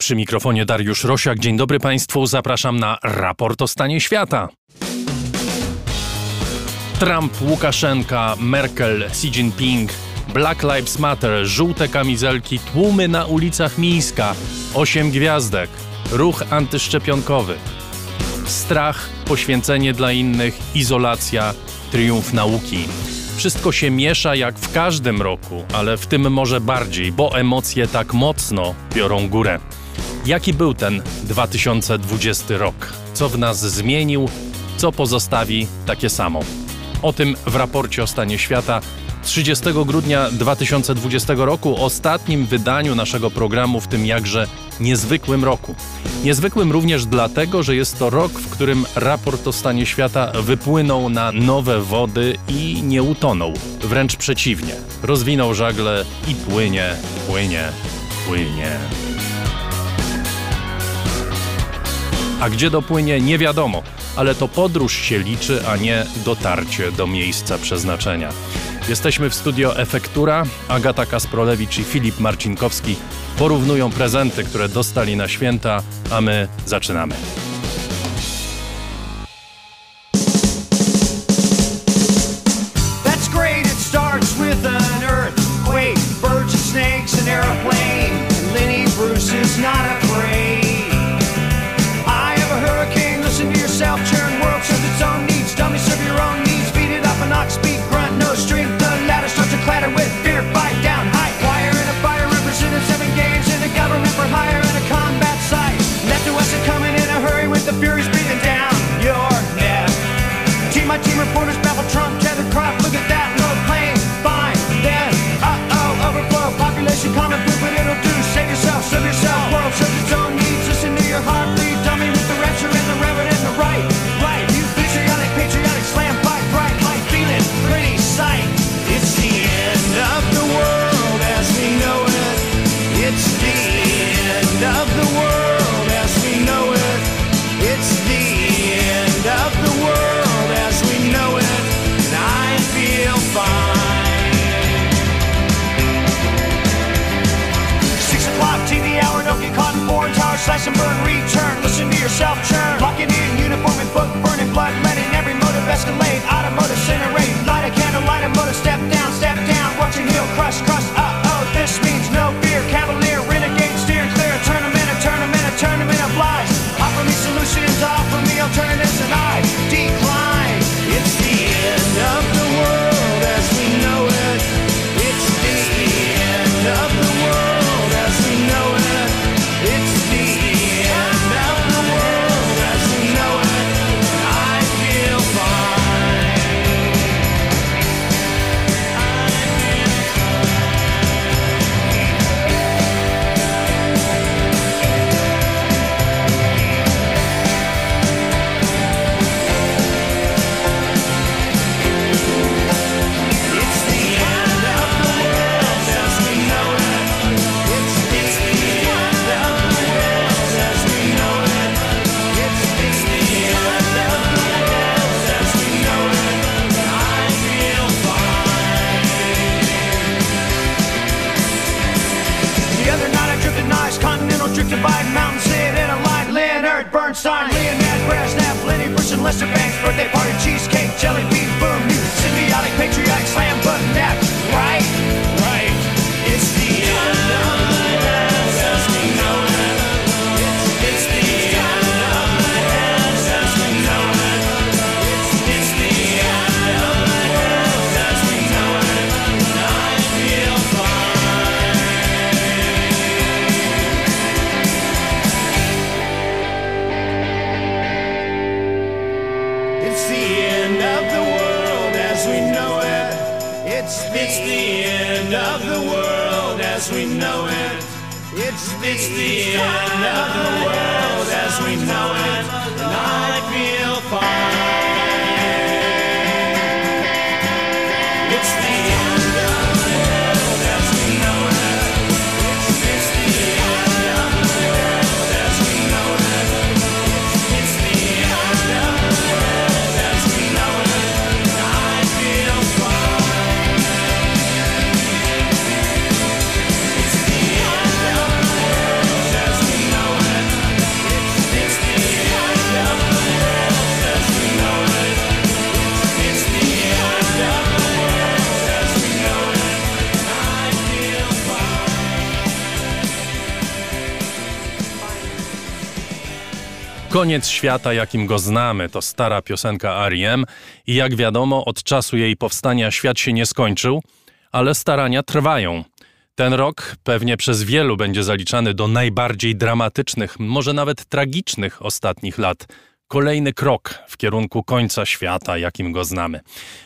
Przy mikrofonie Dariusz Rosiak. Dzień dobry Państwu. Zapraszam na raport o stanie świata. Trump, Łukaszenka, Merkel, Xi Jinping, Black Lives Matter, żółte kamizelki, tłumy na ulicach Mińska, osiem gwiazdek, ruch antyszczepionkowy. Strach, poświęcenie dla innych, izolacja, triumf nauki. Wszystko się miesza jak w każdym roku, ale w tym może bardziej, bo emocje tak mocno biorą górę. Jaki był ten 2020 rok? Co w nas zmienił? Co pozostawi takie samo? O tym w raporcie o stanie świata 30 grudnia 2020 roku, ostatnim wydaniu naszego programu w tym jakże niezwykłym roku. Niezwykłym również dlatego, że jest to rok, w którym raport o stanie świata wypłynął na nowe wody i nie utonął. Wręcz przeciwnie, rozwinął żagle i płynie, płynie, płynie. a gdzie dopłynie nie wiadomo, ale to podróż się liczy, a nie dotarcie do miejsca przeznaczenia. Jesteśmy w studio Efektura. Agata Kasprolewicz i Filip Marcinkowski porównują prezenty, które dostali na święta, a my zaczynamy. Lester Bangs, birthday party, cheesecake, jelly bean, boom, you symbiotic, patriotic, slam button. Koniec świata, jakim go znamy, to stara piosenka R.E.M. i jak wiadomo, od czasu jej powstania świat się nie skończył, ale starania trwają. Ten rok pewnie przez wielu będzie zaliczany do najbardziej dramatycznych, może nawet tragicznych ostatnich lat. Kolejny krok w kierunku końca świata, jakim go znamy.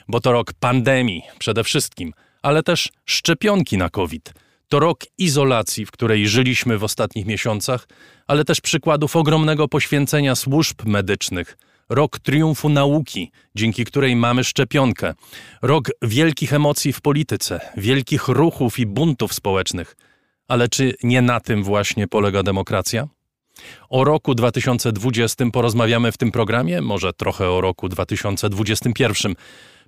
Bo to rok pandemii przede wszystkim, ale też szczepionki na COVID. To rok izolacji, w której żyliśmy w ostatnich miesiącach, ale też przykładów ogromnego poświęcenia służb medycznych. Rok triumfu nauki, dzięki której mamy szczepionkę. Rok wielkich emocji w polityce, wielkich ruchów i buntów społecznych. Ale czy nie na tym właśnie polega demokracja? O roku 2020 porozmawiamy w tym programie, może trochę o roku 2021.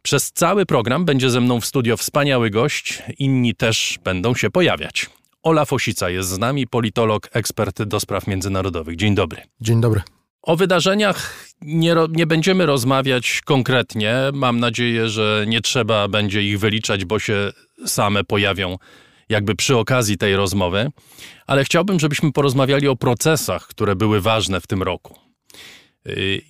Przez cały program będzie ze mną w studio wspaniały gość, inni też będą się pojawiać. Ola Fosica jest z nami, politolog, ekspert do spraw międzynarodowych. Dzień dobry. Dzień dobry. O wydarzeniach nie, nie, będziemy rozmawiać konkretnie. Mam nadzieję, że nie trzeba będzie ich wyliczać, bo się same pojawią jakby przy okazji tej rozmowy. Ale chciałbym, żebyśmy porozmawiali o procesach, które były ważne w tym roku.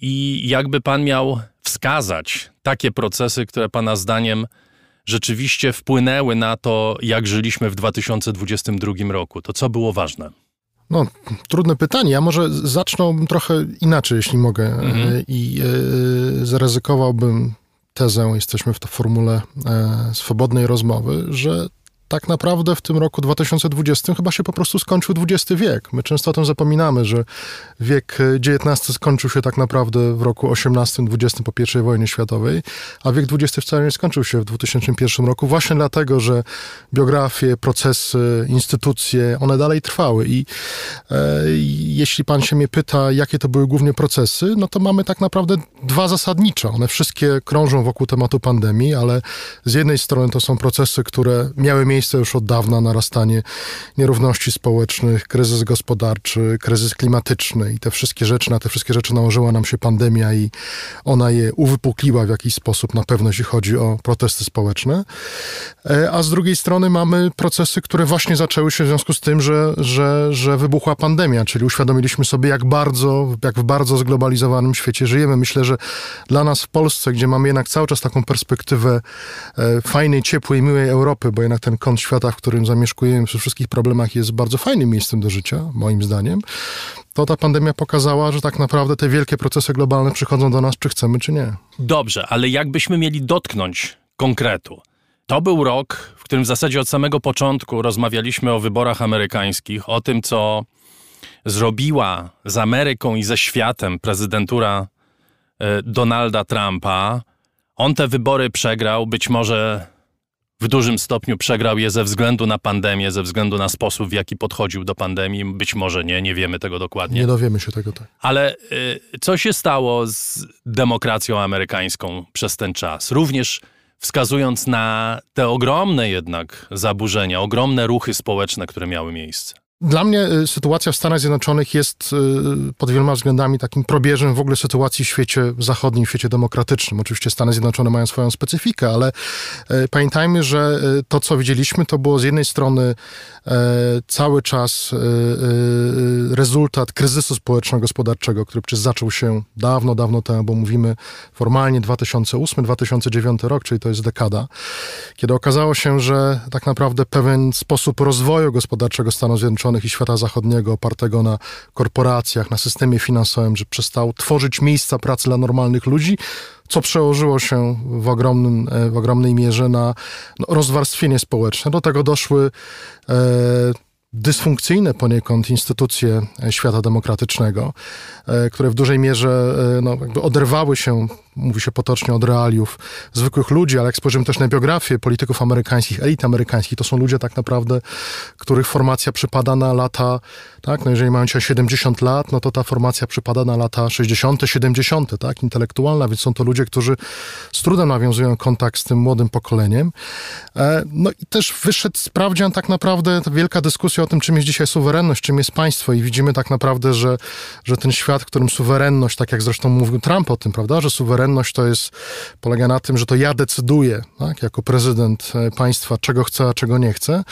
I jakby pan miał wskazać takie procesy, które pana zdaniem rzeczywiście wpłynęły na to, jak żyliśmy w 2022 roku, to co było ważne? No, trudne pytanie. Ja może zacznę trochę inaczej, jeśli mogę. Mhm. I e, zaryzykowałbym tezę, jesteśmy w to formule e, swobodnej rozmowy, że tak naprawdę w tym roku 2020 chyba się po prostu skończył XX wiek. My często o tym zapominamy, że wiek XIX skończył się tak naprawdę w roku XVIII-XX po I wojnie światowej, a wiek XX wcale nie skończył się w 2001 roku, właśnie dlatego, że biografie, procesy, instytucje, one dalej trwały. I e, jeśli pan się mnie pyta, jakie to były głównie procesy, no to mamy tak naprawdę dwa zasadnicze. One wszystkie krążą wokół tematu pandemii, ale z jednej strony to są procesy, które miały miejsce miejsce już od dawna narastanie nierówności społecznych, kryzys gospodarczy, kryzys klimatyczny i te wszystkie rzeczy, na te wszystkie rzeczy nałożyła nam się pandemia i ona je uwypukliła w jakiś sposób, na pewno jeśli chodzi o protesty społeczne. E, a z drugiej strony mamy procesy, które właśnie zaczęły się w związku z tym, że, że, że wybuchła pandemia, czyli uświadomiliśmy sobie, jak bardzo, jak w bardzo zglobalizowanym świecie żyjemy. Myślę, że dla nas w Polsce, gdzie mamy jednak cały czas taką perspektywę e, fajnej, ciepłej, miłej Europy, bo jednak ten kąt świata, w którym zamieszkujemy przy wszystkich problemach jest bardzo fajnym miejscem do życia, moim zdaniem, to ta pandemia pokazała, że tak naprawdę te wielkie procesy globalne przychodzą do nas, czy chcemy, czy nie. Dobrze, ale jakbyśmy mieli dotknąć konkretu, to był rok, w którym w zasadzie od samego początku rozmawialiśmy o wyborach amerykańskich, o tym, co zrobiła z Ameryką i ze światem prezydentura e, Donalda Trumpa. On te wybory przegrał, być może w dużym stopniu przegrał je ze względu na pandemię, ze względu na sposób, w jaki podchodził do pandemii. Być może nie, nie wiemy tego dokładnie. Nie dowiemy się tego tak. Ale y, co się stało z demokracją amerykańską przez ten czas? Również wskazując na te ogromne jednak zaburzenia, ogromne ruchy społeczne, które miały miejsce. Dla mnie y, sytuacja w Stanach Zjednoczonych jest y, pod wieloma względami takim probierzem w ogóle sytuacji w świecie zachodnim, w świecie demokratycznym. Oczywiście Stany Zjednoczone mają swoją specyfikę, ale y, pamiętajmy, że to, co widzieliśmy, to było z jednej strony cały czas rezultat kryzysu społeczno-gospodarczego, który przecież zaczął się dawno, dawno temu, bo mówimy formalnie 2008-2009 rok, czyli to jest dekada, kiedy okazało się, że tak naprawdę pewien sposób rozwoju gospodarczego Stanów Zjednoczonych Zjednoczonych i świata zachodniego opartego na korporacjach, na systemie finansowym, że przestał tworzyć miejsca pracy dla normalnych ludzi, co przełożyło się w, ogromnym, e, w ogromnej mierze na no, rozwarstwienie społeczne. Do tego doszły e, dysfunkcyjne poniekąd instytucje e, świata demokratycznego, e, które w dużej mierze no, oderwały się mówi się potocznie od realiów zwykłych ludzi, ale jak spojrzymy też na biografię polityków amerykańskich, elit amerykańskich, to są ludzie tak naprawdę, których formacja przypada na lata, tak, no jeżeli mają dzisiaj 70 lat, no to ta formacja przypada na lata 60., 70., tak, intelektualna, więc są to ludzie, którzy z trudem nawiązują kontakt z tym młodym pokoleniem. E, no i też wyszedł sprawdzian tak naprawdę, ta wielka dyskusja o tym, czym jest dzisiaj suwerenność, czym jest państwo i widzimy tak naprawdę, że, że ten świat, w którym suwerenność, tak jak zresztą mówił Trump o tym, prawda, że suwerenność suwerenność to jest, polega na tym, że to ja decyduję, tak, jako prezydent e, państwa, czego chcę, a czego nie chcę,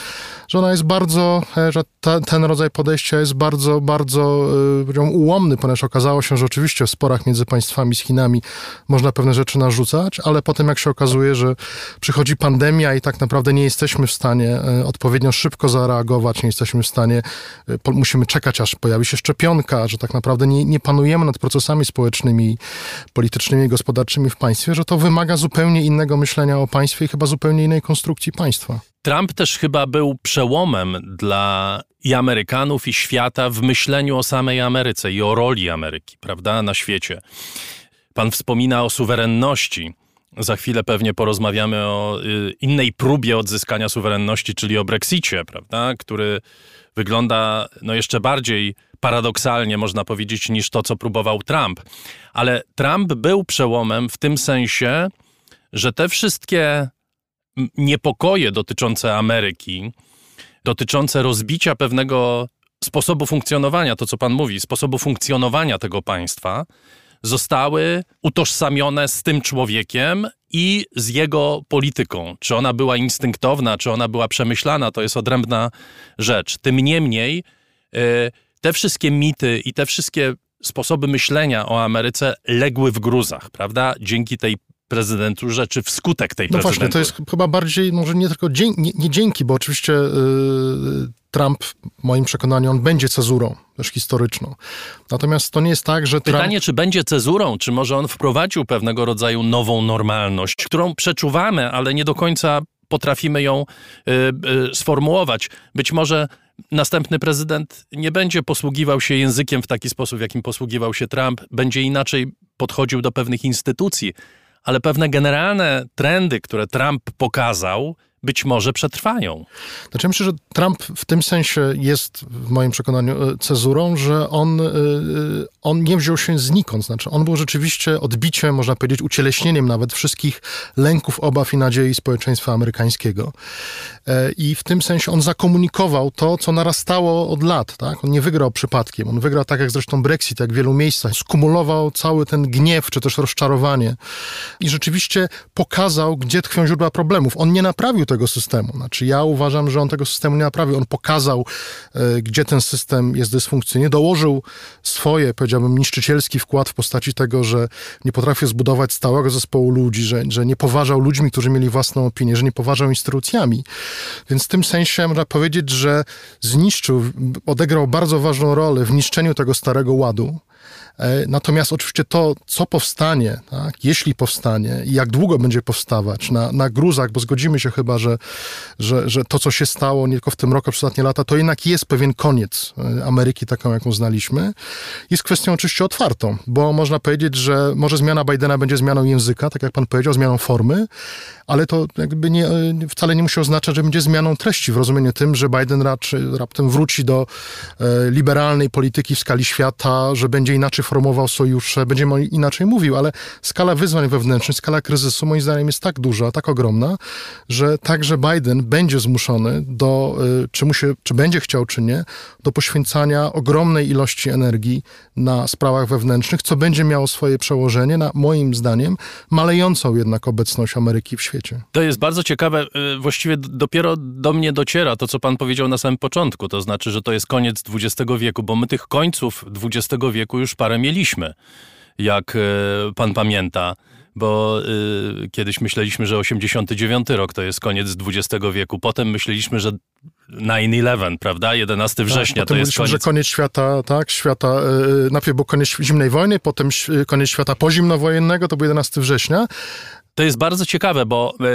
że ona jest bardzo, e, że ta, ten rodzaj podejścia jest bardzo, bardzo e, ułomny, ponieważ okazało się, że oczywiście w sporach między państwami z Chinami można pewne rzeczy narzucać, ale potem jak się okazuje, że przychodzi pandemia i tak naprawdę nie jesteśmy w stanie odpowiednio szybko zareagować, nie jesteśmy w stanie, musimy czekać, aż pojawi się szczepionka, że tak naprawdę nie, nie panujemy nad procesami społecznymi, politycznymi i gospodarczymi w państwie, że to wymaga zupełnie innego myślenia o państwie i chyba zupełnie innej konstrukcji państwa. Trump też chyba był przełomem dla i Amerykanów, i świata w myśleniu o samej Ameryce i o roli Ameryki, prawda, na świecie. Pan wspomina o suwerenności. Za chwilę pewnie porozmawiamy o y, innej próbie odzyskania suwerenności, czyli o Brexicie, prawda, który wygląda no jeszcze bardziej paradoksalnie, można powiedzieć, niż to, co próbował Trump. Ale Trump był przełomem w tym sensie, że te wszystkie niepokoje dotyczące Ameryki, dotyczące rozbicia pewnego sposobu funkcjonowania, to co pan mówi, sposobu funkcjonowania tego państwa, zostały utożsamione z tym człowiekiem i z jego polityką. Czy ona była instynktowna, czy ona była przemyślana, to jest odrębna rzecz. Tym niemniej e, te wszystkie mity i te wszystkie sposoby myślenia o Ameryce legły w gruzach, prawda? Dzięki tej prezydenturze, czy wskutek tej no prezydentury. No właśnie, to jest chyba bardziej, może nie tylko dzięki, nie, nie dzięki, bo oczywiście yy, Trump, w moim przekonaniu, on będzie cezurą, też historyczną. Natomiast to nie jest tak, że Trump... Pytanie, czy będzie cezurą, czy może on wprowadził pewnego rodzaju nową normalność, którą przeczuwamy, ale nie do końca potrafimy ją y, y, sformułować. Być może następny prezydent nie będzie posługiwał się językiem w taki sposób, w jakim posługiwał się Trump, będzie inaczej podchodził do pewnych instytucji, ale pewne generalne trendy, które Trump pokazał, być może przetrwają. Znaczy myślę, że Trump w tym sensie jest w moim przekonaniu e, cezurą, że on, e, e, on nie wziął się znikąd. Znaczy on był rzeczywiście odbiciem, można powiedzieć ucieleśnieniem nawet wszystkich lęków, obaw i nadziei społeczeństwa amerykańskiego. I w tym sensie on zakomunikował to, co narastało od lat. Tak? On nie wygrał przypadkiem. On wygrał tak jak zresztą Brexit, jak w wielu miejscach. Skumulował cały ten gniew, czy też rozczarowanie i rzeczywiście pokazał, gdzie tkwią źródła problemów. On nie naprawił tego tego systemu. Znaczy ja uważam, że on tego systemu nie naprawił. On pokazał, e, gdzie ten system jest dysfunkcyjny, dołożył swoje, powiedziałbym, niszczycielski wkład w postaci tego, że nie potrafił zbudować stałego zespołu ludzi, że, że nie poważał ludźmi, którzy mieli własną opinię, że nie poważał instytucjami. Więc w tym sensie można powiedzieć, że zniszczył, odegrał bardzo ważną rolę w niszczeniu tego starego ładu. E, natomiast oczywiście to, co powstanie, tak, jeśli powstanie i jak długo będzie powstawać na, na gruzach, bo zgodzimy się chyba, że, że, że to, co się stało nie tylko w tym roku, przez ostatnie lata, to jednak jest pewien koniec e, Ameryki, taką jaką znaliśmy, jest kwestią oczywiście otwartą, bo można powiedzieć, że może zmiana Bidena będzie zmianą języka, tak jak pan powiedział, zmianą formy, ale to jakby nie, e, wcale nie musi oznaczać, że będzie zmianą treści w rozumieniu tym, że Biden raczej, raptem wróci do liberalnej polityki w skali świata, że będzie inaczej formował sojusze, będzie inaczej mówił, ale skala wyzwań wewnętrznych, skala kryzysu moim zdaniem jest tak duża, tak ogromna, że także Biden będzie zmuszony do, e, czy, mu się, czy będzie chciał, czy nie, do poświęcania ogromnej ilości energii na sprawach wewnętrznych, co będzie miało swoje przełożenie na, moim zdaniem, malejącą jednak obecność Ameryki w świecie. To jest bardzo ciekawe. Y, właściwie dopiero do mnie dociera to, co pan powiedział na samym początku. To znaczy, że to jest koniec XX wieku, bo my tych końców XX wieku już parę mieliśmy, jak y, pan pamięta bo y, kiedyś myśleliśmy, że 89 rok to jest koniec XX wieku. Potem myśleliśmy, że 9-11, prawda? 11 tak, września tak, to jest koniec. że koniec świata, tak, świata, y, najpierw był koniec zimnej wojny, potem koniec świata pozimnowojennego, to był 11 września, to jest bardzo ciekawe, bo e,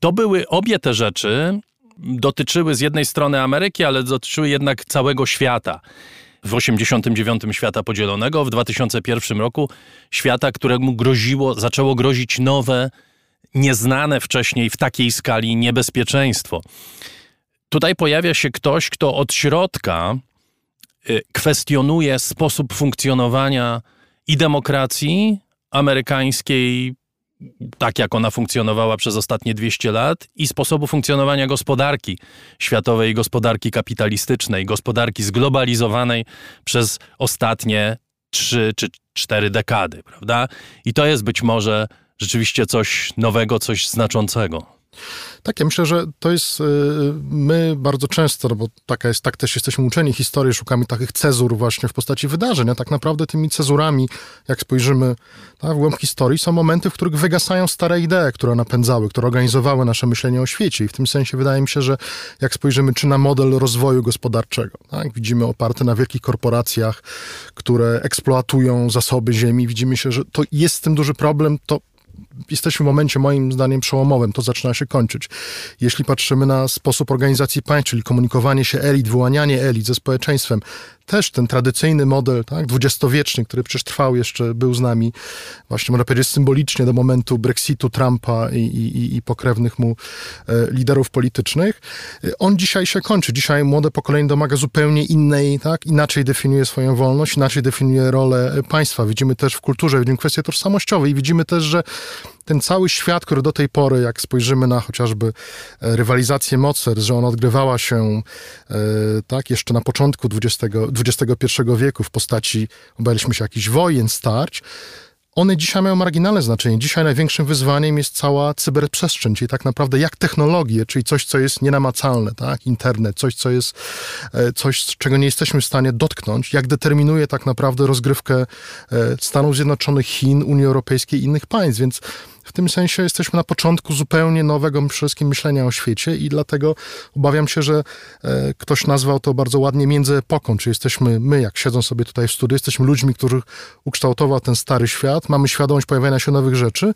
to były obie te rzeczy, dotyczyły z jednej strony Ameryki, ale dotyczyły jednak całego świata. W 89 świata podzielonego, w 2001 roku świata, któremu groziło, zaczęło grozić nowe, nieznane wcześniej w takiej skali niebezpieczeństwo. Tutaj pojawia się ktoś, kto od środka e, kwestionuje sposób funkcjonowania i demokracji amerykańskiej, tak jak ona funkcjonowała przez ostatnie 200 lat i sposobu funkcjonowania gospodarki światowej, gospodarki kapitalistycznej, gospodarki zglobalizowanej przez ostatnie trzy czy cztery dekady, prawda? I to jest być może rzeczywiście coś nowego, coś znaczącego. Tak, ja myślę, że to jest, y, my bardzo często, no bo taka jest, tak też jesteśmy uczeni historii, szukamy takich cezur właśnie w postaci wydarzeń, a tak naprawdę tymi cezurami, jak spojrzymy tak, w głąb historii, są momenty, w których wygasają stare idee, które napędzały, które organizowały nasze myślenie o świecie. I w tym sensie wydaje mi się, że jak spojrzymy czy na model rozwoju gospodarczego, tak, widzimy oparty na wielkich korporacjach, które eksploatują zasoby ziemi, widzimy się, że to jest z tym duży problem, to jesteśmy w momencie moim zdaniem przełomowym, to zaczyna się kończyć. Jeśli patrzymy na sposób organizacji państw, czyli komunikowanie się elit, wyłanianie elit ze społeczeństwem, też ten tradycyjny model, tak, dwudziestowieczny, który przecież trwał jeszcze, był z nami, właśnie można powiedzieć symbolicznie do momentu Brexitu Trumpa i, i, i pokrewnych mu e, liderów politycznych, e, on dzisiaj się kończy. Dzisiaj młode pokolenie domaga zupełnie innej, tak, inaczej definiuje swoją wolność, inaczej definiuje rolę państwa. Widzimy też w kulturze, widzimy kwestie tożsamościowe i widzimy też, że ten cały świat, który do tej pory, jak spojrzymy na chociażby e, rywalizację mocarstw, że ona odgrywała się e, tak jeszcze na początku XX, XXI wieku w postaci, obawialiśmy się jakichś wojen, starć, one dzisiaj mają marginalne znaczenie. Dzisiaj największym wyzwaniem jest cała cyberprzestrzeń, czyli tak naprawdę jak technologie, czyli coś, co jest nienamacalne, tak? internet, coś, co jest, e, coś, czego nie jesteśmy w stanie dotknąć, jak determinuje tak naprawdę rozgrywkę Stanów Zjednoczonych, Chin, Unii Europejskiej i innych państw, więc w tym sensie jesteśmy na początku zupełnie nowego wszystkim myślenia o świecie i dlatego obawiam się, że e, ktoś nazwał to bardzo ładnie między epoką, czy jesteśmy my, jak siedzą sobie tutaj w studiu, jesteśmy ludźmi, których ukształtował ten stary świat, mamy świadomość pojawiania się nowych rzeczy,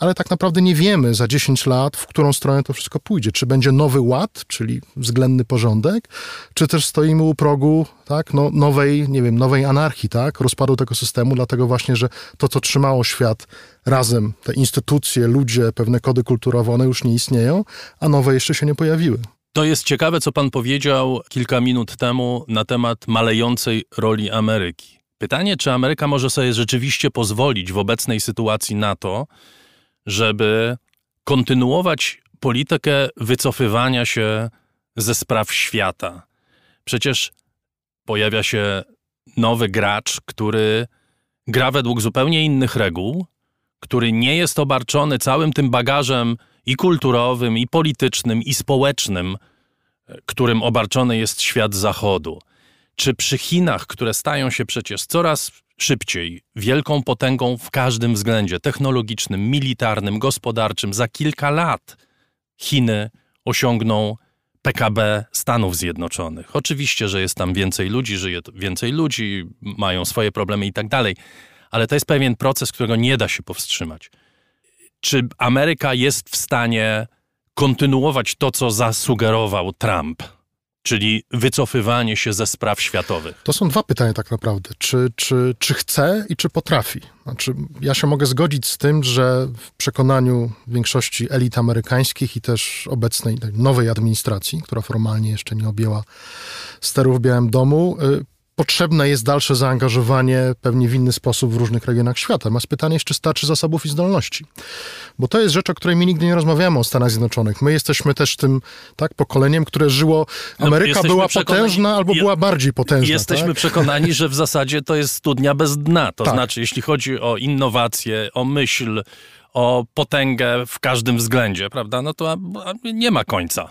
ale tak naprawdę nie wiemy za 10 lat, w którą stronę to wszystko pójdzie. Czy będzie nowy ład, czyli względny porządek, czy też stoimy u progu tak, no, nowej, nie wiem, nowej anarchii, tak, rozpadu tego systemu, dlatego właśnie, że to, co trzymało świat razem, te instytucje, ludzie, pewne kody kulturowe, one już nie istnieją, a nowe jeszcze się nie pojawiły. To jest ciekawe, co pan powiedział kilka minut temu na temat malejącej roli Ameryki. Pytanie, czy Ameryka może sobie rzeczywiście pozwolić w obecnej sytuacji na to, żeby kontynuować politykę wycofywania się ze spraw świata. Przecież pojawia się nowy gracz, który gra według zupełnie innych reguł, który nie jest obarczony całym tym bagażem i kulturowym, i politycznym, i społecznym, którym obarczony jest świat Zachodu. Czy przy Chinach, które stają się przecież coraz szybciej, wielką potęgą w każdym względzie technologicznym, militarnym, gospodarczym, za kilka lat Chiny osiągną PKB Stanów Zjednoczonych. Oczywiście, że jest tam więcej ludzi, żyje więcej ludzi, mają swoje problemy i tak dalej, ale to jest pewien proces, którego nie da się powstrzymać. Czy Ameryka jest w stanie kontynuować to, co zasugerował Trump? czyli wycofywanie się ze spraw światowych? To są dwa pytania tak naprawdę. Czy, czy, czy chce i czy potrafi? Znaczy, ja się mogę zgodzić z tym, że w przekonaniu większości elit amerykańskich i też obecnej nowej administracji, która formalnie jeszcze nie objęła sterów w Białym Domu, y, potrzebne jest dalsze zaangażowanie pewnie w inny sposób w różnych regionach świata. Masz pytanie jeszcze starczy zasobów i zdolności. Bo to jest rzecz, o której my nigdy nie rozmawiamy o Stanach Zjednoczonych. My jesteśmy też tym tak, pokoleniem, które żyło... No, Ameryka no, była potężna albo była bardziej potężna. Jesteśmy tak? przekonani, że w zasadzie to jest studnia bez dna. To tak. znaczy, jeśli chodzi o innowacje, o myśl, o potęgę w każdym względzie, prawda, no to nie ma końca.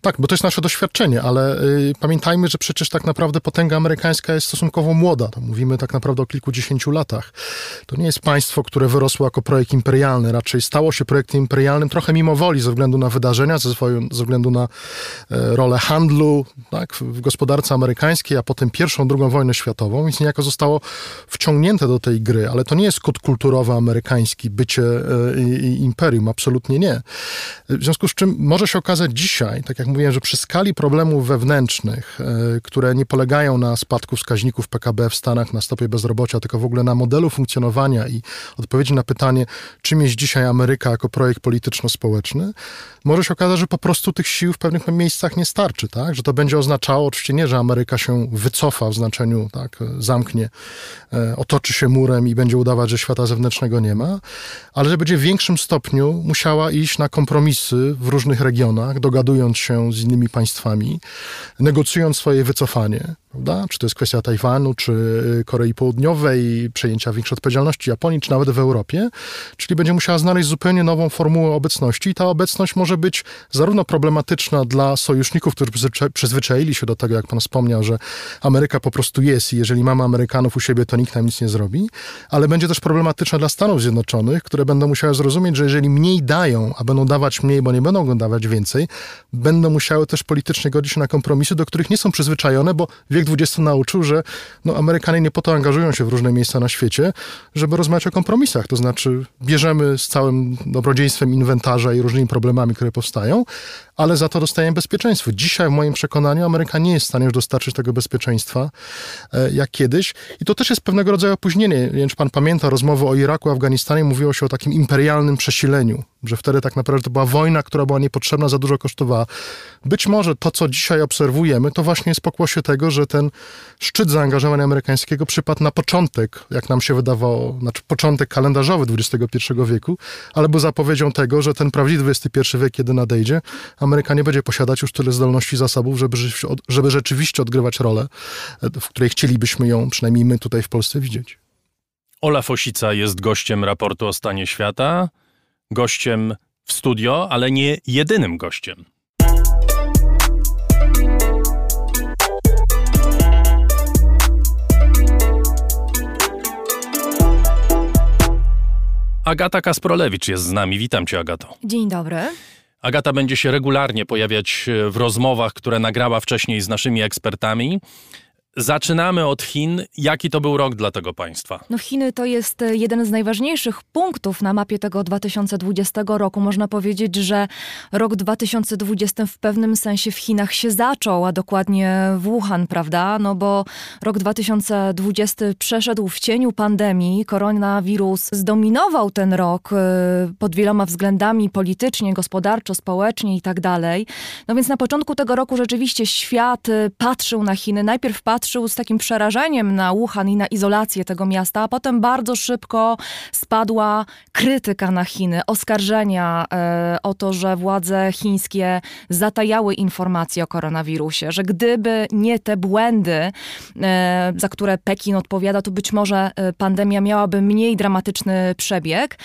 Tak, bo to jest nasze doświadczenie, ale y, pamiętajmy, że przecież tak naprawdę potęga amerykańska jest stosunkowo młoda. To mówimy tak naprawdę o kilkudziesięciu latach. To nie jest państwo, które wyrosło jako projekt imperialny, raczej stało się projektem imperialnym trochę mimo woli ze względu na wydarzenia, ze, swoją, ze względu na e, rolę handlu tak, w gospodarce amerykańskiej, a potem pierwszą, drugą wojnę światową, więc niejako zostało wciągnięte do tej gry, ale to nie jest kod kulturowy amerykański, bycie e, imperium, absolutnie nie. W związku z czym może się okazać dzisiaj, tak jak mówiłem, że przy skali problemów wewnętrznych, e, które nie polegają na spadku wskaźników PKB w Stanach, na stopie bezrobocia, tylko w ogóle na modelu funkcjonowania i odpowiedzi na pytanie, czym jest dzisiaj Ameryka jako projekt polityczno-społeczny, może się okazać, że po prostu tych sił w pewnych miejscach nie starczy, tak? Że to będzie oznaczało, oczywiście nie, że Ameryka się wycofa w znaczeniu, tak, zamknie, e, otoczy się murem i będzie udawać, że świata zewnętrznego nie ma, ale że będzie w większym stopniu musiała iść na kompromisy w różnych regionach, dogadując się z innymi państwami, negocjując swoje wycofanie. Prawda? Czy to jest kwestia Tajwanu, czy Korei Południowej, przejęcia większej odpowiedzialności Japonii, czy nawet w Europie. Czyli będzie musiała znaleźć zupełnie nową formułę obecności i ta obecność może być zarówno problematyczna dla sojuszników, którzy przyzwyczaili się do tego, jak pan wspomniał, że Ameryka po prostu jest i jeżeli mamy Amerykanów u siebie, to nikt nam nic nie zrobi, ale będzie też problematyczna dla Stanów Zjednoczonych, które będą musiały zrozumieć, że jeżeli mniej dają, a będą dawać mniej, bo nie będą dawać więcej, będą musiały też politycznie godzić się na kompromisy, do których nie są przyzwyczajone, bo wiek XX nauczył, że no, Amerykanie nie po to angażują się w różne miejsca na świecie, żeby rozmawiać o kompromisach. To znaczy, bierzemy z całym dobrodziejstwem inwentarza i różnymi problemami, które powstają, ale za to dostajemy bezpieczeństwo. Dzisiaj, w moim przekonaniu, Ameryka nie jest w stanie już dostarczyć tego bezpieczeństwa e, jak kiedyś. I to też jest pewnego rodzaju opóźnienie. Nie wiem, czy pan pamięta rozmowy o Iraku, Afganistanie, mówiło się o takim imperialnym przesileniu, że wtedy tak naprawdę to była wojna, która była niepotrzebna, za dużo kosztowała. Być może to, co dzisiaj obserwujemy, to właśnie jest pokłosie tego, że ten szczyt zaangażowania amerykańskiego przypadł na początek, jak nam się wydawało, znaczy początek kalendarzowy XXI wieku, ale był zapowiedzią tego, że ten prawdziwy XXI wiek, kiedy nadejdzie, Ameryka nie będzie posiadać już tyle zdolności i zasobów, żeby, żeby rzeczywiście odgrywać rolę, w której chcielibyśmy ją, przynajmniej my tutaj w Polsce, widzieć. Olaf Osica jest gościem raportu o stanie świata, gościem w studio, ale nie jedynym gościem. Agata Kasprolewicz jest z nami. Witam cię, Agato. Dzień dobry. Agata będzie się regularnie pojawiać w rozmowach, które nagrała wcześniej z naszymi ekspertami. Zaczynamy od Chin. Jaki to był rok dla tego państwa? No Chiny to jest e, jeden z najważniejszych punktów na mapie tego 2020 roku. Można powiedzieć, że rok 2020 w pewnym sensie w Chinach się zaczął, a dokładnie w Wuhan, prawda? No bo rok 2020 przeszedł w cieniu pandemii. Koronawirus zdominował ten rok e, pod wieloma względami politycznie, gospodarczo, społecznie i tak dalej. No więc na początku tego roku rzeczywiście świat e, patrzył na Chiny. Najpierw patrzył patrzył z takim przerażeniem na Wuhan i na izolację tego miasta, a potem bardzo szybko spadła krytyka na Chiny, oskarżenia e, o to, że władze chińskie zatajały informacje o koronawirusie, że gdyby nie te błędy, e, za które Pekin odpowiada, to być może e, pandemia miałaby mniej dramatyczny przebieg.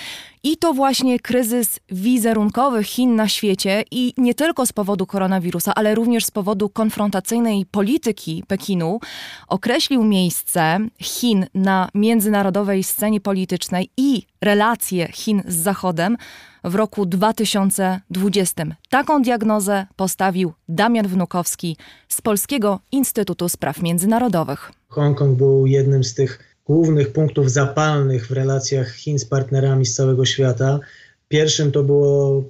I to właśnie kryzys wizerunkowy Chin na świecie i nie tylko z powodu koronawirusa, ale również z powodu konfrontacyjnej polityki Pekinu określił miejsce Chin na międzynarodowej scenie politycznej i relacje Chin z Zachodem w roku 2020. Taką diagnozę postawił Damian Wnukowski z Polskiego Instytutu Spraw Międzynarodowych. Hongkong był jednym z tych głównych punktów zapalnych w relacjach Chin z partnerami z całego świata. Pierwszym to było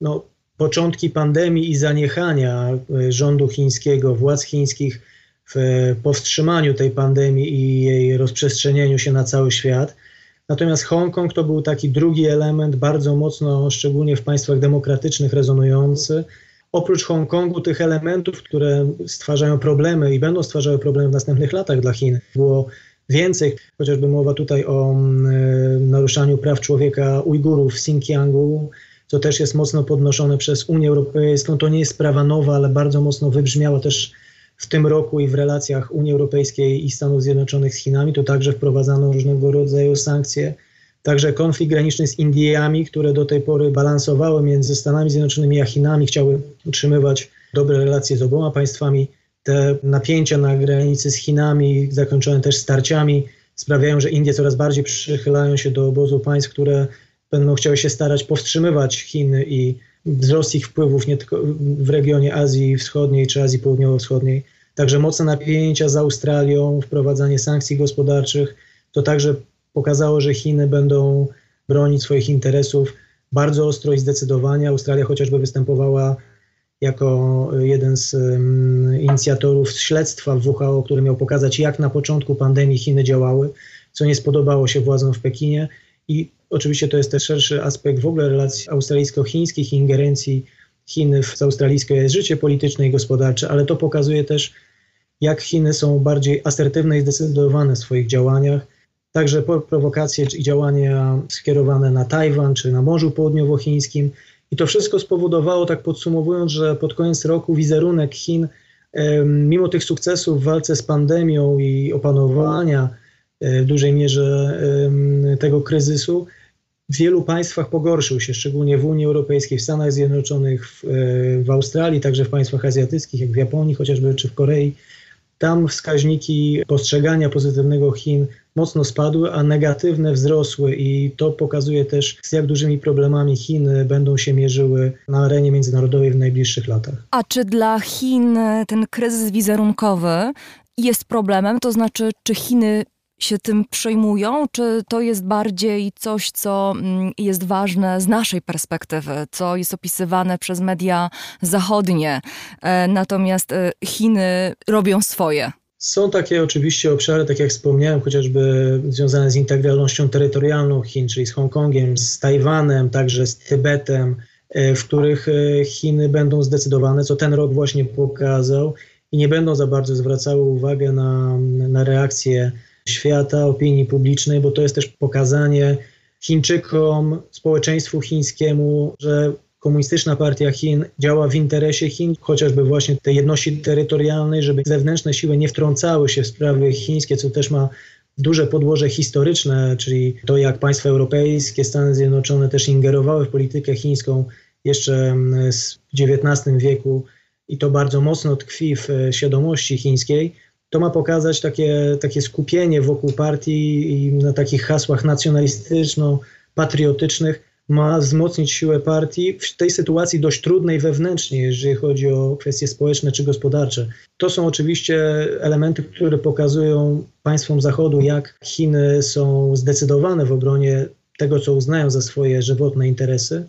no, początki pandemii i zaniechania e, rządu chińskiego, władz chińskich w powstrzymaniu tej pandemii i jej rozprzestrzenieniu się na cały świat. Natomiast Hongkong to był taki drugi element, bardzo mocno, szczególnie w państwach demokratycznych, rezonujący. Oprócz Hongkongu, tych elementów, które stwarzają problemy i będą stwarzały problemy w następnych latach dla Chin, było więcej, chociażby mowa tutaj o mm, e, naruszaniu praw człowieka Ujgurów w Xinjiangu, co też jest mocno podnoszone przez Unię Europejską. To nie jest sprawa nowa, ale bardzo mocno wybrzmiała też w tym roku i w relacjach Unii Europejskiej i Stanów Zjednoczonych z Chinami. To także wprowadzano różnego rodzaju sankcje. Także konflikt graniczny z Indiami, które do tej pory balansowały między Stanami Zjednoczonymi a Chinami, chciały utrzymywać dobre relacje z oboma państwami te napięcia na granicy z Chinami, zakończone też starciami, sprawiają, że Indie coraz bardziej przychylają się do obozu państw, które będą chciały się starać powstrzymywać Chiny i wzrost ich wpływów nie tylko w regionie Azji Wschodniej czy Azji Południowo-Wschodniej. Także mocne napięcia z Australią, wprowadzanie sankcji gospodarczych, to także pokazało, że Chiny będą bronić swoich interesów bardzo ostro i zdecydowanie. Australia chociażby występowała jako jeden z inicjatorów śledztwa WHO, który miał pokazać, jak na początku pandemii Chiny działały, co nie spodobało się władzom w Pekinie. I oczywiście to jest też szerszy aspekt w ogóle relacji australijsko-chińskich ingerencji Chin w australijskie życie polityczne i gospodarcze, ale to pokazuje też, jak Chiny są bardziej asertywne i zdecydowane w swoich działaniach. Także prowokacje i działania skierowane na Tajwan czy na Morzu Południowochińskim, i to wszystko spowodowało, tak podsumowując, że pod koniec roku wizerunek Chin mimo tych sukcesów w walce z pandemią i opanowania e, w dużej mierze tego kryzysu, w wielu państwach pogorszył się, szczególnie w Unii Europejskiej, w Stanach Zjednoczonych, w, e, w Australii, także w państwach azjatyckich, jak w Japonii chociażby, czy w Korei. Tam wskaźniki postrzegania pozytywnego Chin mocno spadły, a negatywne wzrosły i to pokazuje też, z jak dużymi problemami Chiny będą się mierzyły na arenie międzynarodowej w najbliższych latach. A czy dla Chin ten kryzys wizerunkowy jest problemem? To znaczy, czy Chiny się tym przejmują, czy to jest bardziej coś, co mm, jest ważne z naszej perspektywy, co jest opisywane przez media zachodnie, e, natomiast e, Chiny robią swoje? Są takie oczywiście obszary, tak jak wspomniałem, chociażby związane z integralnością terytorialną Chin, czyli z Hongkongiem, z Tajwanem, także z Tybetem, e, w których Chiny będą zdecydowane, co ten rok właśnie pokazał, i nie będą za bardzo zwracały uwagę na, na reakcje świata, opinii publicznej, bo to jest też pokazanie Chińczykom, społeczeństwu chińskiemu, że komunistyczna partia Chin działa w interesie Chin, chociażby właśnie tej jedności terytorialnej, żeby zewnętrzne siły nie wtrącały się w sprawy chińskie, co też ma duże podłoże historyczne, czyli to jak państwa europejskie, Stany Zjednoczone też ingerowały w politykę chińską jeszcze w XIX wieku i to bardzo mocno tkwi w świadomości chińskiej. To ma pokazać takie, takie skupienie wokół partii i na takich hasłach nacjonalistyczno-patriotycznych, ma wzmocnić siłę partii w tej sytuacji dość trudnej wewnętrznie, jeżeli chodzi o kwestie społeczne czy gospodarcze. To są oczywiście elementy, które pokazują państwom Zachodu, jak Chiny są zdecydowane w obronie tego, co uznają za swoje żywotne interesy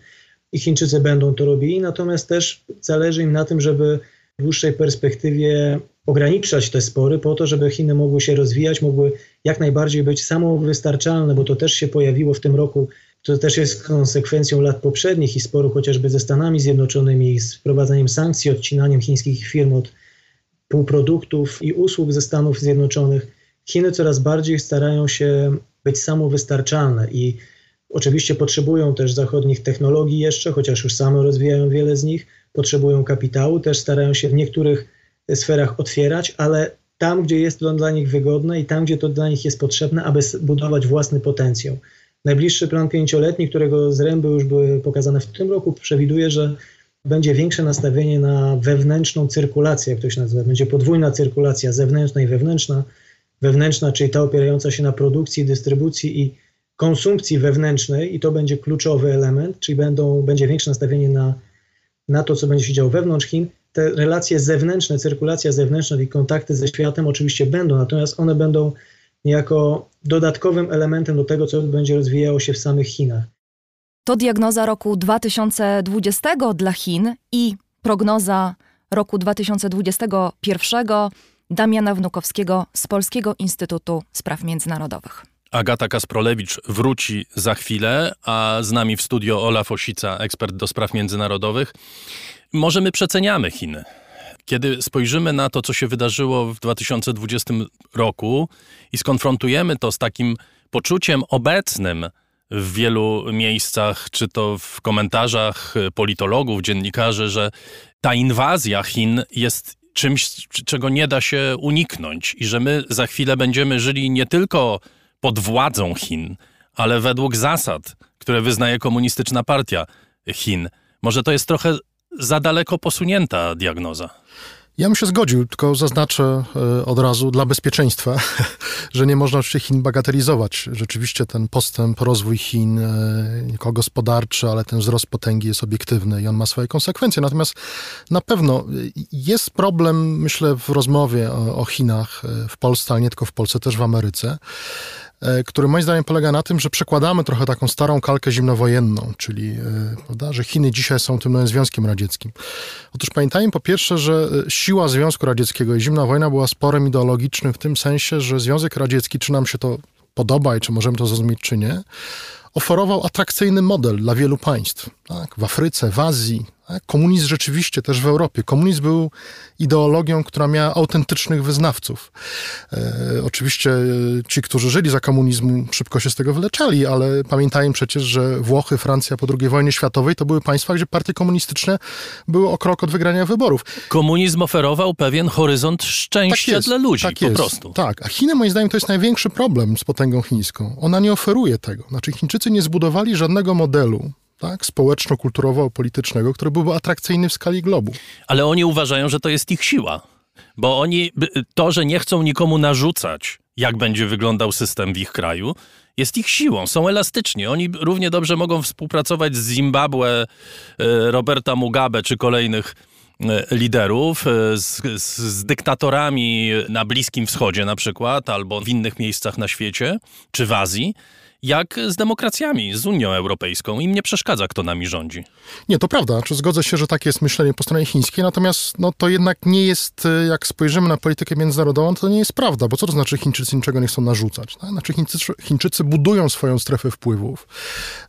i Chińczycy będą to robili, natomiast też zależy im na tym, żeby w dłuższej perspektywie ograniczać te spory po to, żeby Chiny mogły się rozwijać, mogły jak najbardziej być samowystarczalne, bo to też się pojawiło w tym roku. To też jest konsekwencją lat poprzednich i sporu chociażby ze Stanami Zjednoczonymi, z wprowadzaniem sankcji, odcinaniem chińskich firm od półproduktów i usług ze Stanów Zjednoczonych. Chiny coraz bardziej starają się być samowystarczalne i oczywiście potrzebują też zachodnich technologii jeszcze, chociaż już same rozwijają wiele z nich, potrzebują kapitału, też starają się w niektórych sferach otwierać, ale tam, gdzie jest to dla nich wygodne i tam, gdzie to dla nich jest potrzebne, aby budować własny potencjał. Najbliższy plan pięcioletni, którego zręby już były pokazane w tym roku, przewiduje, że będzie większe nastawienie na wewnętrzną cyrkulację, jak to się nazywa. Będzie podwójna cyrkulacja zewnętrzna i wewnętrzna. Wewnętrzna, czyli ta opierająca się na produkcji, dystrybucji i konsumpcji wewnętrznej, i to będzie kluczowy element, czyli będą, będzie większe nastawienie na, na to, co będzie się działo wewnątrz Chin te relacje zewnętrzne, cyrkulacja zewnętrzna i kontakty ze światem oczywiście będą, natomiast one będą niejako dodatkowym elementem do tego, co będzie rozwijało się w samych Chinach. To diagnoza roku 2020 dla Chin i prognoza roku 2021 Damiana Wnukowskiego z Polskiego Instytutu Spraw Międzynarodowych. Agata Kasprolewicz wróci za chwilę, a z nami w studio Olaf Osica, ekspert do spraw międzynarodowych. Może my przeceniamy Chiny. Kiedy spojrzymy na to, co się wydarzyło w 2020 roku i skonfrontujemy to z takim poczuciem obecnym w wielu miejscach, czy to w komentarzach politologów, dziennikarzy, że ta inwazja Chin jest czymś, czego nie da się uniknąć i że my za chwilę będziemy żyli nie tylko pod władzą Chin, ale według zasad, które wyznaje komunistyczna partia Chin. Może to jest trochę za daleko posunięta diagnoza. Ja bym się zgodził, tylko zaznaczę e, od razu dla bezpieczeństwa, że nie można oczywiście Chin bagatelizować. Rzeczywiście ten postęp, rozwój Chin, e, nie tylko gospodarczy, ale ten wzrost potęgi jest obiektywny i on ma swoje konsekwencje. Natomiast na pewno e, jest problem, myślę, w rozmowie o, o Chinach w Polsce, ale nie tylko w Polsce, też w Ameryce E, który moim zdaniem polega na tym, że przekładamy trochę taką starą kalkę zimnowojenną, czyli e, prawda, że Chiny dzisiaj są tym nowym Związkiem Radzieckim. Otóż pamiętajmy po pierwsze, że e, siła Związku Radzieckiego i zimna wojna była sporem ideologicznym w tym sensie, że Związek Radziecki, czy nam się to podoba i czy możemy to zrozumieć, czy nie, oferował atrakcyjny model dla wielu państw. Tak? W Afryce, w Azji, Komunizm rzeczywiście też w Europie. Komunizm był ideologią, która miała autentycznych wyznawców. E, oczywiście e, ci, którzy żyli za komunizmu, szybko się z tego wyleczali, ale pamiętajmy przecież, że Włochy, Francja po II wojnie światowej to były państwa, gdzie partie komunistyczne były o krok od wygrania wyborów. Komunizm oferował pewien horyzont szczęścia tak dla ludzi, tak po jest, prostu. Tak, a Chiny moim zdaniem to jest największy problem z potęgą chińską. Ona nie oferuje tego. Znaczy Chińczycy nie zbudowali żadnego modelu tak, społeczno-kulturowo-politycznego, który byłby atrakcyjny w skali globu. Ale oni uważają, że to jest ich siła. Bo oni, to, że nie chcą nikomu narzucać, jak będzie wyglądał system w ich kraju, jest ich siłą, są elastyczni. Oni równie dobrze mogą współpracować z Zimbabwe, e, Roberta Mugabe czy kolejnych e, liderów, e, z, z, z, dyktatorami na Bliskim Wschodzie na przykład, albo w innych miejscach na świecie, czy w Azji jak z demokracjami, z Unią Europejską. Im nie przeszkadza, kto nami rządzi. Nie, to prawda. Zgodzę się, że takie jest myślenie po stronie chińskiej, natomiast no, to jednak nie jest, e, jak spojrzymy na politykę międzynarodową, to nie jest prawda, bo co to znaczy Chińczycy niczego nie chcą narzucać? Tak? Znaczy Chińczycy, Chińczycy budują swoją strefę wpływów,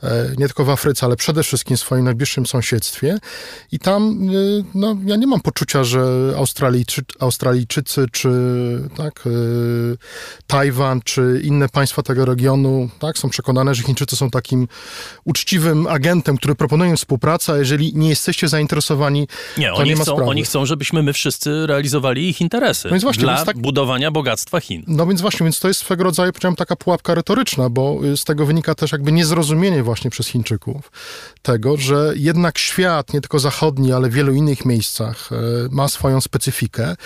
e, nie tylko w Afryce, ale przede wszystkim w swoim najbliższym sąsiedztwie i tam, e, no, ja nie mam poczucia, że Australijczy, Australijczycy, czy tak, Tajwan, czy inne państwa tego regionu, tak, są są przekonane, że Chińczycy są takim uczciwym agentem, który proponuje współpracę, a jeżeli nie jesteście zainteresowani, nie, to oni nie ma chcą, sprawy. Oni chcą, żebyśmy my wszyscy realizowali ich interesy no właśnie, dla tak, budowania bogactwa Chin. No więc właśnie, więc to jest swego rodzaju, powiedziałem, taka pułapka retoryczna, bo z tego wynika też jakby niezrozumienie właśnie przez Chińczyków tego, że jednak świat, nie tylko zachodni, ale w wielu innych miejscach e, ma swoją specyfikę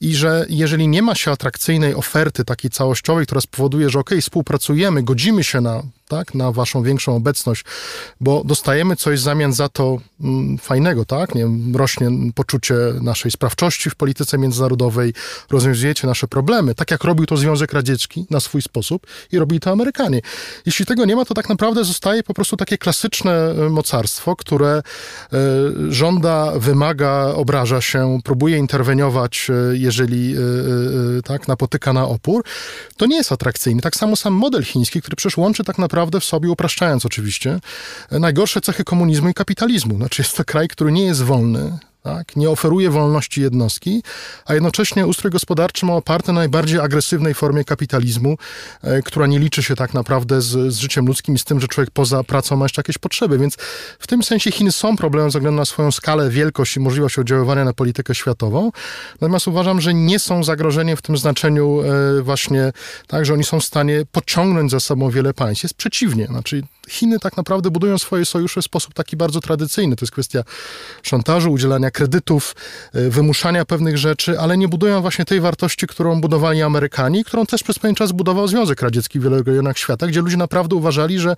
i że jeżeli nie ma się atrakcyjnej oferty takiej całościowej, która spowoduje, że ok, współpracujemy, godzimy się na tak, na waszą większą obecność, bo dostajemy coś w zamian za to mm, fajnego, tak? Nie wiem, rośnie poczucie naszej sprawczości w polityce międzynarodowej, rozwiązujecie nasze problemy, tak jak robił to Związek Radziecki na swój sposób i robili to Amerykanie. Jeśli tego nie ma, to tak naprawdę zostaje po prostu takie klasyczne e, mocarstwo, które y, żąda, wymaga, obraża się, próbuje interweniować, y, jeżeli y, tak, napotyka na opór. To nie jest atrakcyjne. Tak samo sam model chiński, który przecież łączy tak naprawdę naprawdę w sobie, upraszczając oczywiście, najgorsze cechy komunizmu i kapitalizmu. Znaczy jest to kraj, który nie jest wolny, tak? nie oferuje wolności jednostki, a jednocześnie ustrój gospodarczy ma oparty na najbardziej agresywnej formie kapitalizmu, e, która nie liczy się tak naprawdę z, z, życiem ludzkim i z tym, że człowiek poza pracą ma jeszcze jakieś potrzeby. Więc w tym sensie Chiny są problemem ze względu na swoją skalę, wielkość i możliwość oddziaływania na politykę światową. Natomiast uważam, że nie są zagrożeniem w tym znaczeniu e, właśnie tak, że oni są w stanie pociągnąć za sobą wiele państw. Jest przeciwnie. Znaczy Chiny tak naprawdę budują swoje sojusze w sposób taki bardzo tradycyjny. To jest kwestia szantażu, udzielania kredytów, e, wymuszania pewnych rzeczy, ale nie budują właśnie tej wartości, którą budowali Amerykanie, którą też przez pewien czas budował Związek Radziecki w wielu rejonach świata, gdzie ludzie naprawdę uważali, że e,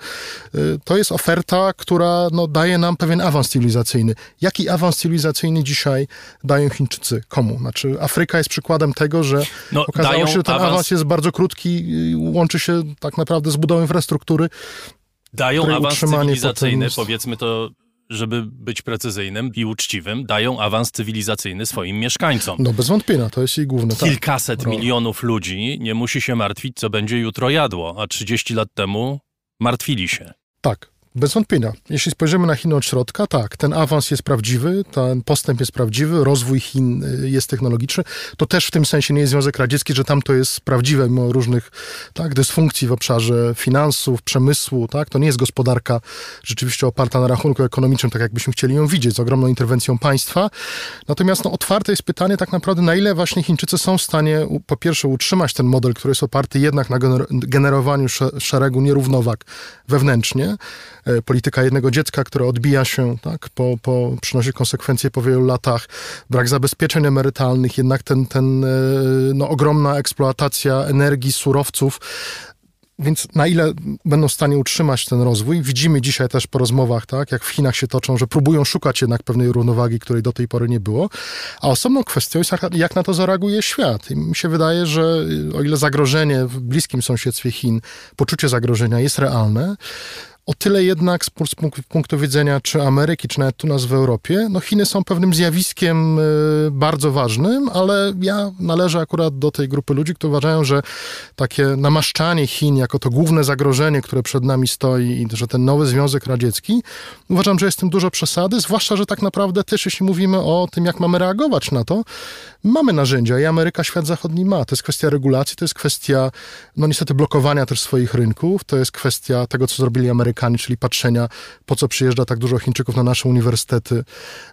to jest oferta, która no, daje nam pewien awans cywilizacyjny. Jaki awans cywilizacyjny dzisiaj dają Chińczycy? Komu? Znaczy Afryka jest przykładem tego, że no, okazało się, że ten awans... awans jest bardzo krótki, łączy się tak naprawdę z budową infrastruktury, Dają awans cywilizacyjny, jest... powiedzmy to żeby być precyzyjnym i uczciwym, dają awans cywilizacyjny swoim mieszkańcom. No bez wątpienia, to jest jej główne. Tak. Kilkaset tak. milionów ludzi nie musi się martwić, co będzie jutro jadło, a 30 lat temu martwili się. Tak, bez wątpienia. Jeśli spojrzymy na Chiny od środka, tak, ten awans jest prawdziwy, ten postęp jest prawdziwy, rozwój Chin y, jest technologiczny. To też w tym sensie nie jest Związek Radziecki, że tam to jest prawdziwe, mimo różnych tak, dysfunkcji w obszarze finansów, przemysłu. Tak? To nie jest gospodarka rzeczywiście oparta na rachunku ekonomicznym, tak jakbyśmy chcieli ją widzieć, z ogromną interwencją państwa. Natomiast no, otwarte jest pytanie tak naprawdę, na ile właśnie Chińczycy są w stanie po pierwsze utrzymać ten model, który jest oparty jednak na generowaniu szeregu nierównowag wewnętrznie, polityka jednego dziecka, która odbija się, tak, po, po, przynosi konsekwencje po wielu latach, brak zabezpieczeń emerytalnych, jednak ten, ten e, no, ogromna eksploatacja energii, surowców, więc na ile będą w stanie utrzymać ten rozwój? Widzimy dzisiaj też po rozmowach, tak, jak w Chinach się toczą, że próbują szukać jednak pewnej równowagi, której do tej pory nie było. A osobną kwestią jest, jak na to zareaguje świat. I mi się wydaje, że o ile zagrożenie w bliskim sąsiedztwie Chin, poczucie zagrożenia jest realne, O tyle jednak z punktu widzenia czy Ameryki, czy nawet tu nas w Europie, no Chiny są pewnym zjawiskiem bardzo ważnym, ale ja należę akurat do tej grupy ludzi, którzy uważają, że takie namaszczanie Chin jako to główne zagrożenie, które przed nami stoi i że ten nowy Związek Radziecki, uważam, że jest tym dużo przesady, zwłaszcza, że tak naprawdę też jeśli mówimy o tym, jak mamy reagować na to, mamy narzędzia i Ameryka, świat zachodni ma. To jest kwestia regulacji, to jest kwestia, no niestety, blokowania też swoich rynków, to jest kwestia tego, co zrobili Amerykanie, czyli patrzenia, po co przyjeżdża tak dużo Chińczyków na nasze uniwersytety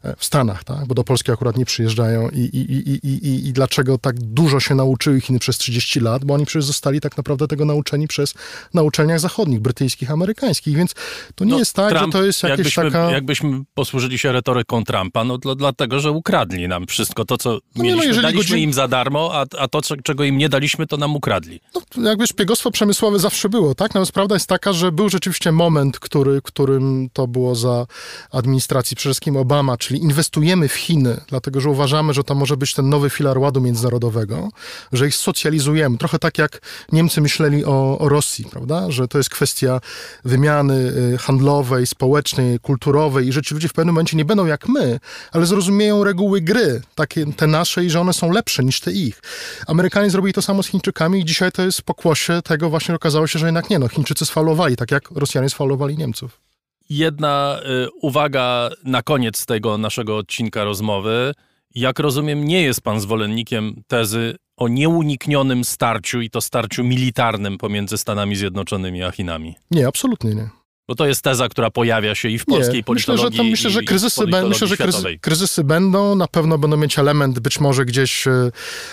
e, w Stanach, tak? bo do Polski akurat nie przyjeżdżają i, i, i, i, i dlaczego tak dużo się nauczyły Chiny przez 30 lat, bo oni przecież zostali tak naprawdę tego nauczeni przez na uczelniach zachodnich, brytyjskich, amerykańskich, więc to nie no, jest tak, Trump, że to jest jakieś jakbyśmy, taka... Jakbyśmy posłużyli się retoryką Trumpa, no to dlatego, że ukradli nam wszystko to, co no mieliśmy. No, daliśmy godzin... im za darmo, a, a to, czego im nie daliśmy, to nam ukradli. No, jakby szpiegostwo przemysłowe zawsze było, tak? Natomiast prawda jest taka, że był rzeczywiście moment, który, którym to było za administracji przede wszystkim Obama, czyli inwestujemy w Chiny, dlatego, że uważamy, że to może być ten nowy filar ładu międzynarodowego, że ich socjalizujemy. Trochę tak jak Niemcy myśleli o, o Rosji, prawda? Że to jest kwestia wymiany y, handlowej, społecznej, kulturowej i że ci ludzie w pewnym momencie nie będą jak my, ale zrozumieją reguły gry, takie te nasze i że one są lepsze niż te ich. Amerykanie zrobili to samo z Chińczykami i dzisiaj to jest pokłosie tego właśnie okazało się, że jednak nie, no Chińczycy sfaulowali, tak jak Rosjanie sfaulowali Niemców. Jedna y, uwaga na koniec tego naszego odcinka rozmowy. Jak rozumiem, nie jest pan zwolennikiem tezy o nieuniknionym starciu i to starciu militarnym pomiędzy Stanami Zjednoczonymi a Chinami. Nie, absolutnie nie. Bo to jest teza, która pojawia się i w polskiej nie, politologii. Myślę, że, to, myślę, że kryzysy, myślę, że kryzysy, kryzysy, będą. Na pewno będą mieć element być może gdzieś e,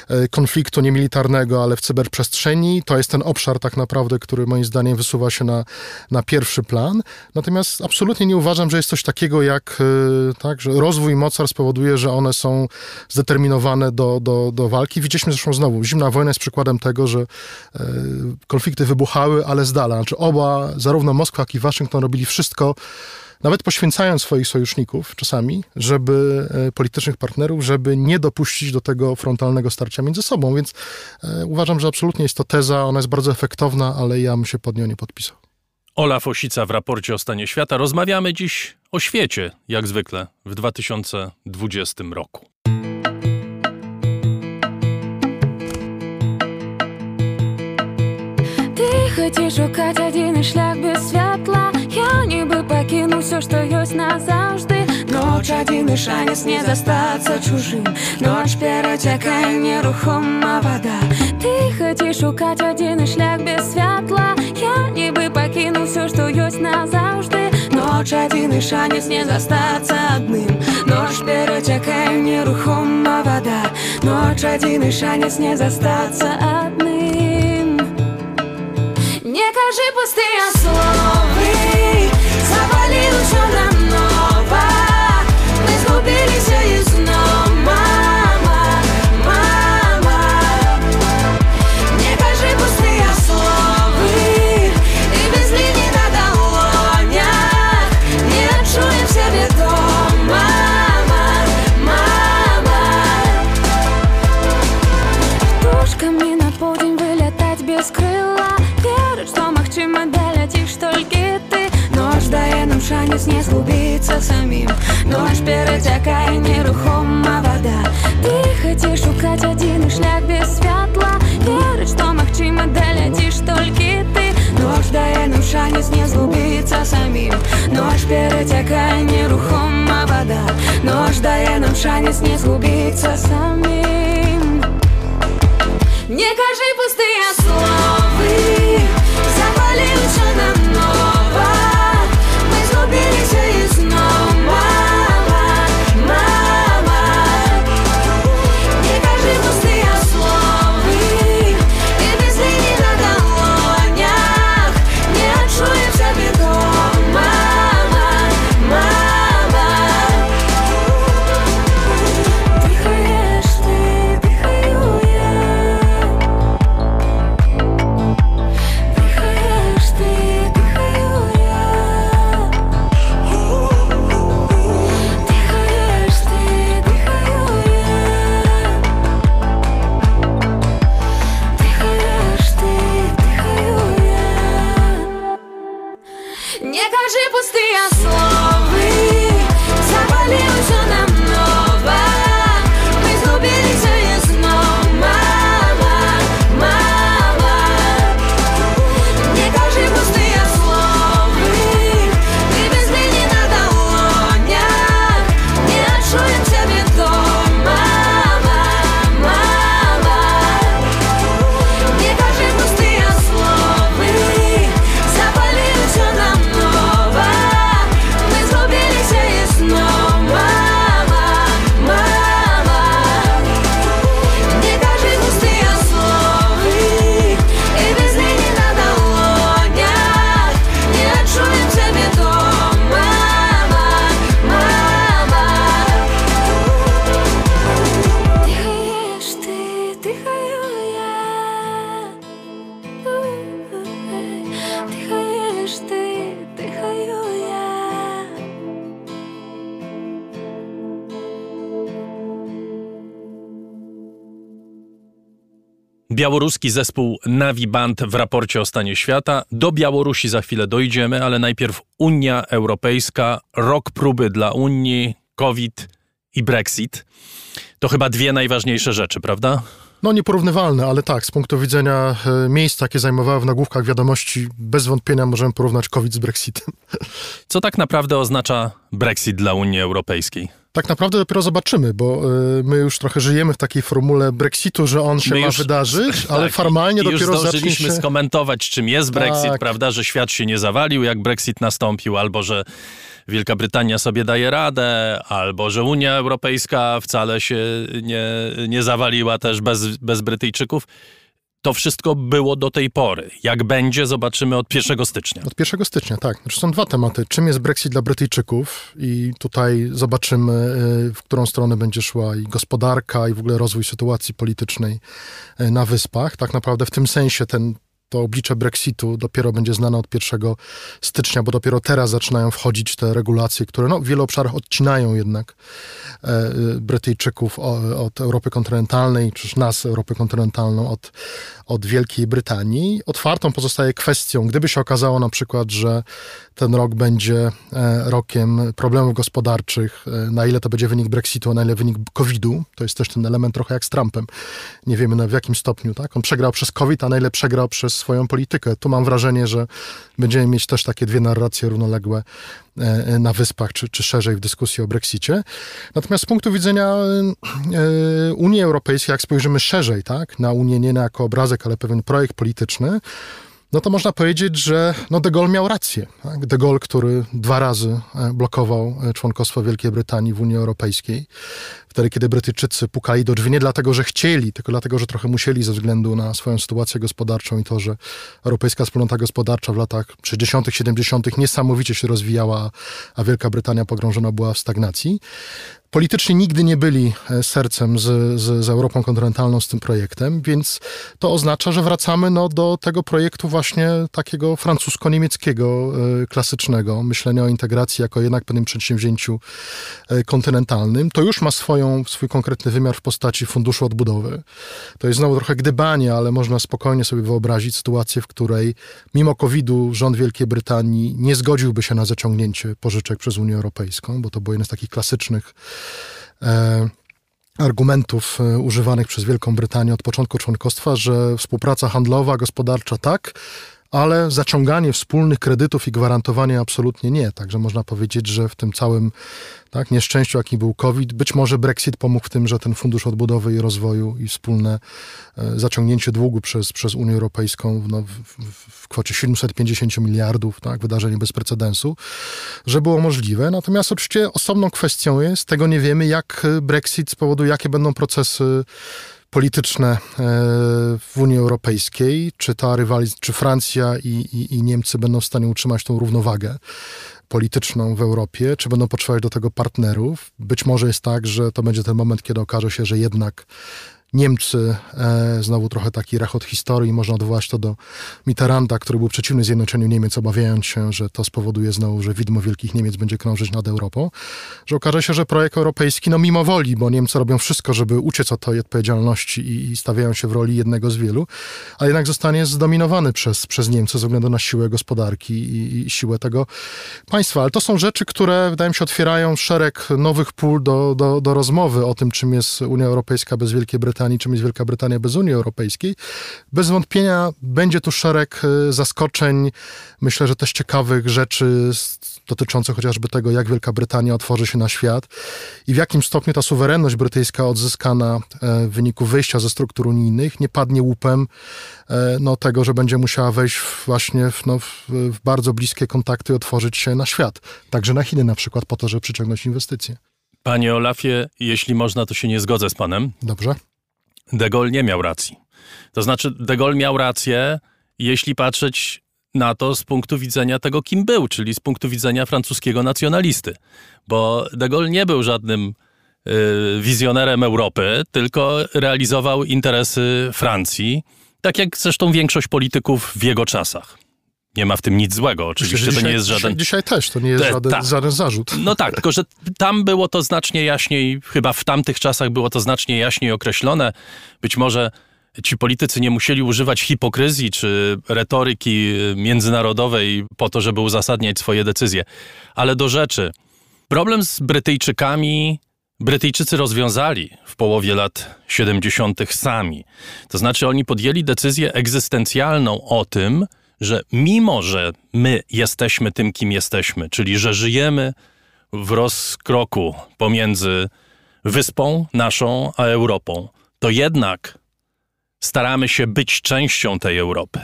e, konfliktu niemilitarnego, ale w cyberprzestrzeni. To jest ten obszar tak naprawdę, który moim zdaniem wysuwa się na, na pierwszy plan. Natomiast absolutnie nie uważam, że jest coś takiego jak e, tak, że rozwój mocar spowoduje, że one są zdeterminowane do, do, do walki. Widzieliśmy zresztą znowu, zimna wojna jest przykładem tego, że konflikty wybuchały, ale z dala. Znaczy oba, zarówno Moskwa, jak i Waszyngton Waszyngton robili wszystko, nawet poświęcając swoich sojuszników czasami, żeby e, politycznych partnerów, żeby nie dopuścić do tego frontalnego starcia między sobą. Więc e, uważam, że absolutnie jest to teza, ona jest bardzo efektowna, ale ja bym się pod nią nie podpisał. Olaf Osica w raporcie o stanie świata. Rozmawiamy dziś o świecie, jak zwykle, w 2020 roku. Ти шукать один шлях без святла Я ніби покину все, что есть назавжди Ночь один і шанец не застаться чужим Ночь перетекає нерухома вода Ти хотиш шукать один шлях без святла Я ніби покину все, что есть назавжди Ночь один і шанец не застаться одним Ночь перетекає нерухома вода Ночь один і шанец не застаться одним hoje postei a sobre шанец не згубіцца самім Ноч перацякае нерухома вода Ты хацеш шукаць адзіны шлях без святла Верыць, што магчыма даляціш толькі ты Ноч дае нам шанец не згубіцца самім Ноч перацякае нерухома вода Ноч дае нам шанец не згубіцца самім Не кажи пустыя словы Białoruski zespół Navi Band w raporcie o stanie świata. Do Białorusi za chwilę dojdziemy, ale najpierw Unia Europejska, rok próby dla Unii, COVID i Brexit. To chyba dwie najważniejsze rzeczy, prawda? No nieporównywalne, ale tak, z punktu widzenia e, miejsc, jakie zajmowały w nagłówkach wiadomości, bez wątpienia możemy porównać COVID z Brexitem. Co tak naprawdę oznacza Brexit dla Unii Europejskiej? Tak naprawdę dopiero zobaczymy, bo e, my już trochę żyjemy w takiej formule Brexitu, że on się My ma już- wydarzyć, ale Tak, formalnie dopiero zacznie zdążyliśmy się... skomentować, czym jest Brexit, Tak. prawda, że świat się nie zawalił, jak Brexit nastąpił, albo że Wielka Brytania sobie daje radę, albo że Unia Europejska wcale się nie, nie zawaliła też bez, bez Brytyjczyków. To wszystko było do tej pory. Jak będzie, zobaczymy od 1 stycznia. Od 1 stycznia, tak. Znaczy są dwa tematy. Czym jest Brexit dla Brytyjczyków i tutaj zobaczymy, y, w którą stronę będzie szła i gospodarka, i w ogóle rozwój sytuacji politycznej y, na Wyspach. Tak naprawdę w tym sensie ten to oblicze Brexitu dopiero będzie znane od 1 stycznia, bo dopiero teraz zaczynają wchodzić te regulacje, które no, w wielu obszarach odcinają jednak e, Brytyjczyków od Europy kontynentalnej, czy nas, Europę kontynentalną, od, od Wielkiej Brytanii. Otwartą pozostaje kwestią, gdyby się okazało na przykład, że ten rok będzie e, rokiem problemów gospodarczych, e, na ile to będzie wynik Brexitu, a na ile wynik COVID-u, to jest też ten element trochę jak z Trumpem. Nie wiemy na w jakim stopniu, tak? On przegrał przez COVID, a na ile przegrał przez swoją politykę. Tu mam wrażenie, że będziemy mieć też takie dwie narracje równoległe e, na Wyspach, czy, czy szerzej w dyskusji o Brexicie. Natomiast z punktu widzenia Unii Europejskiej, jak spojrzymy szerzej, tak, na Unię nie jako obrazek, ale pewien projekt polityczny, no to można powiedzieć, że no de Gaulle miał rację. Tak? De Gaulle, który dwa razy e, blokował e, członkostwo Wielkiej Brytanii w Unii Europejskiej, wtedy, kiedy Brytyjczycy pukali do drzwi nie dlatego, że chcieli, tylko dlatego, że trochę musieli ze względu na swoją sytuację gospodarczą i to, że Europejska Wspólnota Gospodarcza w latach 60., 70. niesamowicie się rozwijała, a Wielka Brytania pogrążona była w stagnacji. Politycznie nigdy nie byli e, sercem z, z, z Europą kontynentalną, z tym projektem, więc to oznacza, że wracamy no, do tego projektu właśnie takiego francusko-niemieckiego, e, klasycznego, myślenia o integracji jako jednak pewnym przedsięwzięciu e, kontynentalnym. To już ma swoją, swój konkretny wymiar w postaci funduszu odbudowy. To jest znowu trochę gdybanie, ale można spokojnie sobie wyobrazić sytuację, w której mimo COVID-u rząd Wielkiej Brytanii nie zgodziłby się na zaciągnięcie pożyczek przez Unię Europejską, bo to był jeden z takich klasycznych argumentów e, używanych przez Wielką Brytanię od początku członkostwa, że współpraca handlowa, gospodarcza tak, ale zaciąganie wspólnych kredytów i gwarantowanie absolutnie nie. Także można powiedzieć, że w tym całym tak, nieszczęściu, jakim był COVID, być może Brexit pomógł w tym, że ten Fundusz Odbudowy i Rozwoju i wspólne e, zaciągnięcie długu przez, przez Unię Europejską no, w, w, kwocie 750 miliardów, tak, wydarzenie bez precedensu, że było możliwe. Natomiast oczywiście osobną kwestią jest, tego nie wiemy, jak Brexit spowoduje, jakie będą procesy polityczne e, w Unii Europejskiej, czy ta rywaliz- czy Francja i, i, i Niemcy będą w stanie utrzymać tą równowagę polityczną w Europie, czy będą potrzebować do tego partnerów. Być może jest tak, że to będzie ten moment, kiedy okaże się, że jednak Niemcy, e, znowu trochę taki rachot historii, można odwołać to do Mitterranda, który był przeciwny zjednoczeniu Niemiec, obawiając się, że to spowoduje znowu, że widmo Wielkich Niemiec będzie krążyć nad Europą, że okaże się, że projekt europejski, no mimo woli, bo Niemcy robią wszystko, żeby uciec od tej odpowiedzialności i, i stawiają się w roli jednego z wielu, a jednak zostanie zdominowany przez, przez Niemcy ze względu na siłę gospodarki i, i siłę tego państwa. Ale to są rzeczy, które wydaje mi się otwierają szereg nowych pól do, do, do rozmowy o tym, czym jest Unia Europejska bez Wielkiej Brytanii, czym jest Wielka Brytania bez Unii Europejskiej. Bez wątpienia będzie tu szereg y, zaskoczeń, myślę, że też ciekawych rzeczy dotyczących chociażby tego, jak Wielka Brytania otworzy się na świat i w jakim stopniu ta suwerenność brytyjska odzyskana e, w wyniku wyjścia ze struktur unijnych nie padnie łupem e, no, tego, że będzie musiała wejść właśnie w, no, w, w bardzo bliskie kontakty i otworzyć się na świat. Także na Chiny na przykład, po to, żeby przyciągnąć inwestycje. Panie Olafie, jeśli można, to się nie zgodzę z panem. Dobrze. De Gaulle nie miał racji. To znaczy, De Gaulle miał rację, jeśli patrzeć na to z punktu widzenia tego, kim był, czyli z punktu widzenia francuskiego nacjonalisty. Bo De Gaulle nie był żadnym y, wizjonerem Europy, tylko realizował interesy Francji, tak jak zresztą większość polityków w jego czasach. Nie ma w tym nic złego. Oczywiście Myślę, to dzisiaj, nie jest żaden. Dzisiaj, też, to nie jest żaden, tak. żaden zarzut. No tak, tylko że tam było to znacznie jaśniej, chyba w tamtych czasach było to znacznie jaśniej określone. Być może ci politycy nie musieli używać hipokryzji czy retoryki międzynarodowej po to, żeby uzasadniać swoje decyzje. Ale do rzeczy. Problem z Brytyjczykami Brytyjczycy rozwiązali w połowie lat 70. sami. To znaczy, oni podjęli decyzję egzystencjalną o tym, że mimo, że my jesteśmy tym, kim jesteśmy, czyli że żyjemy w rozkroku pomiędzy wyspą naszą a Europą, to jednak staramy się być częścią tej Europy.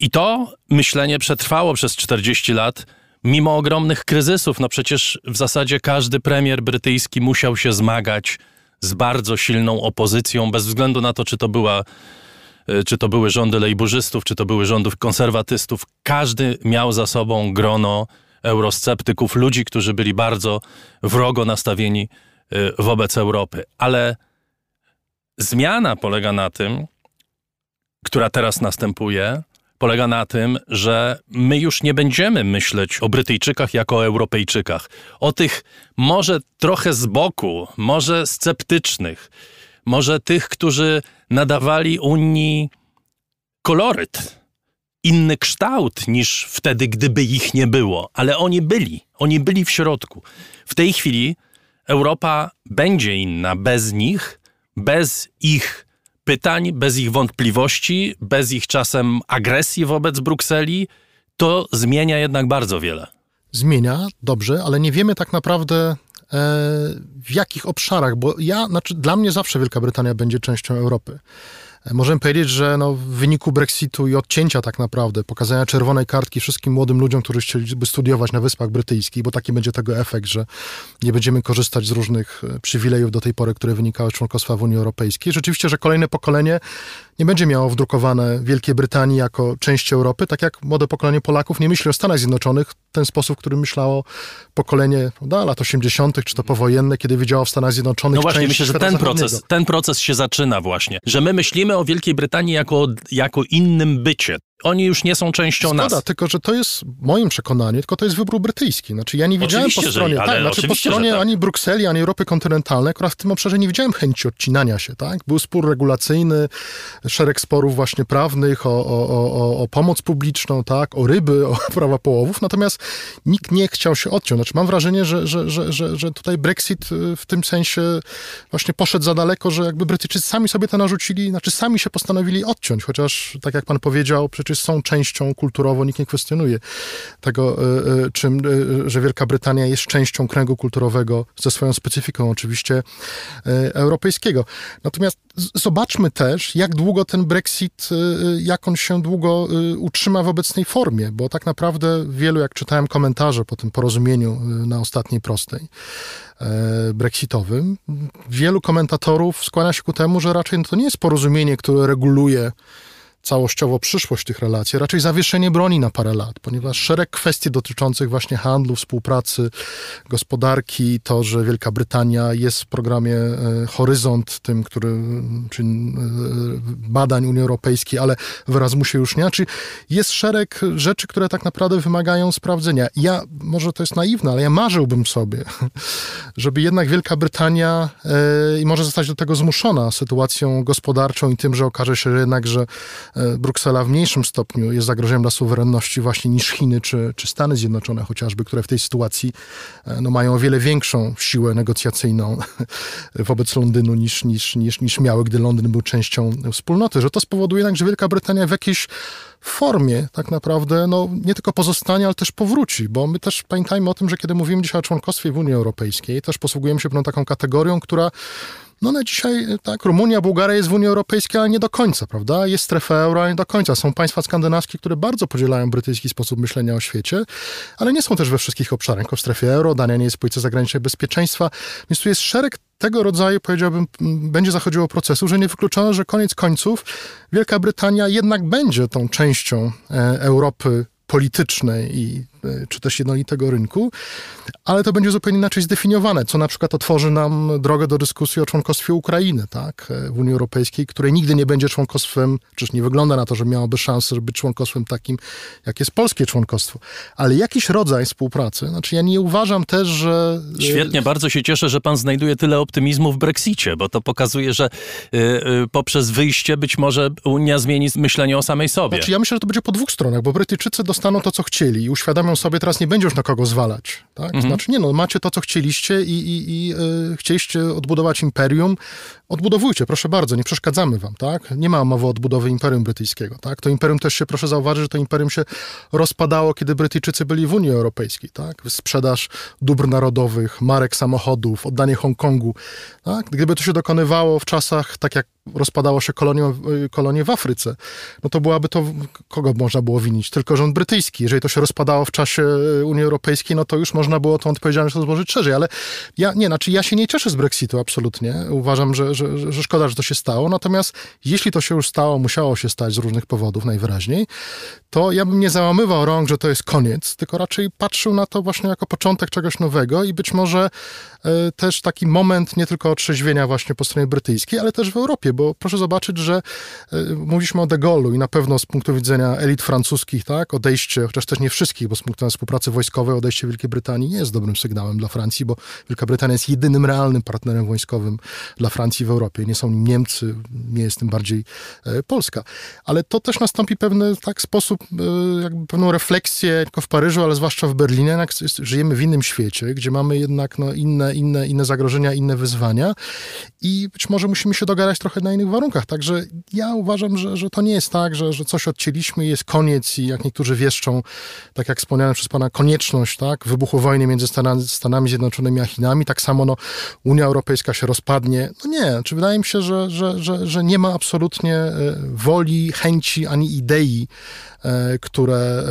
I to myślenie przetrwało przez 40 lat, mimo ogromnych kryzysów. No przecież w zasadzie każdy premier brytyjski musiał się zmagać z bardzo silną opozycją, bez względu na to, czy to była czy to były rządy lejburzystów, czy to były rządów konserwatystów. Każdy miał za sobą grono eurosceptyków, ludzi, którzy byli bardzo wrogo nastawieni e, wobec Europy. Ale zmiana polega na tym, która teraz następuje, polega na tym, że my już nie będziemy myśleć o Brytyjczykach jako o Europejczykach. O tych może trochę z boku, może sceptycznych, może tych, którzy nadawali Unii koloryt, inny kształt niż wtedy, gdyby ich nie było, ale oni byli, oni byli w środku. W tej chwili Europa będzie inna bez nich, bez ich pytań, bez ich wątpliwości, bez ich czasem agresji wobec Brukseli. To zmienia jednak bardzo wiele. Zmienia, dobrze, ale nie wiemy tak naprawdę w jakich obszarach, bo ja, znaczy dla mnie zawsze Wielka Brytania będzie częścią Europy. E, Możemy powiedzieć, że no, w wyniku Brexitu i odcięcia tak naprawdę, pokazania czerwonej kartki wszystkim młodym ludziom, którzy chcieliby studiować na Wyspach Brytyjskich, bo taki będzie tego efekt, że nie będziemy korzystać z różnych e, przywilejów do tej pory, które wynikały z członkostwa w Unii Europejskiej. Rzeczywiście, że kolejne pokolenie nie będzie miało wdrukowane Wielkiej Brytanii jako część Europy, tak jak młode pokolenie Polaków nie myśli o Stanach Zjednoczonych w ten sposób, w którym myślało pokolenie no, lat 80., czy to powojenne, kiedy widziało w Stanach Zjednoczonych No właśnie, myślę, że ten proces, ten proces się zaczyna właśnie, że my myślimy o Wielkiej Brytanii jako, jako innym bycie. Oni już nie są częścią Zgoda, nas. tylko że to jest w moim przekonaniu, tylko to jest wybór brytyjski. Znaczy ja nie widziałem Oczywiście, po że- stronie, ale tak, znaczy po że stronie tak. ani Brukseli, ani Europy kontynentalnej, akurat w tym obszarze nie widziałem chęci odcinania się, tak? Był spór regulacyjny, szereg sporów właśnie prawnych o, o, o, o, o pomoc publiczną, tak? O ryby, o prawa połowów, natomiast nikt nie chciał się odciąć. Znaczy mam wrażenie, że, że, że, że, że tutaj Brexit y, w tym sensie właśnie poszedł za daleko, że jakby Brytyjczycy sami sobie to narzucili, znaczy sami się postanowili odciąć, chociaż tak jak pan powiedział, przecież są częścią kulturowo, nikt nie kwestionuje tego, y, y, czym, y, że Wielka Brytania jest częścią kręgu kulturowego ze swoją specyfiką oczywiście europejskiego. Natomiast zobaczmy też, jak długo ten Brexit, jak on się długo utrzyma w obecnej formie, bo tak naprawdę wielu, jak czytałem komentarze po tym porozumieniu na ostatniej prostej, e, brexitowym, wielu komentatorów skłania się ku temu, że raczej to nie jest porozumienie, które reguluje całościowo przyszłość tych relacji, raczej zawieszenie broni na parę lat, ponieważ szereg kwestii dotyczących właśnie handlu, współpracy, gospodarki, to, że Wielka Brytania jest w programie e, Horyzont, tym, który, czyli e, badań Unii Europejskiej, ale w Erasmusie już nie. Czyli jest szereg rzeczy, które tak naprawdę wymagają sprawdzenia. Ja, może to jest naiwne, ale ja marzyłbym sobie, żeby jednak Wielka Brytania e, i może zostać do tego zmuszona sytuacją gospodarczą i tym, że okaże się jednak, że Bruksela w mniejszym stopniu jest zagrożeniem dla suwerenności właśnie niż Chiny czy, czy Stany Zjednoczone chociażby, które w tej sytuacji e, no, mają o wiele większą siłę negocjacyjną wobec Londynu niż, niż, niż, niż miały, gdy Londyn był częścią wspólnoty, że to spowoduje jednak, że Wielka Brytania w jakiejś formie tak naprawdę no, nie tylko pozostanie, ale też powróci, bo my też pamiętajmy o tym, że kiedy mówimy dzisiaj o członkostwie w Unii Europejskiej, też posługujemy się pewną taką kategorią, która no na dzisiaj, tak, Rumunia, Bułgaria jest w Unii Europejskiej, ale nie do końca, prawda? Jest strefa euro, ale nie do końca. Są państwa skandynawskie, które bardzo podzielają brytyjski sposób myślenia o świecie, ale nie są też we wszystkich obszarach, jako w strefie euro. Dania nie jest w polityce zagranicznej bezpieczeństwa, więc tu jest szereg tego rodzaju, powiedziałbym, będzie zachodziło procesu, że nie wykluczono, że koniec końców Wielka Brytania jednak będzie tą częścią e, Europy politycznej i E, czy też jednolitego rynku, ale to będzie zupełnie inaczej zdefiniowane, co na przykład otworzy nam drogę do dyskusji o członkostwie Ukrainy tak, e, w Unii Europejskiej, której nigdy nie będzie członkostwem, czyż nie wygląda na to, że miałoby szansę, żeby być członkostwem takim, jak jest polskie członkostwo. Ale jakiś rodzaj współpracy, znaczy ja nie uważam też, że... E, Świetnie, bardzo się cieszę, że pan znajduje tyle optymizmu w Brexicie, bo to pokazuje, że poprzez wyjście być może Unia zmieni myślenie o samej sobie. Znaczy ja myślę, że to będzie po dwóch stronach, bo Brytyjczycy dostaną to, co chcieli i uświadamią sobie teraz nie będzie już na kogo zwalać. Tak? Mhm. Znaczy nie, no macie to, co chcieliście i, i, i yy, chcieliście odbudować imperium, odbudowujcie, proszę bardzo, nie przeszkadzamy wam, tak? Nie ma mowy o odbudowy Imperium Brytyjskiego, tak? To imperium też się, proszę zauważyć, że to imperium się rozpadało, kiedy Brytyjczycy byli w Unii Europejskiej, tak? Sprzedaż dóbr narodowych, marek samochodów, oddanie Hongkongu, tak? Gdyby to się dokonywało w czasach, tak jak rozpadało się kolonie, kolonie w Afryce, no to byłaby to, kogo można było winić? Tylko rząd brytyjski. Jeżeli to się rozpadało w czasie Unii Europejskiej, no to już można było tą odpowiedzialność rozłożyć szerzej, ale ja, nie, znaczy ja się nie cieszę z Brexitu, absolutnie. Uważam, że, że, że szkoda, że to się stało, natomiast jeśli to się już stało, musiało się stać z różnych powodów najwyraźniej, to ja bym nie załamywał rąk, że to jest koniec, tylko raczej patrzył na to właśnie jako początek czegoś nowego i być może e, też taki moment nie tylko otrzeźwienia właśnie po stronie brytyjskiej, ale też w Europie, bo proszę zobaczyć, że e, mówiliśmy o De Gaulle'u i na pewno z punktu widzenia elit francuskich, tak, odejście, chociaż też nie wszystkich, bo z punktu widzenia współpracy wojskowej odejście Wielkiej Brytanii nie jest dobrym sygnałem dla Francji, bo Wielka Brytania jest jedynym realnym partnerem wojskowym dla Francji w Europie. Nie są nim Niemcy, nie jest tym bardziej e, Polska. Ale to też nastąpi pewny tak sposób, e, jakby pewną refleksję tylko w Paryżu, ale zwłaszcza w Berlinie. Jednak żyjemy w innym świecie, gdzie mamy jednak no, inne, inne, inne zagrożenia, inne wyzwania i być może musimy się dogadać trochę na innych warunkach. Także ja uważam, że, że to nie jest tak, że, że coś odcięliśmy i jest koniec i jak niektórzy wieszczą, tak jak wspomniałem przez pana, konieczność tak, wybuchu wojny między Stanami, Stanami Zjednoczonymi a Chinami. Tak samo no, Unia Europejska się rozpadnie. No nie, czy wydaje mi się, że, że, że, że nie ma absolutnie e, woli, chęci ani idei E, które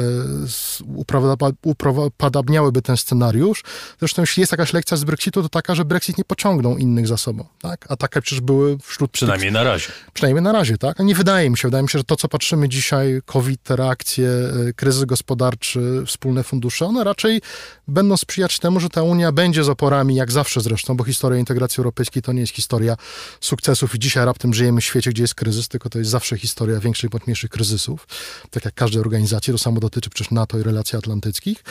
e, upadabniałyby ten scenariusz. Zresztą jeśli jest jakaś lekcja z Brexitu, to taka, że Brexit nie pociągnął innych za sobą. Tak? A takie przecież były wśród... Przynajmniej na razie. Przynajmniej na razie, tak? Nie wydaje mi się. Wydaje mi się, że to, co patrzymy dzisiaj, COVID, reakcje, e, kryzys gospodarczy, wspólne fundusze, one raczej będą sprzyjać temu, że ta Unia będzie z oporami, jak zawsze zresztą, bo historia integracji europejskiej to nie jest historia sukcesów i dzisiaj raptem żyjemy w świecie, gdzie jest kryzys, tylko to jest zawsze historia większych bądź mniejszych kryzysów. Tak jak każdej organizacji, to samo dotyczy przecież NATO i relacji atlantyckich,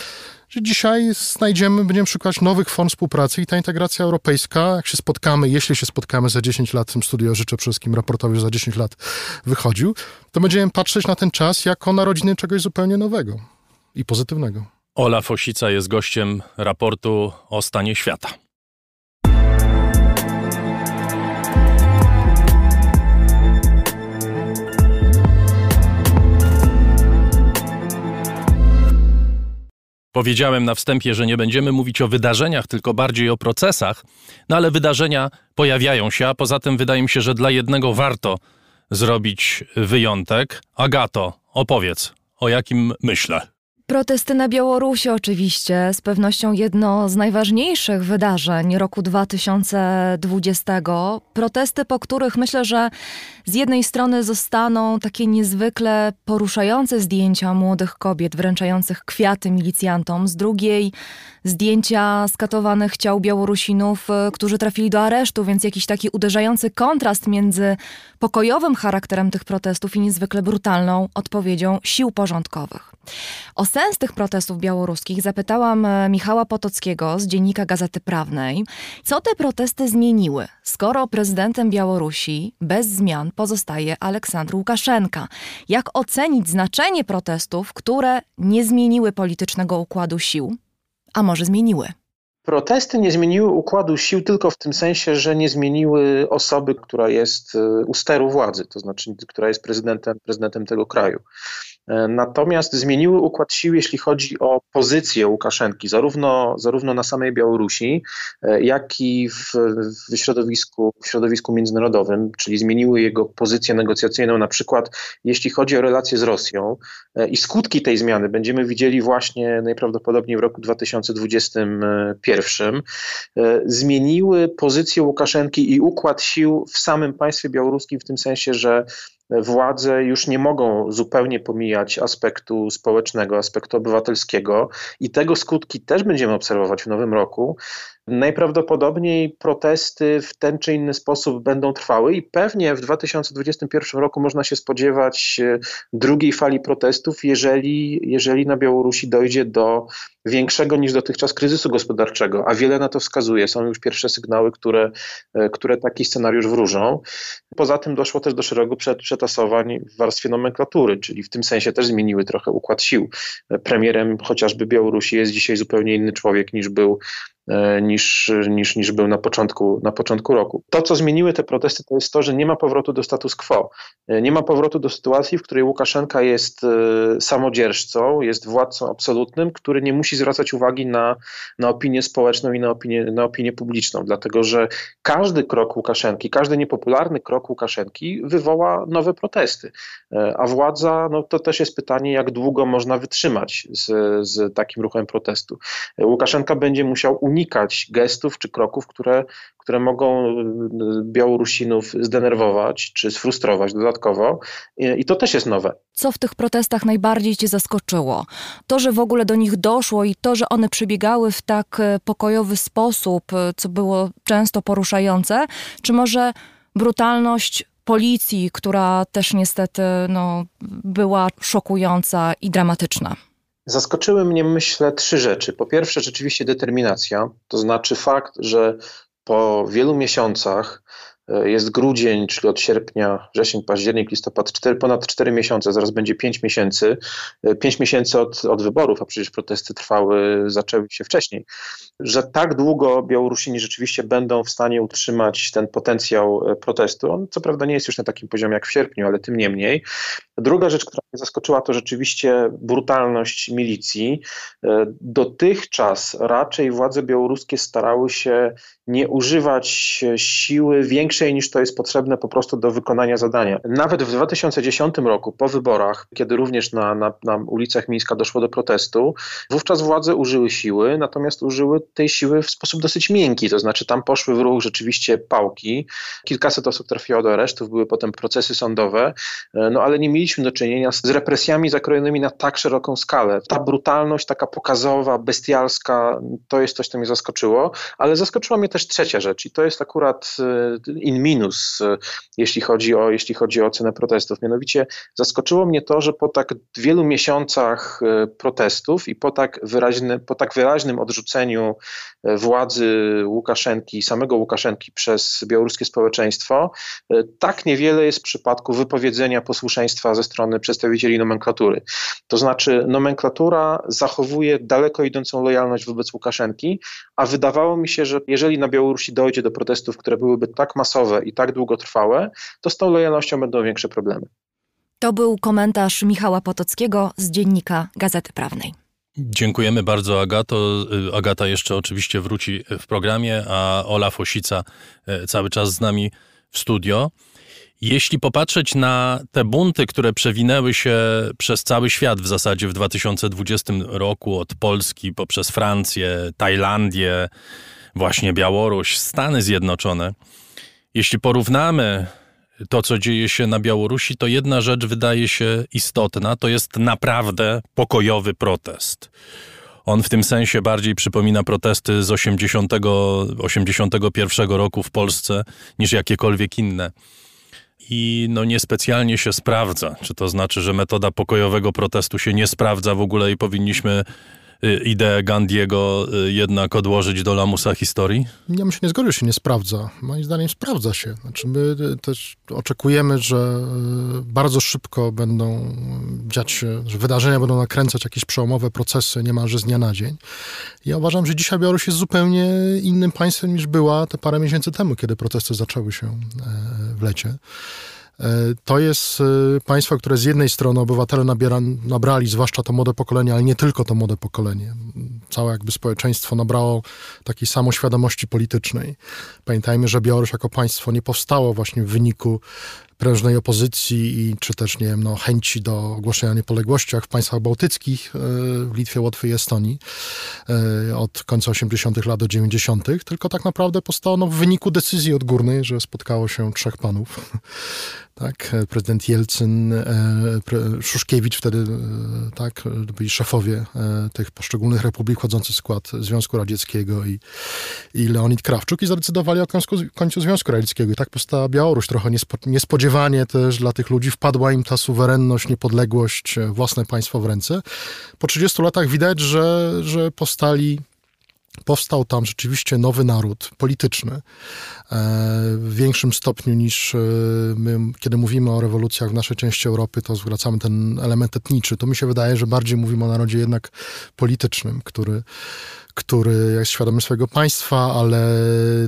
że dzisiaj znajdziemy, będziemy szukać nowych form współpracy i ta integracja europejska, jak się spotkamy, jeśli się spotkamy za 10 lat, w tym studio życzę wszystkim raportowi, że za 10 lat wychodził, to będziemy patrzeć na ten czas jako narodziny czegoś zupełnie nowego i pozytywnego. Olaf Osica jest gościem raportu o stanie świata. Powiedziałem na wstępie, że nie będziemy mówić o wydarzeniach, tylko bardziej o procesach, no ale wydarzenia pojawiają się, a poza tym wydaje mi się, że dla jednego warto zrobić wyjątek. Agato, opowiedz, o jakim myślę. Protesty na Białorusi oczywiście, z pewnością jedno z najważniejszych wydarzeń roku 2020. Protesty, po których myślę, że z jednej strony zostaną takie niezwykle poruszające zdjęcia młodych kobiet wręczających kwiaty milicjantom, z drugiej zdjęcia skatowanych ciał Białorusinów, e, którzy trafili do aresztu, więc jakiś taki uderzający kontrast między pokojowym charakterem tych protestów i niezwykle brutalną odpowiedzią sił porządkowych. O sens tych protestów białoruskich zapytałam e, Michała Potockiego z dziennika Gazety Prawnej, co te protesty zmieniły, skoro prezydentem Białorusi bez zmian pozostaje Aleksandr Łukaszenka. Jak ocenić znaczenie protestów, które nie zmieniły politycznego układu sił, a może zmieniły? Protesty nie zmieniły układu sił tylko w tym sensie, że nie zmieniły osoby, która jest e, u steru władzy, to znaczy, która jest prezydentem, prezydentem tego kraju. E, natomiast zmieniły układ sił, jeśli chodzi o pozycję Łukaszenki, zarówno, zarówno na samej Białorusi, e, jak i w, w, środowisku, w środowisku międzynarodowym, czyli zmieniły jego pozycję negocjacyjną, na przykład jeśli chodzi o relacje z Rosją. E, I skutki tej zmiany będziemy widzieli właśnie najprawdopodobniej w roku 2021. Zmieniły pozycję Łukaszenki i układ sił w samym państwie białoruskim, w tym sensie, że władze już nie mogą zupełnie pomijać aspektu społecznego, aspektu obywatelskiego i tego skutki też będziemy obserwować w nowym roku. Najprawdopodobniej protesty w ten czy inny sposób będą trwały i pewnie w 2021 roku można się spodziewać e, drugiej fali protestów, jeżeli, jeżeli na Białorusi dojdzie do większego niż dotychczas kryzysu gospodarczego, a wiele na to wskazuje. Są już pierwsze sygnały, które, e, które taki scenariusz wróżą. Poza tym doszło też do szeregu przetasowań w warstwie nomenklatury, czyli w tym sensie też zmieniły trochę układ sił. Premierem chociażby Białorusi jest dzisiaj zupełnie inny człowiek niż był E, niż, niż, niż był na początku, na początku roku. To, co zmieniły te protesty, to jest to, że nie ma powrotu do status quo. E, nie ma powrotu do sytuacji, w której Łukaszenka jest e, samodzierżcą, jest władcą absolutnym, który nie musi zwracać uwagi na, na opinię społeczną i na opinię, na opinię publiczną, dlatego że każdy krok Łukaszenki, każdy niepopularny krok Łukaszenki wywoła nowe protesty. A władza, no to też jest pytanie, jak długo można wytrzymać z, z takim ruchem protestu. Łukaszenka będzie musiał unikać gestów czy kroków, które, które mogą y, Białorusinów zdenerwować czy sfrustrować dodatkowo. I to też jest nowe. Co w tych protestach najbardziej Cię zaskoczyło? To, że w ogóle do nich doszło i to, że one przebiegały w tak e, pokojowy sposób, e, co było często poruszające, czy może brutalność policji, która też niestety no, była szokująca i dramatyczna? Zaskoczyły mnie, myślę, trzy rzeczy. Po pierwsze, rzeczywiście determinacja, to znaczy fakt, że po wielu miesiącach jest grudzień, czyli od sierpnia, wrzesień, październik, listopad, 4, ponad 4 miesiące, zaraz będzie 5 miesięcy. 5 e, miesięcy od, od wyborów, a przecież protesty trwały, zaczęły się wcześniej. Że tak długo Białorusini rzeczywiście będą w stanie utrzymać ten potencjał e, protestu. On co prawda nie jest już na takim poziomie jak w sierpniu, ale tym niemniej. Druga rzecz, która mnie zaskoczyła, to rzeczywiście brutalność milicji. Dotychczas raczej władze białoruskie starały się nie używać siły większej niż to jest potrzebne po prostu do wykonania zadania. Nawet w 2010 roku, po wyborach, kiedy również na, na, na ulicach Mińska doszło do protestu, wówczas władze użyły siły, natomiast użyły tej siły w sposób dosyć miękki, to znaczy tam poszły w ruch rzeczywiście pałki, kilkaset osób trafiło do aresztów, były potem procesy sądowe, no ale nie mieliśmy do czynienia z represjami zakrojonymi na tak szeroką skalę. Ta brutalność taka pokazowa, bestialska, to jest coś, co mnie zaskoczyło, ale zaskoczyła mnie też trzecia rzecz i to jest akurat e, in minus, e, jeśli chodzi o, jeśli chodzi o ocenę protestów. Mianowicie zaskoczyło mnie to, że po tak wielu miesiącach e, protestów i po tak, wyraźny, po tak wyraźnym odrzuceniu władzy Łukaszenki, samego Łukaszenki przez białoruskie społeczeństwo, tak niewiele jest przypadku wypowiedzenia posłuszeństwa ze strony przedstawicieli nomenklatury. To znaczy nomenklatura zachowuje daleko idącą lojalność wobec Łukaszenki, a wydawało mi się, że jeżeli na Białorusi dojdzie do protestów, które byłyby tak masowe i tak długotrwałe, to z tą lojalnością będą większe problemy. To był komentarz Michała Potockiego z dziennika Gazety Prawnej. Dziękujemy bardzo, Agato. Y, Agata jeszcze oczywiście wróci w programie, a Ola Fosica y, cały czas z nami w studio. Jeśli popatrzeć na te bunty, które przewinęły się przez cały świat w zasadzie w 2020 roku, od Polski poprzez Francję, Tajlandię, właśnie Białoruś, Stany Zjednoczone, jeśli porównamy to, co dzieje się na Białorusi, to jedna rzecz wydaje się istotna, to jest naprawdę pokojowy protest. On w tym sensie bardziej przypomina protesty z 80, 81 roku w Polsce niż jakiekolwiek inne. I no niespecjalnie się sprawdza. Czy to znaczy, że metoda pokojowego protestu się nie sprawdza w ogóle i powinniśmy ideę Gandiego y, jednak odłożyć do lamusa historii? Ja się nie zgodził, się nie sprawdza. Moim zdaniem sprawdza się. Znaczy my y, też oczekujemy, że bardzo szybko będą dziać się, że wydarzenia będą nakręcać jakieś przełomowe procesy niemalże z dnia na dzień. Ja uważam, że dzisiaj Białoruś jest zupełnie innym państwem niż była te parę miesięcy temu, kiedy protesty zaczęły się w lecie. E, to jest e, państwo, które z jednej strony obywatele nabiera, nabrali, zwłaszcza to młode pokolenie, ale nie tylko to młode pokolenie. Całe jakby społeczeństwo nabrało takiej samoświadomości politycznej. Pamiętajmy, że Białoruś jako państwo nie powstało właśnie w wyniku prężnej opozycji i czy też, nie wiem, no, chęci do ogłoszenia niepodległości, jak w państwach bałtyckich, e, w Litwie, Łotwie i Estonii od końca 80. lat do 90., tylko tak naprawdę powstało no, w wyniku decyzji odgórnej, że spotkało się trzech panów tak, prezydent Jelcyn, e, Szuszkiewicz wtedy, e, tak, byli szefowie e, tych poszczególnych republik wchodzący w skład Związku Radzieckiego i, i Leonid Krawczuk i zadecydowali o końcu, końcu Związku Radzieckiego i tak powstała Białoruś. Trochę niespodziewanie też dla tych ludzi wpadła im ta suwerenność, niepodległość, własne państwo w ręce. Po 30 latach widać, że, że powstali powstał tam rzeczywiście nowy naród polityczny e, w większym stopniu niż e, my, kiedy mówimy o rewolucjach w naszej części Europy, to zwracamy ten element etniczy. To mi się wydaje, że bardziej mówimy o narodzie jednak politycznym, który który jest świadomy swojego państwa, ale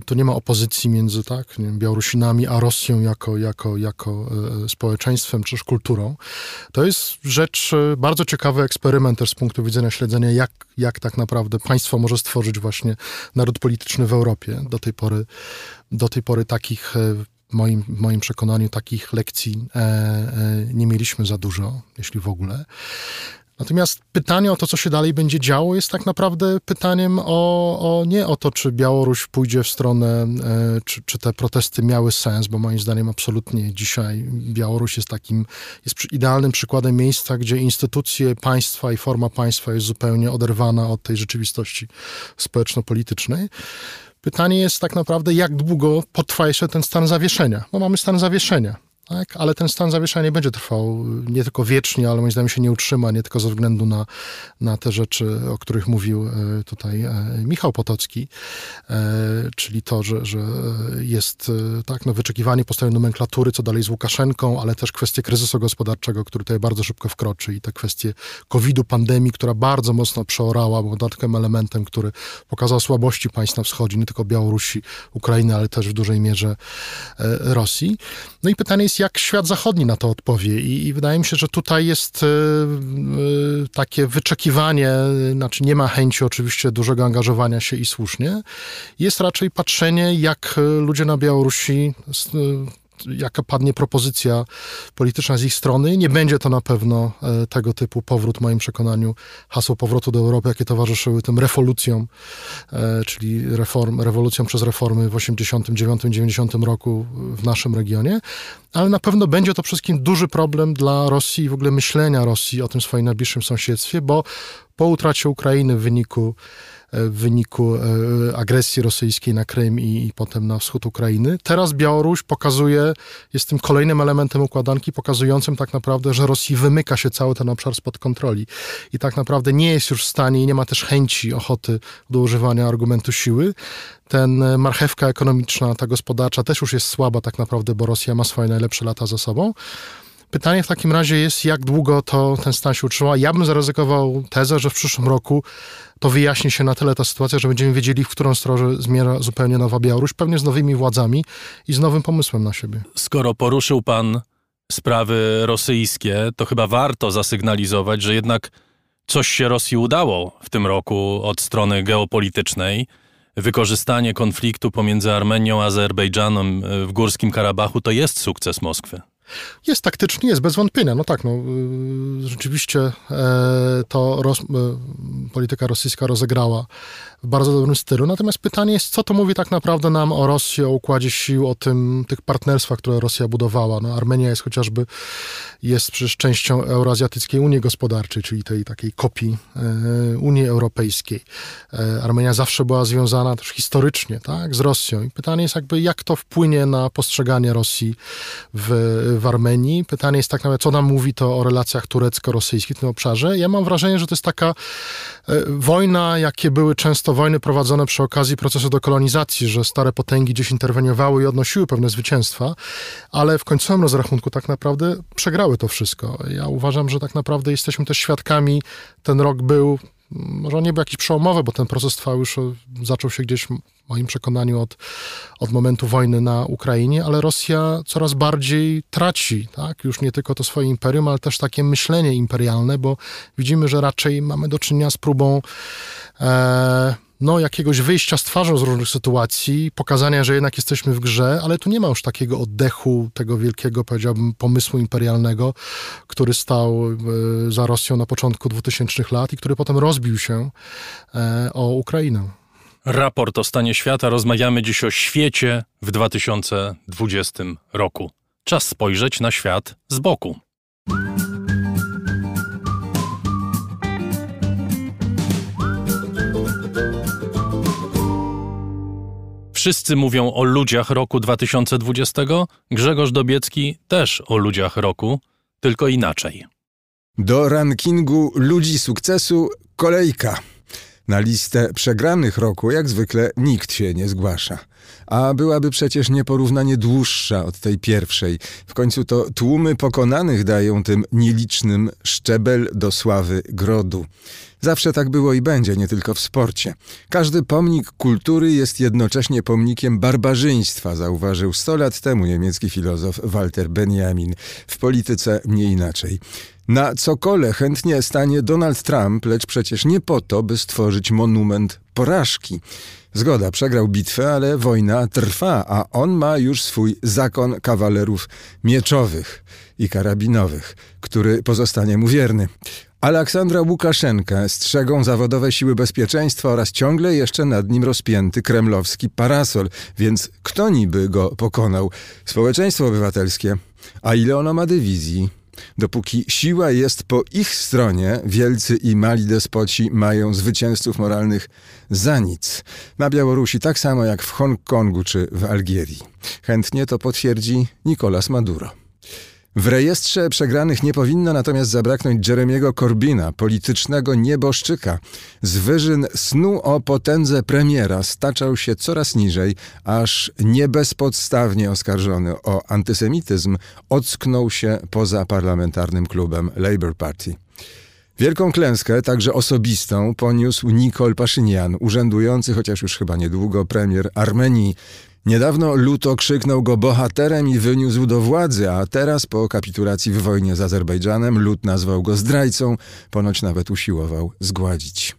tu nie ma opozycji między tak, nie wiem, Białorusinami a Rosją jako, jako, jako e, społeczeństwem czy też kulturą. To jest rzecz, e, bardzo ciekawy eksperyment też z punktu widzenia śledzenia, jak, jak tak naprawdę państwo może stworzyć właśnie naród polityczny w Europie. Do tej pory, do tej pory takich e, moim, moim przekonaniu takich lekcji e, e, nie mieliśmy za dużo, jeśli w ogóle. Natomiast pytanie o to, co się dalej będzie działo, jest tak naprawdę pytaniem o, o nie o to, czy Białoruś pójdzie w stronę, e, czy, czy te protesty miały sens, bo moim zdaniem absolutnie dzisiaj Białoruś jest takim, jest idealnym przykładem miejsca, gdzie instytucje państwa i forma państwa jest zupełnie oderwana od tej rzeczywistości społeczno-politycznej. Pytanie jest tak naprawdę, jak długo potrwa jeszcze ten stan zawieszenia, bo mamy stan zawieszenia. Tak? Ale ten stan zawieszenia nie będzie trwał nie tylko wiecznie, ale moim zdaniem się nie utrzyma, nie tylko ze względu na, na te rzeczy, o których mówił e, tutaj e, Michał Potocki, e, czyli to, że, że jest tak, no, wyczekiwanie po stronie nomenklatury, co dalej z Łukaszenką, ale też kwestie kryzysu gospodarczego, który tutaj bardzo szybko wkroczy i te kwestie COVID-u, pandemii, która bardzo mocno przeorała, bo dodatkowym elementem, który pokazał słabości państw na wschodzie, nie tylko Białorusi, Ukrainy, ale też w dużej mierze Rosji. No i pytanie jest, jak świat zachodni na to odpowie. I, i wydaje mi się, że tutaj jest y, y, takie wyczekiwanie, znaczy nie ma chęci oczywiście dużego angażowania się i słusznie. Jest raczej patrzenie, jak ludzie na Białorusi jaka padnie propozycja polityczna z ich strony. Nie będzie to na pewno e, tego typu powrót, w moim przekonaniu, hasło powrotu do Europy, jakie towarzyszyły tym rewolucjom, e, czyli reform, rewolucjom przez reformy w 89-90 roku w naszym regionie, ale na pewno będzie to wszystkim duży problem dla Rosji i w ogóle myślenia Rosji o tym swoim najbliższym sąsiedztwie, bo po utracie Ukrainy w wyniku w wyniku e, agresji rosyjskiej na Krym i, i, potem na wschód Ukrainy. Teraz Białoruś pokazuje, jest tym kolejnym elementem układanki, pokazującym tak naprawdę, że Rosji wymyka się cały ten obszar spod kontroli i tak naprawdę nie jest już w stanie i nie ma też chęci, ochoty do używania argumentu siły. Ten e, marchewka ekonomiczna, ta gospodarcza też już jest słaba tak naprawdę, bo Rosja ma swoje najlepsze lata za sobą. Pytanie w takim razie jest, jak długo to ten stan się utrzyma. Ja bym zaryzykował tezę, że w przyszłym roku to wyjaśni się na tyle ta sytuacja, że będziemy wiedzieli, w którą stronę zmierza zupełnie nowa Białoruś, pewnie z nowymi władzami i z nowym pomysłem na siebie. Skoro poruszył pan sprawy rosyjskie, to chyba warto zasygnalizować, że jednak coś się Rosji udało w tym roku od strony geopolitycznej. wykorzystanie konfliktu pomiędzy Armenią a Azerbejdżanem w Górskim Karabachu to jest sukces Moskwy. Jest taktycznie, jest bez wątpienia. No tak, no, y, rzeczywiście e, to e, polityka rosyjska rozegrała bardzo dobrym stylu. Natomiast pytanie jest, co to mówi tak naprawdę nam o Rosji, o układzie sił, o tym, tych partnerstwach, które Rosja budowała. No, Armenia jest chociażby, jest przecież częścią Euroazjatyckiej Unii Gospodarczej, czyli tej takiej kopii e, Unii Europejskiej. E, Armenia zawsze była związana też historycznie tak, z Rosją. I pytanie jest jakby, jak to wpłynie na postrzeganie Rosji w, w Armenii. Pytanie jest tak naprawdę, co nam mówi to o relacjach turecko-rosyjskich w tym obszarze. Ja mam wrażenie, że to jest taka e, wojna, jakie były często wojny prowadzone przy okazji procesu dekolonizacji, że stare potęgi gdzieś interweniowały i odnosiły pewne zwycięstwa, ale w końcowym rozrachunku tak naprawdę przegrały to wszystko. Ja uważam, że tak naprawdę jesteśmy też świadkami, ten rok był może on nie był jakiś przełomowy, bo ten proces trwał już, zaczął się gdzieś w moim przekonaniu od, od momentu wojny na Ukrainie, ale Rosja coraz bardziej traci, tak? Już nie tylko to swoje imperium, ale też takie myślenie imperialne, bo widzimy, że raczej mamy do czynienia z próbą e, no, jakiegoś wyjścia z twarzą z różnych sytuacji, pokazania, że jednak jesteśmy w grze, ale tu nie ma już takiego oddechu, tego wielkiego, powiedziałbym, pomysłu imperialnego, który stał e, za Rosją na początku 2000 lat i który potem rozbił się e, o Ukrainę. Raport o stanie świata. Rozmawiamy dziś o świecie w 2020 roku. Czas spojrzeć na świat z boku. Wszyscy mówią o ludziach roku 2020. Grzegorz Dobiecki też o ludziach roku, tylko inaczej. Do rankingu ludzi sukcesu kolejka. Na listę przegranych roku, jak zwykle, nikt się nie zgłasza. A byłaby przecież nieporównanie dłuższa od tej pierwszej. W końcu to tłumy pokonanych dają tym nielicznym szczebel do sławy grodu. Zawsze tak było i będzie, nie tylko w sporcie. Każdy pomnik kultury jest jednocześnie pomnikiem barbarzyństwa, zauważył 100 lat temu niemiecki filozof Walter Benjamin. W polityce nie inaczej. Na cokole chętnie stanie Donald Trump, lecz przecież nie po to, by stworzyć monument porażki. Zgoda, przegrał bitwę, ale wojna trwa, a on ma już swój zakon kawalerów mieczowych i karabinowych, który pozostanie mu wierny. Aleksandra Łukaszenkę strzegą zawodowe siły bezpieczeństwa oraz ciągle jeszcze nad nim rozpięty kremlowski parasol, więc kto niby go pokonał? Społeczeństwo obywatelskie. A ile ono ma dywizji? Dopóki siła jest po ich stronie, wielcy i mali despoci mają zwycięzców moralnych za nic. Na Białorusi tak samo jak w Hongkongu czy w Algierii. Chętnie to potwierdzi Nicolas Maduro. W rejestrze przegranych nie powinno natomiast zabraknąć Jeremiego Corbina, politycznego nieboszczyka. Z wyżyn snu o potędze premiera staczał się coraz niżej, aż nie bezpodstawnie oskarżony o antysemityzm ocknął się poza parlamentarnym klubem Labour Party. Wielką klęskę, także osobistą, poniósł Nikol Paszynian, urzędujący, chociaż już chyba niedługo, premier Armenii. Niedawno luto krzyknął go bohaterem i wyniósł do władzy, a teraz po kapitulacji w wojnie z Azerbejdżanem lud nazwał go zdrajcą, ponoć nawet usiłował zgładzić.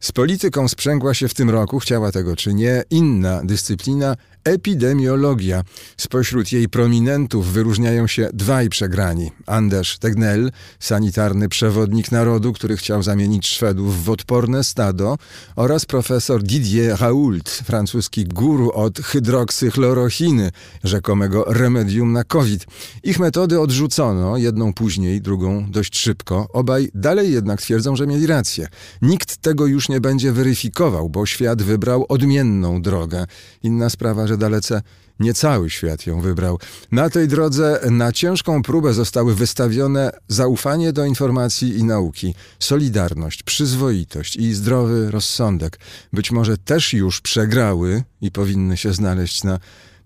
Z polityką sprzęgła się w tym roku, chciała tego czy nie, inna dyscyplina epidemiologia. Spośród jej prominentów wyróżniają się dwaj przegrani. Anders Tegnell, sanitarny przewodnik narodu, który chciał zamienić Szwedów w odporne stado oraz profesor Didier Raoult, francuski guru od hydroksychlorochiny, rzekomego remedium na COVID. Ich metody odrzucono, jedną później, drugą dość szybko. Obaj dalej jednak twierdzą, że mieli rację. Nikt tego już nie będzie weryfikował, bo świat wybrał odmienną drogę. Inna sprawa, że dalece nie cały świat ją wybrał. Na tej drodze na ciężką próbę zostały wystawione zaufanie do informacji i nauki, solidarność, przyzwoitość i zdrowy rozsądek. Być może też już przegrały i powinny się znaleźć na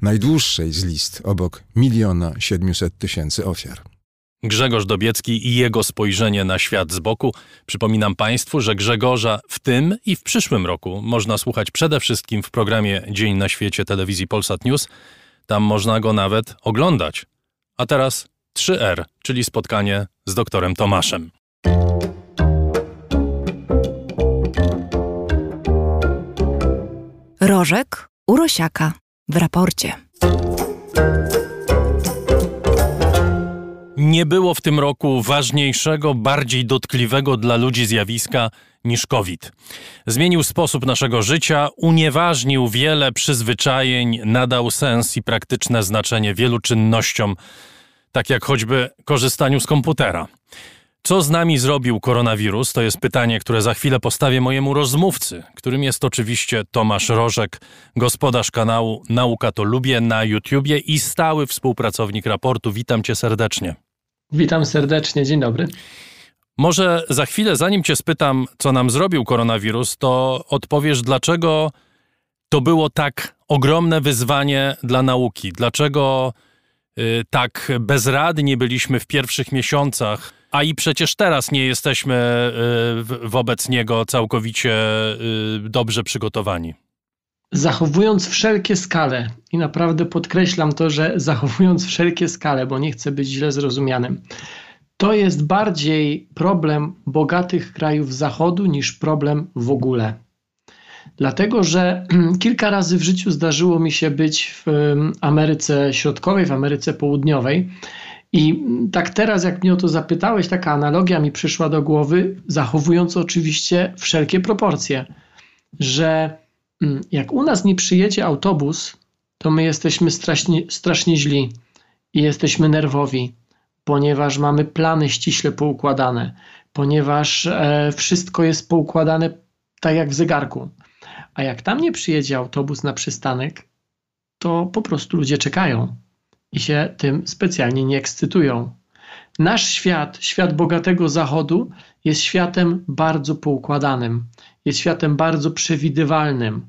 najdłuższej z list obok miliona siedmiuset tysięcy ofiar. Grzegorz Dobiecki i jego spojrzenie na świat z boku. Przypominam Państwu, że Grzegorza w tym i w przyszłym roku można słuchać przede wszystkim w programie Dzień na świecie telewizji Polsat News. Tam można go nawet oglądać. A teraz 3R, czyli spotkanie z doktorem Tomaszem. Rożek Urosiaka w raporcie. Nie było w tym roku ważniejszego, bardziej dotkliwego dla ludzi zjawiska niż COVID. Zmienił sposób naszego życia, unieważnił wiele przyzwyczajeń, nadał sens i praktyczne znaczenie wielu czynnościom, tak jak choćby korzystaniu z komputera. Co z nami zrobił koronawirus? To jest pytanie, które za chwilę postawię mojemu rozmówcy, którym jest oczywiście Tomasz Rożek, gospodarz kanału Nauka to Lubię na YouTubie i stały współpracownik raportu. Witam cię serdecznie. Witam serdecznie, dzień dobry. Może za chwilę, zanim cię spytam, co nam zrobił koronawirus, to odpowiesz, dlaczego to było tak ogromne wyzwanie dla nauki? Dlaczego y, tak bezradni byliśmy w pierwszych miesiącach, a i przecież teraz nie jesteśmy y, wobec niego całkowicie y, dobrze przygotowani? Zachowując wszelkie skale, i naprawdę podkreślam to, że zachowując wszelkie skale, bo nie chcę być źle zrozumianym, to jest bardziej problem bogatych krajów Zachodu niż problem w ogóle. Dlatego, że kilka razy w życiu zdarzyło mi się być w Ameryce Środkowej, w Ameryce Południowej. I tak teraz, jak mnie o to zapytałeś, taka analogia mi przyszła do głowy, zachowując oczywiście wszelkie proporcje, że jak u nas nie przyjedzie autobus, to my jesteśmy strasznie, strasznie źli i jesteśmy nerwowi ponieważ mamy plany ściśle poukładane, ponieważ e, wszystko jest poukładane tak jak w zegarku. A jak tam nie przyjedzie autobus na przystanek, to po prostu ludzie czekają i się tym specjalnie nie ekscytują. Nasz świat, świat bogatego zachodu, jest światem bardzo poukładanym, jest światem bardzo przewidywalnym.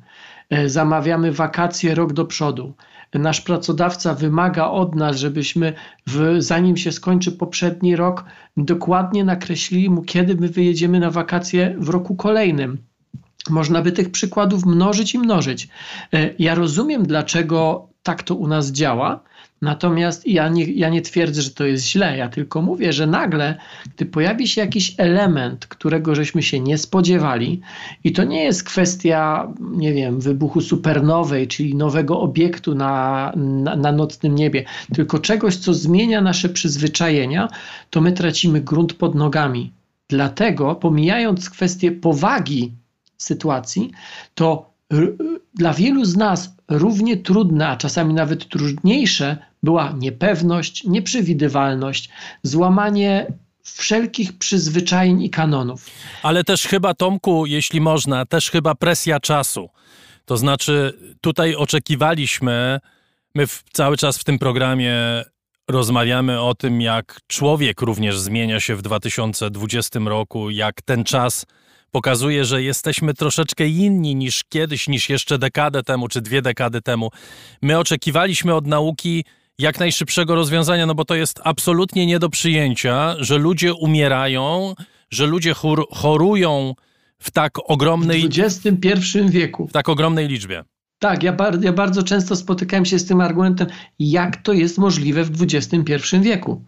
E, zamawiamy wakacje rok do przodu nasz pracodawca wymaga od nas, żebyśmy w, zanim się skończy poprzedni rok, dokładnie nakreślili mu, kiedy my wyjedziemy na wakacje w roku kolejnym. Można by tych przykładów mnożyć i mnożyć. E, ja rozumiem, dlaczego tak to u nas działa, Natomiast ja nie, ja nie twierdzę, że to jest źle, ja tylko mówię, że nagle, gdy pojawi się jakiś element, którego żeśmy się nie spodziewali, i to nie jest kwestia, nie wiem, wybuchu supernowej, czyli nowego obiektu na, na, na nocnym niebie, tylko czegoś, co zmienia nasze przyzwyczajenia, to my tracimy grunt pod nogami. Dlatego, pomijając kwestię powagi sytuacji, to dla wielu z nas równie trudne, a czasami nawet trudniejsze była niepewność, nieprzewidywalność, złamanie wszelkich przyzwyczajeń i kanonów. Ale też chyba, Tomku, jeśli można, też chyba presja czasu. To znaczy, tutaj oczekiwaliśmy, my w, cały czas w tym programie rozmawiamy o tym, jak człowiek również zmienia się w 2020 roku, jak ten czas pokazuje, że jesteśmy troszeczkę inni niż kiedyś, niż jeszcze dekadę temu, czy dwie dekady temu. My oczekiwaliśmy od nauki jak najszybszego rozwiązania, no bo to jest absolutnie nie do przyjęcia, że ludzie umierają, że ludzie chor chorują w tak ogromnej... W XXI wieku. W tak ogromnej liczbie. Tak, ja, bar ja bardzo często spotykałem się z tym argumentem, jak to jest możliwe w XXI wieku.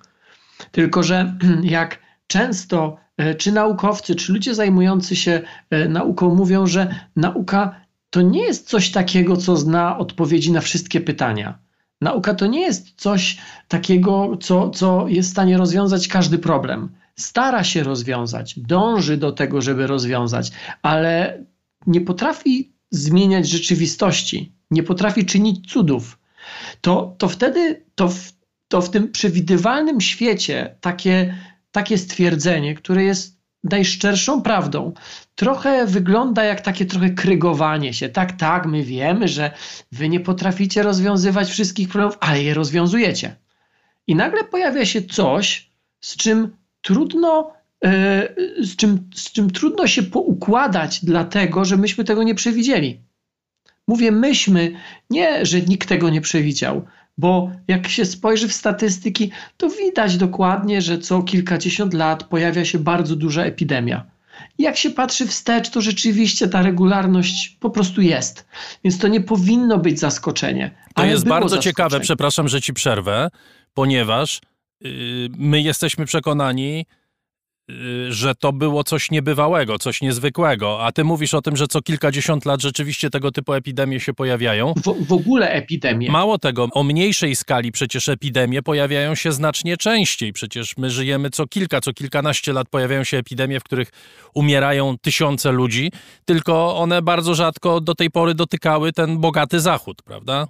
Tylko, że jak często czy naukowcy, czy ludzie zajmujący się e, nauką mówią, że nauka to nie jest coś takiego, co zna odpowiedzi na wszystkie pytania. Nauka to nie jest coś takiego, co, co jest w stanie rozwiązać każdy problem. Stara się rozwiązać, dąży do tego, żeby rozwiązać, ale nie potrafi zmieniać rzeczywistości, nie potrafi czynić cudów. To, to wtedy to w, to w tym przewidywalnym świecie takie, takie stwierdzenie, które jest najszczerszą prawdą, trochę wygląda jak takie trochę krygowanie się. Tak, tak, my wiemy, że wy nie potraficie rozwiązywać wszystkich problemów, ale je rozwiązujecie. I nagle pojawia się coś, z czym trudno, yy, z, czym, z czym trudno się poukładać, dlatego że myśmy tego nie przewidzieli. Mówię myśmy, nie, że nikt tego nie przewidział, bo jak się spojrzy w statystyki, to widać dokładnie, że co kilkadziesiąt lat pojawia się bardzo duża epidemia. I jak się patrzy wstecz, to rzeczywiście ta regularność po prostu jest. Więc to nie powinno być zaskoczenie. To jest bardzo ciekawe, przepraszam, że ci przerwę, ponieważ yy, my jesteśmy przekonani, że to było coś niebywałego, coś niezwykłego, a ty mówisz o tym, że co kilkadziesiąt lat rzeczywiście tego typu epidemie się pojawiają. W, w ogóle epidemie. Mało tego, o mniejszej skali przecież epidemie pojawiają się znacznie częściej. Przecież my żyjemy co kilka, co kilkanaście lat pojawiają się epidemie, w których umierają tysiące ludzi, tylko one bardzo rzadko do tej pory dotykały ten bogaty zachód, prawda?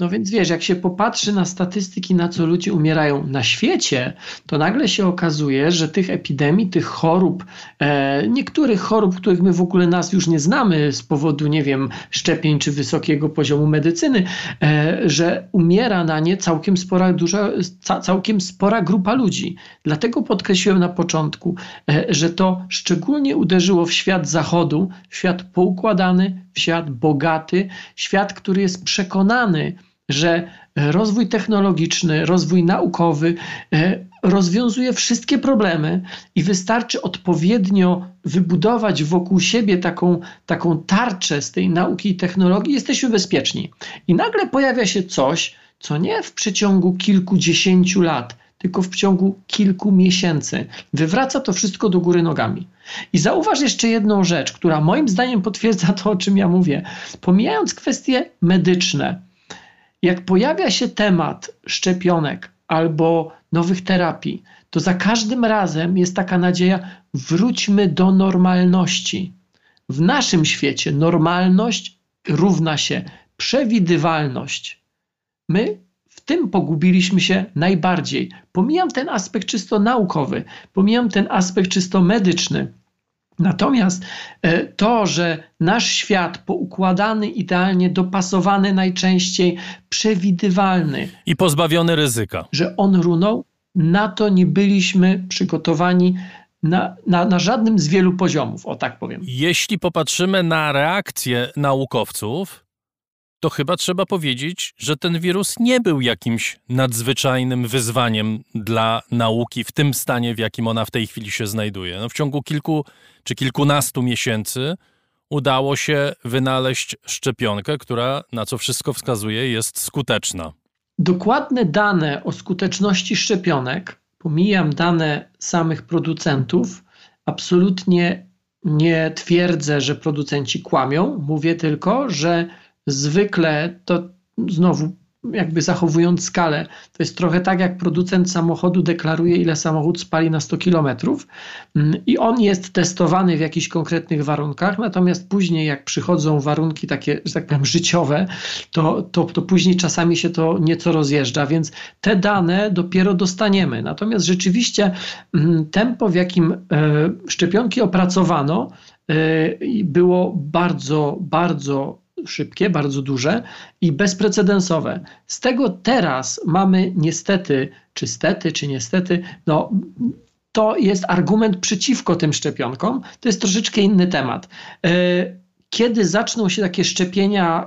No więc wiesz, jak się popatrzy na statystyki, na co ludzie umierają na świecie, to nagle się okazuje, że tych epidemii, tych chorób, e, niektórych chorób, których my w ogóle nas już nie znamy z powodu, nie wiem, szczepień czy wysokiego poziomu medycyny, e, że umiera na nie całkiem spora, duża, ca, całkiem spora grupa ludzi. Dlatego podkreśliłem na początku, e, że to szczególnie uderzyło w świat zachodu, w świat poukładany, świat bogaty, świat, który jest przekonany, że rozwój technologiczny, rozwój naukowy e, rozwiązuje wszystkie problemy i wystarczy odpowiednio wybudować wokół siebie taką, taką tarczę z tej nauki i technologii, jesteśmy bezpieczni. I nagle pojawia się coś, co nie w przeciągu kilkudziesięciu lat, tylko w ciągu kilku miesięcy wywraca to wszystko do góry nogami. I zauważ jeszcze jedną rzecz, która moim zdaniem potwierdza to, o czym ja mówię. Pomijając kwestie medyczne, jak pojawia się temat szczepionek albo nowych terapii, to za każdym razem jest taka nadzieja, wróćmy do normalności. W naszym świecie normalność równa się przewidywalność. My tym pogubiliśmy się najbardziej. Pomijam ten aspekt czysto naukowy, pomijam ten aspekt czysto medyczny. Natomiast e, to, że nasz świat poukładany, idealnie dopasowany, najczęściej przewidywalny i pozbawiony ryzyka, że on runął, na to nie byliśmy przygotowani na, na, na żadnym z wielu poziomów, o tak powiem. Jeśli popatrzymy na reakcję naukowców, to chyba trzeba powiedzieć, że ten wirus nie był jakimś nadzwyczajnym wyzwaniem dla nauki w tym stanie, w jakim ona w tej chwili się znajduje. No, w ciągu kilku czy kilkunastu miesięcy udało się wynaleźć szczepionkę, która, na co wszystko wskazuje, jest skuteczna. Dokładne dane o skuteczności szczepionek, pomijam dane samych producentów, absolutnie nie twierdzę, że producenci kłamią. Mówię tylko, że zwykle to znowu jakby zachowując skalę, to jest trochę tak, jak producent samochodu deklaruje, ile samochód spali na 100 km mm, i on jest testowany w jakichś konkretnych warunkach, natomiast później jak przychodzą warunki takie, że tak powiem, życiowe, to, to, to później czasami się to nieco rozjeżdża, więc te dane dopiero dostaniemy. Natomiast rzeczywiście mm, tempo, w jakim e, szczepionki opracowano, e, było bardzo, bardzo szybkie, bardzo duże i bezprecedensowe. Z tego teraz mamy niestety, czy stety, czy niestety, no to jest argument przeciwko tym szczepionkom. To jest troszeczkę inny temat. E, kiedy zaczną się takie szczepienia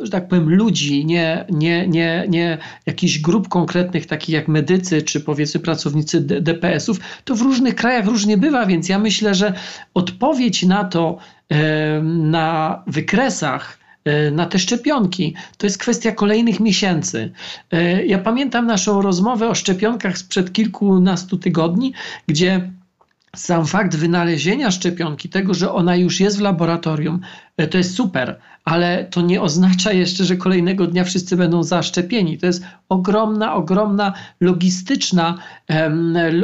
że tak powiem, ludzi, nie, nie, nie, nie jakichś grup konkretnych, takich jak medycy, czy powiedzmy pracownicy DPS-ów, to w różnych krajach różnie bywa, więc ja myślę, że odpowiedź na to e, na wykresach na te szczepionki. To jest kwestia kolejnych miesięcy. E, ja pamiętam naszą rozmowę o szczepionkach sprzed kilkunastu tygodni, gdzie sam fakt wynalezienia szczepionki, tego, że ona już jest w laboratorium, e, to jest super, ale to nie oznacza jeszcze, że kolejnego dnia wszyscy będą zaszczepieni. To jest ogromna, ogromna logistyczna,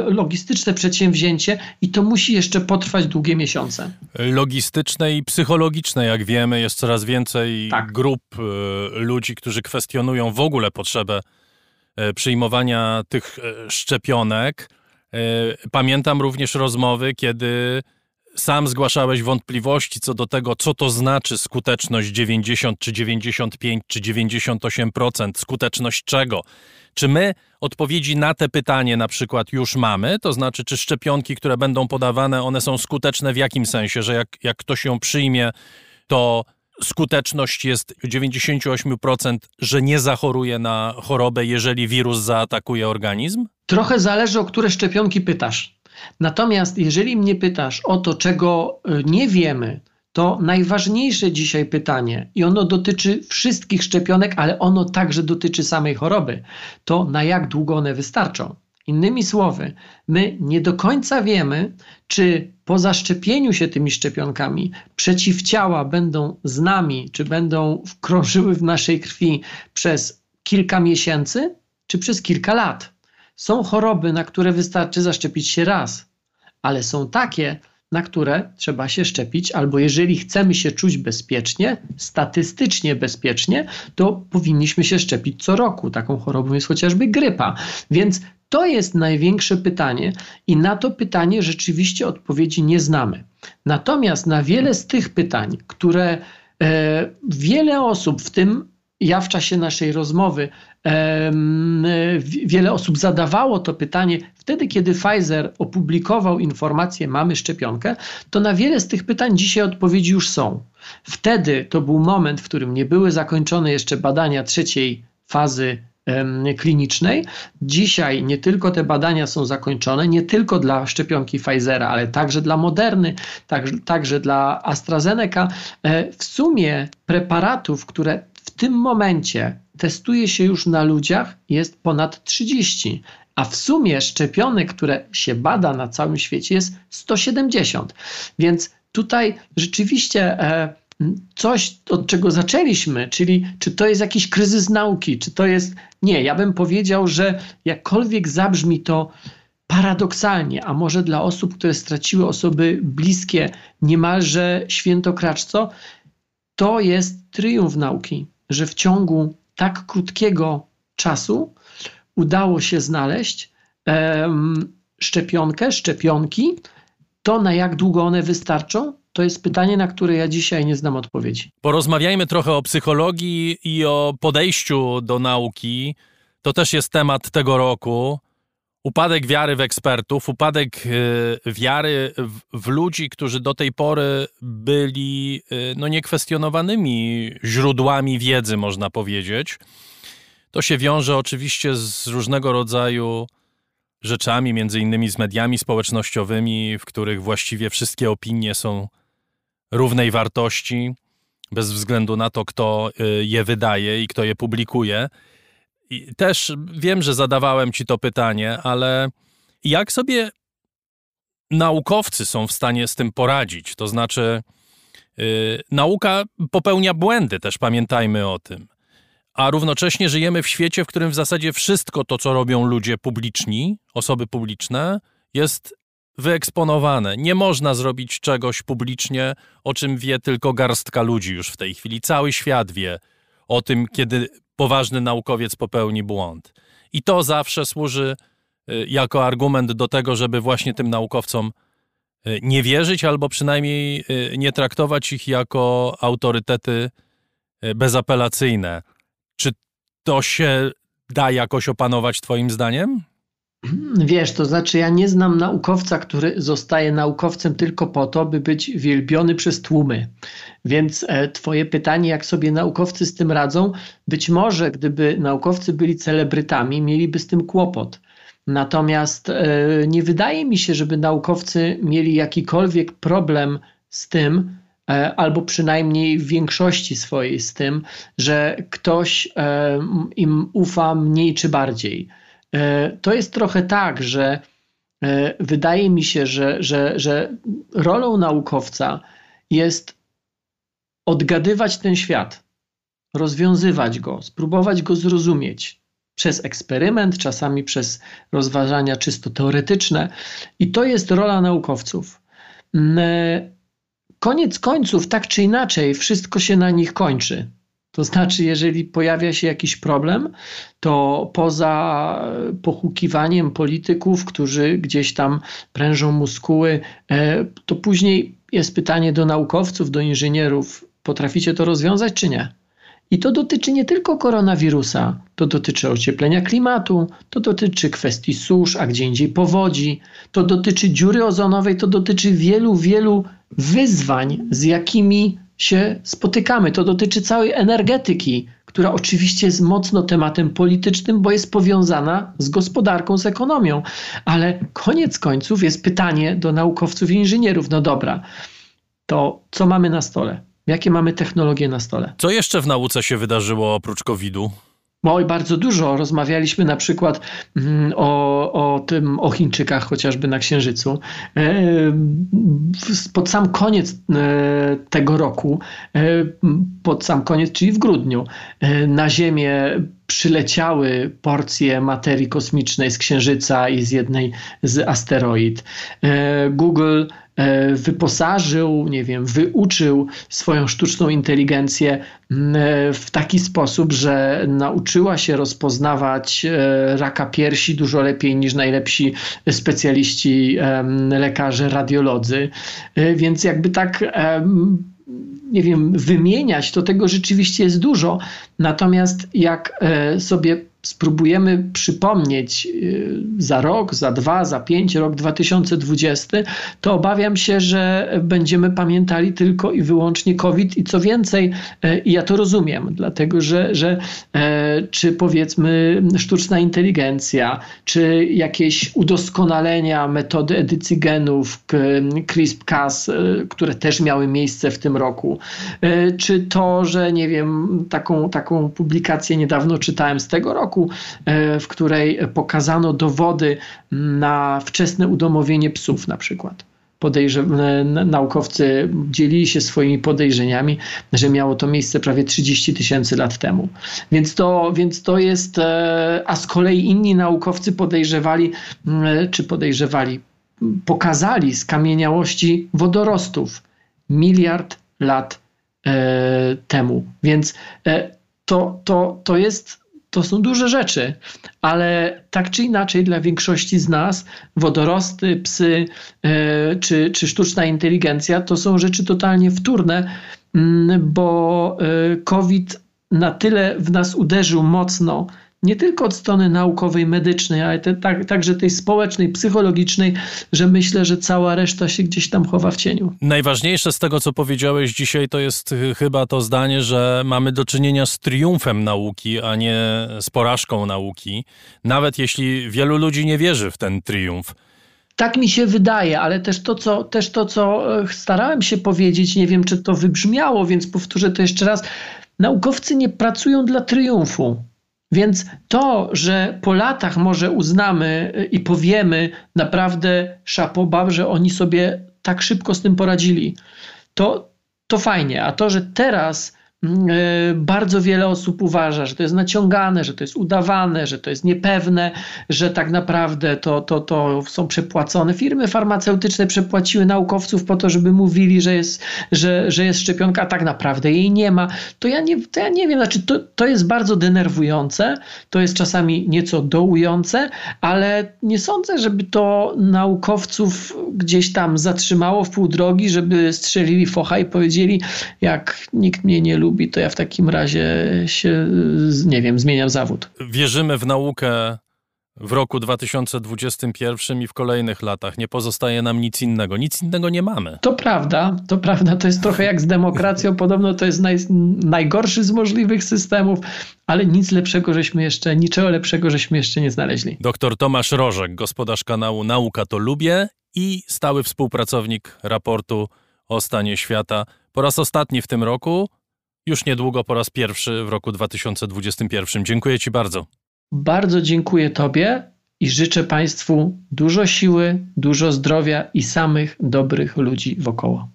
logistyczne przedsięwzięcie i to musi jeszcze potrwać długie miesiące. Logistyczne i psychologiczne, jak wiemy, jest coraz więcej tak. grup e, ludzi, którzy kwestionują w ogóle potrzebę e, przyjmowania tych szczepionek pamiętam również rozmowy, kiedy sam zgłaszałeś wątpliwości co do tego, co to znaczy skuteczność 90 czy 95 czy 98%, skuteczność czego. Czy my odpowiedzi na te pytanie na przykład już mamy? To znaczy, czy szczepionki, które będą podawane, one są skuteczne w jakim sensie, że jak, jak ktoś ją przyjmie, to skuteczność jest 98%, że nie zachoruje na chorobę, jeżeli wirus zaatakuje organizm? Trochę zależy, o które szczepionki pytasz. Natomiast jeżeli mnie pytasz o to, czego y, nie wiemy, to najważniejsze dzisiaj pytanie, i ono dotyczy wszystkich szczepionek, ale ono także dotyczy samej choroby, to na jak długo one wystarczą. Innymi słowy, my nie do końca wiemy, czy po zaszczepieniu się tymi szczepionkami przeciwciała będą z nami, czy będą krążyły w naszej krwi przez kilka miesięcy, czy przez kilka lat. Są choroby, na które wystarczy zaszczepić się raz, ale są takie, na które trzeba się szczepić, albo jeżeli chcemy się czuć bezpiecznie, statystycznie bezpiecznie, to powinniśmy się szczepić co roku. Taką chorobą jest chociażby grypa. Więc to jest największe pytanie, i na to pytanie rzeczywiście odpowiedzi nie znamy. Natomiast na wiele z tych pytań, które e, wiele osób, w tym ja w czasie naszej rozmowy, e, wiele osób zadawało to pytanie wtedy, kiedy Pfizer opublikował informację, mamy szczepionkę, to na wiele z tych pytań dzisiaj odpowiedzi już są. Wtedy to był moment, w którym nie były zakończone jeszcze badania trzeciej fazy klinicznej. Dzisiaj nie tylko te badania są zakończone, nie tylko dla szczepionki Pfizera, ale także dla Moderny, także, także dla AstraZeneca. E, w sumie preparatów, które w tym momencie testuje się już na ludziach, jest ponad 30 a w sumie szczepionek, które się bada na całym świecie, jest 170. Więc tutaj rzeczywiście e, coś, od czego zaczęliśmy, czyli czy to jest jakiś kryzys nauki, czy to jest. Nie, ja bym powiedział, że jakkolwiek zabrzmi to paradoksalnie, a może dla osób, które straciły osoby bliskie niemalże świętokraczco, to jest triumf nauki, że w ciągu tak krótkiego czasu udało się znaleźć um, szczepionkę, szczepionki. To na jak długo one wystarczą, to jest pytanie, na które ja dzisiaj nie znam odpowiedzi. Porozmawiajmy trochę o psychologii i o podejściu do nauki. To też jest temat tego roku. Upadek wiary w ekspertów, upadek y, wiary w, ludzi, którzy do tej pory byli y, no, niekwestionowanymi źródłami wiedzy, można powiedzieć. To się wiąże oczywiście z różnego rodzaju rzeczami, między innymi z mediami społecznościowymi, w których właściwie wszystkie opinie są równej wartości, bez względu na to, kto y, je wydaje i kto je publikuje. I też wiem, że zadawałem ci to pytanie, ale jak sobie naukowcy są w stanie z tym poradzić? To znaczy, yy, nauka popełnia błędy, też pamiętajmy o tym. A równocześnie żyjemy w świecie, w którym w zasadzie wszystko to, co robią ludzie publiczni, osoby publiczne, jest wyeksponowane. Nie można zrobić czegoś publicznie, o czym wie tylko garstka ludzi już w tej chwili. Cały świat wie o tym, kiedy poważny naukowiec popełni błąd. I to zawsze służy y, jako argument do tego, żeby właśnie tym naukowcom y, nie wierzyć, albo przynajmniej y, nie traktować ich jako autorytety bezapelacyjne. Czy to się da jakoś opanować, Twoim zdaniem? Wiesz, to znaczy, ja nie znam naukowca, który zostaje naukowcem tylko po to, by być wielbiony przez tłumy. Więc e, Twoje pytanie, jak sobie naukowcy z tym radzą, być może gdyby naukowcy byli celebrytami, mieliby z tym kłopot. Natomiast e, nie wydaje mi się, żeby naukowcy mieli jakikolwiek problem z tym, e, albo przynajmniej w większości swojej z tym, że ktoś im ufa mniej czy bardziej. E, to jest trochę tak, że e, wydaje mi się, że, że, że rolą naukowca jest odgadywać ten świat, rozwiązywać go, spróbować go zrozumieć przez eksperyment, czasami przez rozważania czysto teoretyczne. I to jest rola naukowców. Mm, e, koniec końców, tak czy inaczej, wszystko się na nich kończy. To znaczy, jeżeli pojawia się jakiś problem, to poza pochukiwaniem polityków, którzy gdzieś tam prężą muskuły, e, to później jest pytanie do naukowców, do inżynierów: potraficie to rozwiązać czy nie? I to dotyczy nie tylko koronawirusa, to dotyczy ocieplenia klimatu, to dotyczy kwestii susz, a gdzie indziej powodzi, to dotyczy dziury ozonowej, to dotyczy wielu, wielu wyzwań, z jakimi się spotykamy. To dotyczy całej energetyki, która oczywiście jest mocno tematem politycznym, bo jest powiązana z gospodarką, z ekonomią. Ale koniec końców jest pytanie do naukowców i inżynierów: no dobra, to co mamy na stole? Jakie mamy technologie na stole? Co jeszcze w nauce się wydarzyło oprócz COVID-u? Oj, bardzo dużo. Rozmawialiśmy na przykład mm, o, o tym, o Chińczykach chociażby na Księżycu. E, pod sam koniec e, tego roku, e, pod sam koniec, czyli w grudniu, na Ziemię przyleciały porcje materii kosmicznej z Księżyca i z jednej z asteroid. Google wyposażył, nie wiem, wyuczył swoją sztuczną inteligencję mm, e, w taki sposób, że nauczyła się rozpoznawać e, raka piersi dużo lepiej niż najlepsi specjaliści, lekarze, radiolodzy. Więc jakby tak nie wiem, wymieniać, to tego rzeczywiście jest dużo. Natomiast jak sobie spróbujemy przypomnieć y, za rok, za dwa, za pięć, rok 2020, to obawiam się, że będziemy pamiętali tylko i wyłącznie COVID i co więcej, y, ja to rozumiem, dlatego że, że y, czy powiedzmy sztuczna inteligencja, czy jakieś udoskonalenia metody edycji genów, CRISPR-Cas, które też miały miejsce w tym roku, czy to, że nie wiem, taką, taką publikację niedawno czytałem z tego roku, roku, e, w której pokazano dowody na wczesne udomowienie psów na przykład. Podejrze... Naukowcy dzielili się swoimi podejrzeniami, że miało to miejsce prawie 30 tysięcy lat temu. Więc to, więc to jest, e, a z kolei inni naukowcy podejrzewali, czy podejrzewali, pokazali skamieniałości wodorostów miliard lat e, temu. Więc to, to, to jest to są duże rzeczy, ale tak czy inaczej dla większości z nas wodorosty, psy e, czy, czy sztuczna inteligencja to są rzeczy totalnie wtórne, mm, bo e, COVID na tyle w nas uderzył mocno, nie tylko od strony naukowej, medycznej, ale te, tak, także tej społecznej, psychologicznej, że myślę, że cała reszta się gdzieś tam chowa w cieniu. Najważniejsze z tego, co powiedziałeś dzisiaj, to jest chyba to zdanie, że mamy do czynienia z triumfem nauki, a nie z porażką nauki, nawet jeśli wielu ludzi nie wierzy w ten triumf. Tak mi się wydaje, ale też to, co, też to, co e, starałem się powiedzieć, nie wiem, czy to wybrzmiało, więc powtórzę to jeszcze raz. Naukowcy nie pracują dla triumfu. Więc to, że po latach może uznamy y, i powiemy naprawdę szapoba, że oni sobie tak szybko z tym poradzili, to, to fajnie. A to, że teraz bardzo wiele osób uważa, że to jest naciągane, że to jest udawane, że to jest niepewne, że tak naprawdę to, to, to są przepłacone. Firmy farmaceutyczne przepłaciły naukowców po to, żeby mówili, że jest, że, że jest szczepionka, a tak naprawdę jej nie ma. To ja nie, to ja nie wiem, znaczy to, to jest bardzo denerwujące, to jest czasami nieco dołujące, ale nie sądzę, żeby to naukowców gdzieś tam zatrzymało w pół drogi, żeby strzelili focha i powiedzieli, jak nikt mnie nie lubi lubi, to ja w takim razie się, nie wiem, zmieniam zawód. Wierzymy w naukę w roku 2021 i w kolejnych latach. Nie pozostaje nam nic innego. Nic innego nie mamy. To prawda, to prawda. To jest trochę jak z demokracją. Podobno to jest naj, najgorszy z możliwych systemów, ale nic lepszego żeśmy jeszcze, niczego lepszego żeśmy jeszcze nie znaleźli. Doktor Tomasz Rożek, gospodarz kanału Nauka to Lubię i stały współpracownik raportu o stanie świata. Po raz ostatni w tym roku już niedługo po raz pierwszy w roku 2021. Dziękuję Ci bardzo. Bardzo dziękuję Tobie i życzę Państwu dużo siły, dużo zdrowia i samych dobrych ludzi wokoło.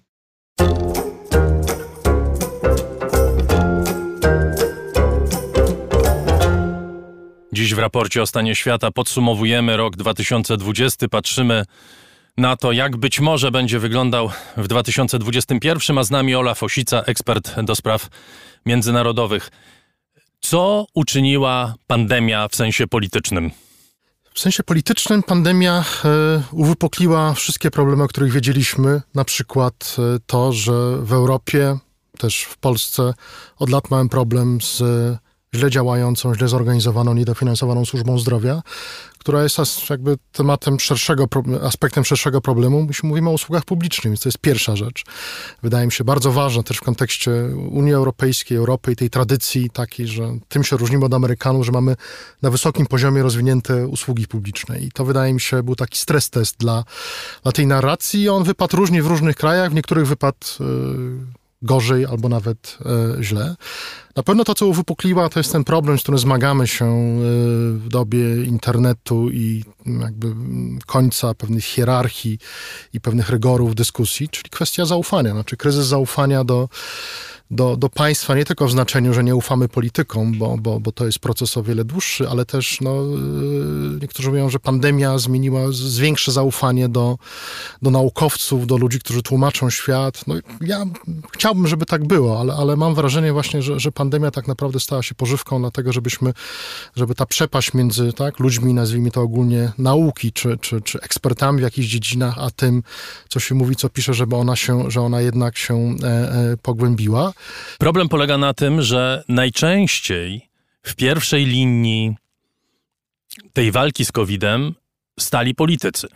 Dziś w raporcie o stanie świata podsumowujemy rok 2020, patrzymy na to, jak być może będzie wyglądał w 2021, a z nami Olaf Osica, ekspert do spraw międzynarodowych. Co uczyniła pandemia w sensie politycznym? W sensie politycznym pandemia e, uwypokliła wszystkie problemy, o których wiedzieliśmy. Na przykład e, to, że w Europie, też w Polsce od lat mamy problem z źle działającą, źle zorganizowaną, niedofinansowaną służbą zdrowia, która jest jakby tematem szerszego, aspektem szerszego problemu, jeśli mówimy o usługach publicznych, więc to jest pierwsza rzecz. Wydaje mi się bardzo ważna też w kontekście Unii Europejskiej, Europy i tej tradycji takiej, że tym się różnimy od Amerykanów, że mamy na wysokim poziomie rozwinięte usługi publiczne i to wydaje mi się był taki stres test dla, dla tej narracji i on wypadł różnie w różnych krajach, w niektórych wypadł yy, gorzej albo nawet e, źle. Na pewno to, co uwypukliła, to jest ten problem, z którym zmagamy się e, w dobie internetu i jakby końca pewnych hierarchii i pewnych rygorów dyskusji, czyli kwestia zaufania, znaczy kryzys zaufania do do, do państwa, nie tylko w znaczeniu, że nie ufamy politykom, bo, bo, bo to jest proces o wiele dłuższy, ale też no, y, niektórzy mówią, że pandemia zmieniła, zwiększy zaufanie do, do naukowców, do ludzi, którzy tłumaczą świat. No, ja chciałbym, żeby tak było, ale, ale mam wrażenie właśnie, że, że pandemia tak naprawdę stała się pożywką dlatego, żebyśmy, żeby ta przepaść między tak, ludźmi, nazwijmy to ogólnie nauki, czy, czy, czy ekspertami w jakichś dziedzinach, a tym, co się mówi, co pisze, żeby ona się, że ona jednak się e, e, pogłębiła. Problem polega na tym, że najczęściej w pierwszej linii tej walki z COVID-em stali politycy.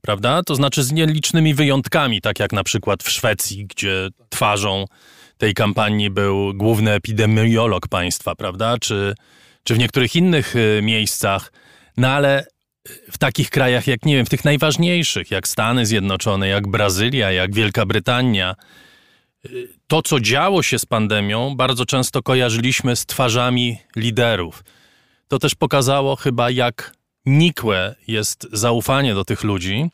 Prawda? To znaczy z nielicznymi wyjątkami, tak jak na przykład w Szwecji, gdzie twarzą tej kampanii był główny epidemiolog państwa, prawda? Czy, czy w niektórych innych y, miejscach. No ale w takich krajach jak, nie wiem, w tych najważniejszych, jak Stany Zjednoczone, jak Brazylia, jak Wielka Brytania, to, co działo się z pandemią, bardzo często kojarzyliśmy z twarzami liderów. To też pokazało chyba, jak nikłe jest zaufanie do tych ludzi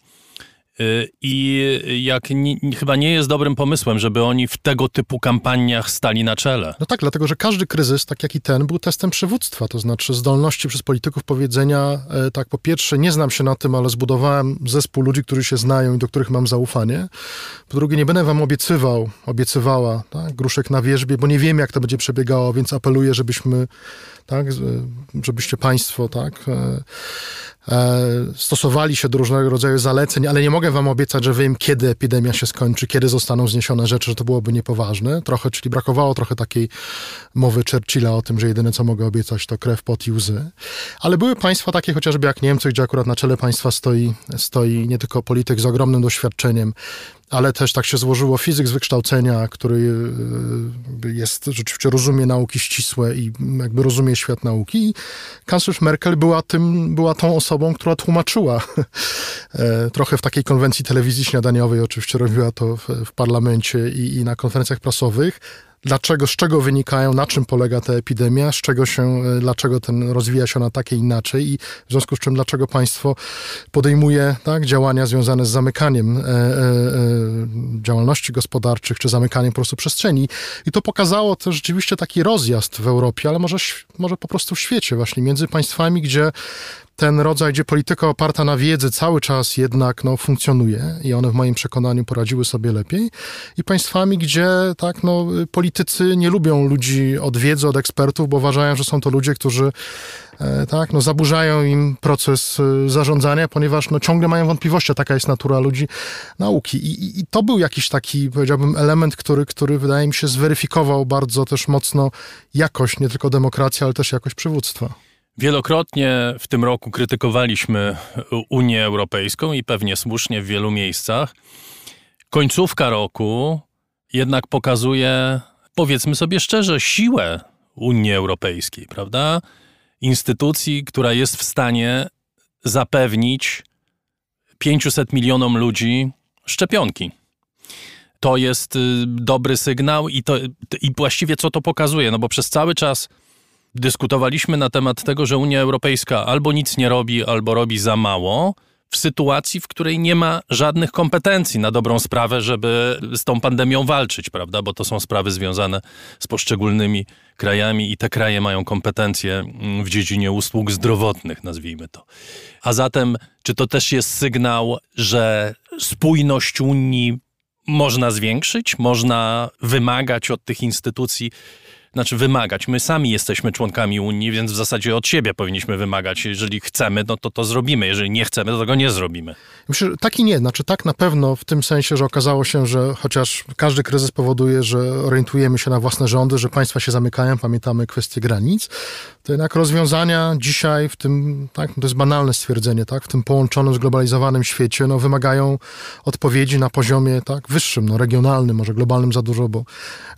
I jak ni, chyba nie jest dobrym pomysłem, żeby oni w tego typu kampaniach stali na czele. No tak, dlatego że każdy kryzys, tak jak i ten, był testem przywództwa, to znaczy zdolności przez polityków powiedzenia, e, tak, po pierwsze, nie znam się na tym, ale zbudowałem zespół ludzi, którzy się znają i do których mam zaufanie. Po drugie, nie będę wam obiecywał, obiecywała tak, gruszek na wierzbie, bo nie wiem, jak to będzie przebiegało, więc apeluję, żebyśmy, tak, żebyście państwo, tak, e, E, stosowali się do różnego rodzaju zaleceń, ale nie mogę wam obiecać, że wiem, kiedy epidemia się skończy, kiedy zostaną zniesione rzeczy, że to byłoby niepoważne. Trochę, czyli brakowało trochę takiej mowy Churchilla o tym, że jedyne, co mogę obiecać, to krew, pot i łzy. Ale były państwa takie chociażby jak Niemcy, gdzie akurat na czele państwa stoi, stoi nie tylko polityk z ogromnym doświadczeniem, ale też tak się złożyło fizyk z wykształcenia, który e, jest, rzeczywiście rozumie nauki ścisłe i jakby rozumie świat nauki. I kanclerz Merkel była tym, była tą osobą, która tłumaczyła e, trochę w takiej konwencji telewizji śniadaniowej, oczywiście robiła to w, w parlamencie i, i na konferencjach prasowych, dlaczego, z czego wynikają, na czym polega ta epidemia, z czego się, e, dlaczego ten rozwija się na takie inaczej i w związku z czym dlaczego państwo podejmuje tak, działania związane z zamykaniem e, e, e, działalności gospodarczych, czy zamykaniem po prostu przestrzeni. I to pokazało też rzeczywiście taki rozjazd w Europie, ale może, może po prostu w świecie właśnie, między państwami, gdzie ten rodzaj, gdzie polityka oparta na wiedzy cały czas jednak no, funkcjonuje i one w moim przekonaniu poradziły sobie lepiej i państwami, gdzie tak, no, politycy nie lubią ludzi od wiedzy, od ekspertów, bo uważają, że są to ludzie, którzy e, tak, no, zaburzają im proces e, zarządzania, ponieważ no, ciągle mają wątpliwości, taka jest natura ludzi nauki. I, i, I, to był jakiś taki, powiedziałbym, element, który, który wydaje mi się zweryfikował bardzo też mocno jakość nie tylko demokracji, ale też jakość przywództwa. Wielokrotnie w tym roku krytykowaliśmy Unię Europejską i pewnie słusznie w wielu miejscach. Końcówka roku jednak pokazuje, powiedzmy sobie szczerze, siłę Unii Europejskiej, prawda? Instytucji, która jest w stanie zapewnić 500 milionom ludzi szczepionki. To jest y, dobry sygnał i, to, i właściwie co to pokazuje? No bo przez cały czas dyskutowaliśmy na temat tego, że Unia Europejska albo nic nie robi, albo robi za mało, w sytuacji, w której nie ma żadnych kompetencji na dobrą sprawę, żeby z tą pandemią walczyć, prawda? Bo to są sprawy związane z poszczególnymi krajami i te kraje mają kompetencje mm, w dziedzinie usług zdrowotnych, nazwijmy to. A zatem, czy to też jest sygnał, że spójność Unii można zwiększyć, można wymagać od tych instytucji znaczy wymagać. My sami jesteśmy członkami Unii, więc w zasadzie od siebie powinniśmy wymagać. Jeżeli chcemy, no to to zrobimy. Jeżeli nie chcemy, to tego nie zrobimy. Myślę, że tak i nie. Znaczy tak na pewno w tym sensie, że okazało się, że chociaż każdy kryzys powoduje, że orientujemy się na własne rządy, że państwa się zamykają, pamiętamy kwestie granic, to jednak rozwiązania dzisiaj w tym, tak, to jest banalne stwierdzenie, tak, w tym połączonym, zglobalizowanym świecie, no wymagają odpowiedzi na poziomie, tak, wyższym, no regionalnym, może globalnym za dużo, bo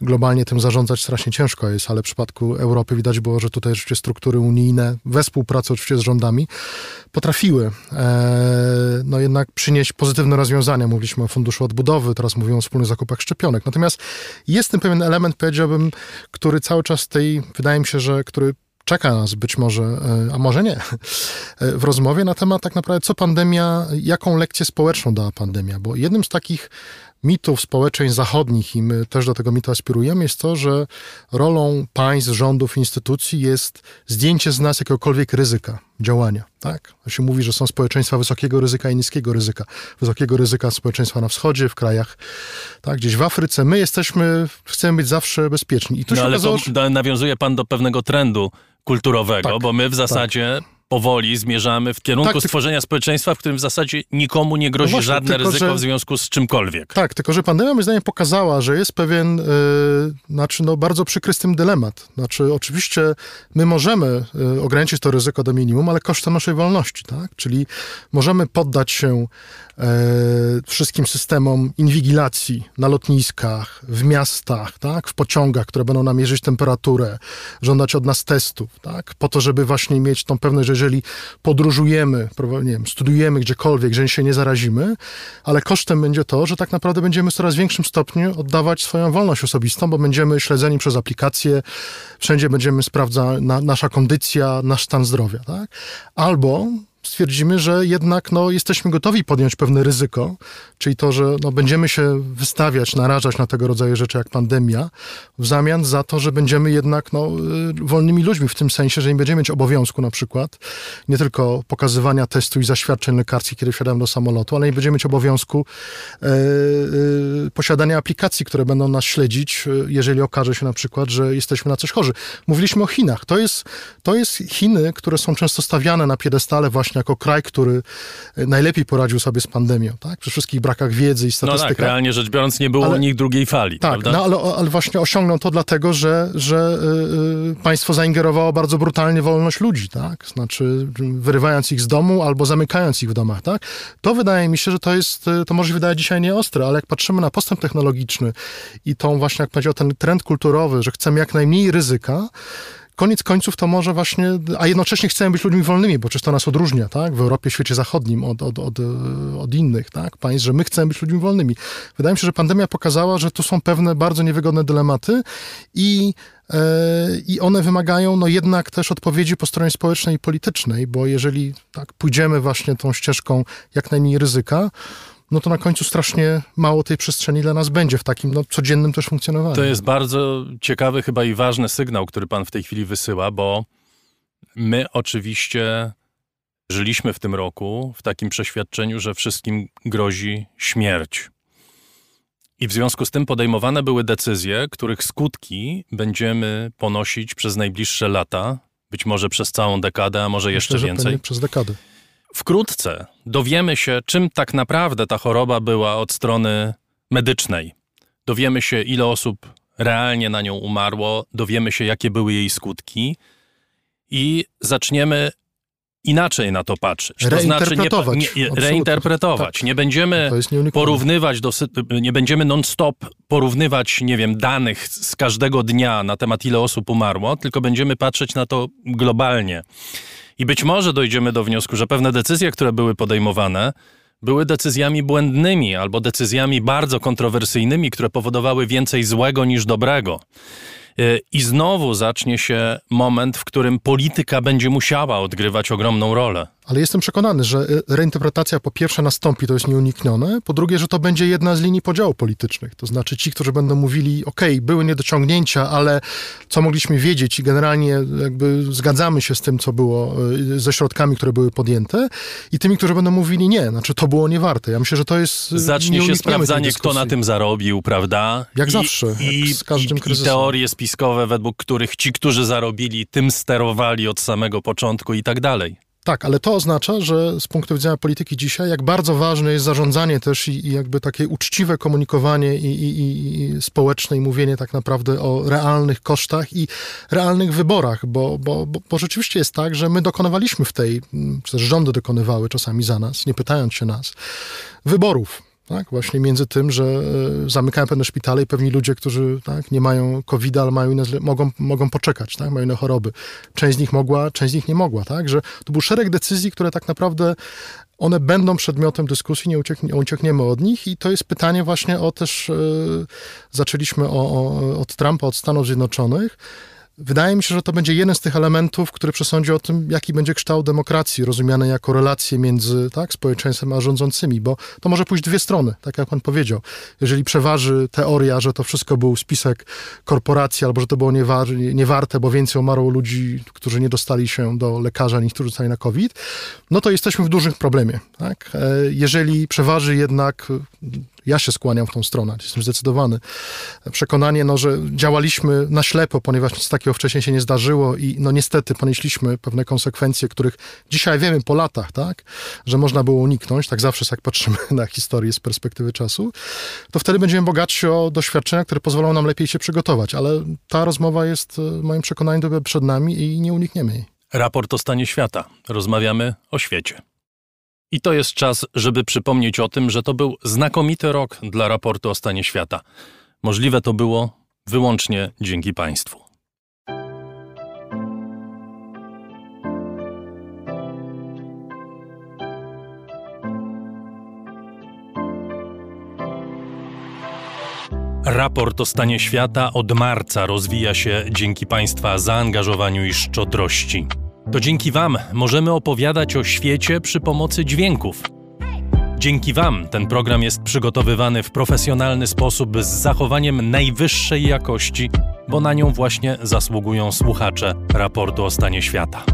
globalnie tym zarządzać strasznie ciężko jest, ale w przypadku Europy widać było, że tutaj rzeczywiście struktury unijne, we współpracy oczywiście z rządami, potrafiły e, no jednak przynieść pozytywne rozwiązania. Mówiliśmy o Funduszu Odbudowy, teraz mówimy o wspólnych zakupach szczepionek. Natomiast jest ten pewien element, powiedziałbym, który cały czas tej, wydaje mi się, że który czeka nas być może, e, a może nie, w rozmowie na temat tak naprawdę, co pandemia, jaką lekcję społeczną dała pandemia. Bo jednym z takich mitów społeczeństw zachodnich, i my też do tego mitu aspirujemy, jest to, że rolą państw, rządów, instytucji jest zdjęcie z nas jakiegokolwiek ryzyka działania. Tak? To się mówi, że są społeczeństwa wysokiego ryzyka i niskiego ryzyka. Wysokiego ryzyka społeczeństwa na wschodzie, w krajach, tak, gdzieś w Afryce. My jesteśmy, chcemy być zawsze bezpieczni. I tu no, się ale okazało, to, nawiązuje pan do pewnego trendu kulturowego, tak, bo my w tak. zasadzie tak powoli zmierzamy w kierunku tak, stworzenia społeczeństwa, w którym w zasadzie nikomu nie grozi no właśnie, żadne tylko, ryzyko że, w związku z czymkolwiek. Tak, tylko że pandemia moim zdaniem pokazała, że jest pewien, yy, znaczy no bardzo przykry z tym dylemat. Znaczy oczywiście my możemy yy, ograniczyć to ryzyko do minimum, ale kosztem naszej wolności, tak? Czyli możemy poddać się E, wszystkim systemom inwigilacji na lotniskach, w miastach, tak, w pociągach, które będą nam mierzyć temperaturę, żądać od nas testów, tak, po to, żeby właśnie mieć tą pewność, że jeżeli podróżujemy, nie wiem, studujemy gdziekolwiek, że się nie zarazimy, ale kosztem będzie to, że tak naprawdę będziemy w coraz większym stopniu oddawać swoją wolność osobistą, bo będziemy śledzeni przez aplikacje, wszędzie będziemy sprawdzać na, nasza kondycja, nasz stan zdrowia, tak, albo stwierdzimy, że jednak no, jesteśmy gotowi podjąć pewne ryzyko, czyli to, że no, będziemy się wystawiać, narażać na tego rodzaju rzeczy jak pandemia, w zamian za to, że będziemy jednak no, y, wolnymi ludźmi w tym sensie, że nie będziemy mieć obowiązku na przykład nie tylko pokazywania testu i zaświadczeń lekarskich, kiedy wsiadamy do samolotu, ale nie będziemy mieć obowiązku e, e, posiadania aplikacji, które będą nas śledzić, jeżeli okaże się na przykład, że jesteśmy na coś chorzy. Mówiliśmy o Chinach. To jest, to jest Chiny, które są często stawiane na piedestale właśnie właśnie jako kraj, który e, najlepiej poradził sobie z pandemią, tak? Przy wszystkich brakach wiedzy i statystykach. No tak, realnie rzecz biorąc nie było ale, u nich drugiej fali, Tak, prawda? no ale, ale właśnie osiągnął to dlatego, że, że yy, państwo zaingerowało bardzo brutalnie wolność ludzi, tak? Znaczy wyrywając ich z domu albo zamykając ich w domach, tak? To wydaje mi się, że to jest, to może się wydaje dzisiaj nieostre, ale jak patrzymy na postęp technologiczny i tą właśnie, jak powiedział, ten trend kulturowy, że chcemy jak najmniej ryzyka, koniec końców to może właśnie, a jednocześnie chcemy być ludźmi wolnymi, bo przecież to nas odróżnia, tak, w Europie, w świecie zachodnim od, od, od, od innych, tak, państw, że my chcemy być ludźmi wolnymi. Wydaje mi się, że pandemia pokazała, że tu są pewne bardzo niewygodne dylematy i e, i one wymagają no jednak też odpowiedzi po stronie społecznej i politycznej, bo jeżeli tak pójdziemy właśnie tą ścieżką jak najmniej ryzyka, no to na końcu strasznie mało tej przestrzeni dla nas będzie w takim no, codziennym też funkcjonowaniu. To jest bardzo ciekawy chyba i ważny sygnał, który pan w tej chwili wysyła, bo my oczywiście żyliśmy w tym roku w takim przeświadczeniu, że wszystkim grozi śmierć. I w związku z tym podejmowane były decyzje, których skutki będziemy ponosić przez najbliższe lata, być może przez całą dekadę, a może jeszcze Myślę, więcej. Przez dekadę. Wkrótce dowiemy się, czym tak naprawdę ta choroba była od strony medycznej. Dowiemy się, ile osób realnie na nią umarło, dowiemy się, jakie były jej skutki i zaczniemy inaczej na to patrzeć. To znaczy nie, nie reinterpretować. Tak. Nie będziemy porównywać, do, nie będziemy non-stop porównywać, nie wiem, danych z każdego dnia na temat ile osób umarło, tylko będziemy patrzeć na to globalnie. I być może dojdziemy do wniosku, że pewne decyzje, które były podejmowane, były decyzjami błędnymi albo decyzjami bardzo kontrowersyjnymi, które powodowały więcej złego niż dobrego. Y, I znowu zacznie się moment, w którym polityka będzie musiała odgrywać ogromną rolę. Ale jestem przekonany, że y, reinterpretacja po pierwsze nastąpi, to jest nieuniknione, po drugie, że to będzie jedna z linii podziału politycznych. To znaczy ci, którzy będą mówili, ok, były niedociągnięcia, ale co mogliśmy wiedzieć i generalnie jakby zgadzamy się z tym, co było, y, ze środkami, które były podjęte i tymi, którzy będą mówili nie, znaczy to było niewarte. Ja myślę, że to jest Zacznie się sprawdzanie, kto na tym zarobił, prawda? Jak I, zawsze, i, jak z każdym i, kryzysem. I teorie spiskowe, według których ci, którzy zarobili, tym sterowali od samego początku i tak dalej. Tak, ale to oznacza, że z punktu widzenia polityki dzisiaj, jak bardzo ważne jest zarządzanie też i, i jakby takie uczciwe komunikowanie i, i, i, społeczne i mówienie tak naprawdę o realnych kosztach i realnych wyborach, bo, bo, bo, bo rzeczywiście jest tak, że my dokonywaliśmy w tej, czy też rządy dokonywały czasami za nas, nie pytając się nas, wyborów Tak? Właśnie między tym, że e, zamykają pewne szpitale i pewni ludzie, którzy tak, nie mają covid ale mają inne, mogą, mogą poczekać, tak? mają inne choroby. Część z nich mogła, część z nich nie mogła. Tak? Że to był szereg decyzji, które tak naprawdę one będą przedmiotem dyskusji, nie ucieknie, uciekniemy od nich i to jest pytanie właśnie o też, yy, zaczęliśmy o, o, od Trumpa, od Stanów Zjednoczonych, Wydaje mi się, że to będzie jeden z tych elementów, który przesądzi o tym, jaki będzie kształt demokracji, rozumiany jako relacje między tak, społeczeństwem a rządzącymi, bo to może pójść dwie strony, tak jak pan powiedział. Jeżeli przeważy teoria, że to wszystko był spisek korporacji, albo że to było niewar niewarte, bo więcej umarło ludzi, którzy nie dostali się do lekarza, niż którzy zostali na COVID, no to jesteśmy w dużym problemie. Tak? E, jeżeli przeważy jednak ja się skłaniam w tą stronę, jestem zdecydowany. Przekonanie, no, że działaliśmy na ślepo, ponieważ nic takiego wcześniej się nie zdarzyło i no niestety ponieśliśmy pewne konsekwencje, których dzisiaj wiemy po latach, tak, że można było uniknąć, tak zawsze jak patrzymy na historię z perspektywy czasu, to wtedy będziemy bogatsi o doświadczenia, które pozwolą nam lepiej się przygotować, ale ta rozmowa jest w moim przekonaniu przed nami i nie unikniemy jej. Raport o stanie świata. Rozmawiamy o świecie. I to jest czas, żeby przypomnieć o tym, że to był znakomity rok dla raportu o stanie świata. Możliwe to było wyłącznie dzięki Państwu. Raport o stanie świata od marca rozwija się dzięki Państwa zaangażowaniu i szczodrości. To dzięki Wam możemy opowiadać o świecie przy pomocy dźwięków. Dzięki Wam ten program jest przygotowywany w profesjonalny sposób z zachowaniem najwyższej jakości, bo na nią właśnie zasługują słuchacze raportu o stanie świata.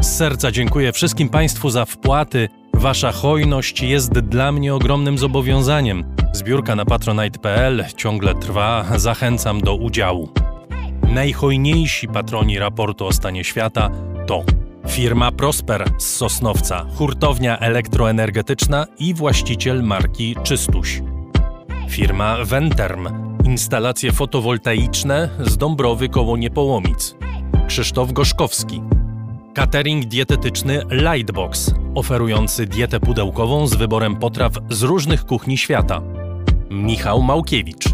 Z serca dziękuję wszystkim Państwu za wpłaty. Wasza hojność jest dla mnie ogromnym zobowiązaniem. Zbiórka na patronite.pl ciągle trwa, zachęcam do udziału. Najhojniejsi patroni raportu o stanie świata to firma Prosper z Sosnowca, hurtownia elektroenergetyczna i właściciel marki Czystuś. Firma Venterm, instalacje fotowoltaiczne z Dąbrowy koło Niepołomic. Krzysztof Goszkowski. Catering dietetyczny Lightbox, oferujący dietę pudełkową z wyborem potraw z różnych kuchni świata. Michał Małkiewicz.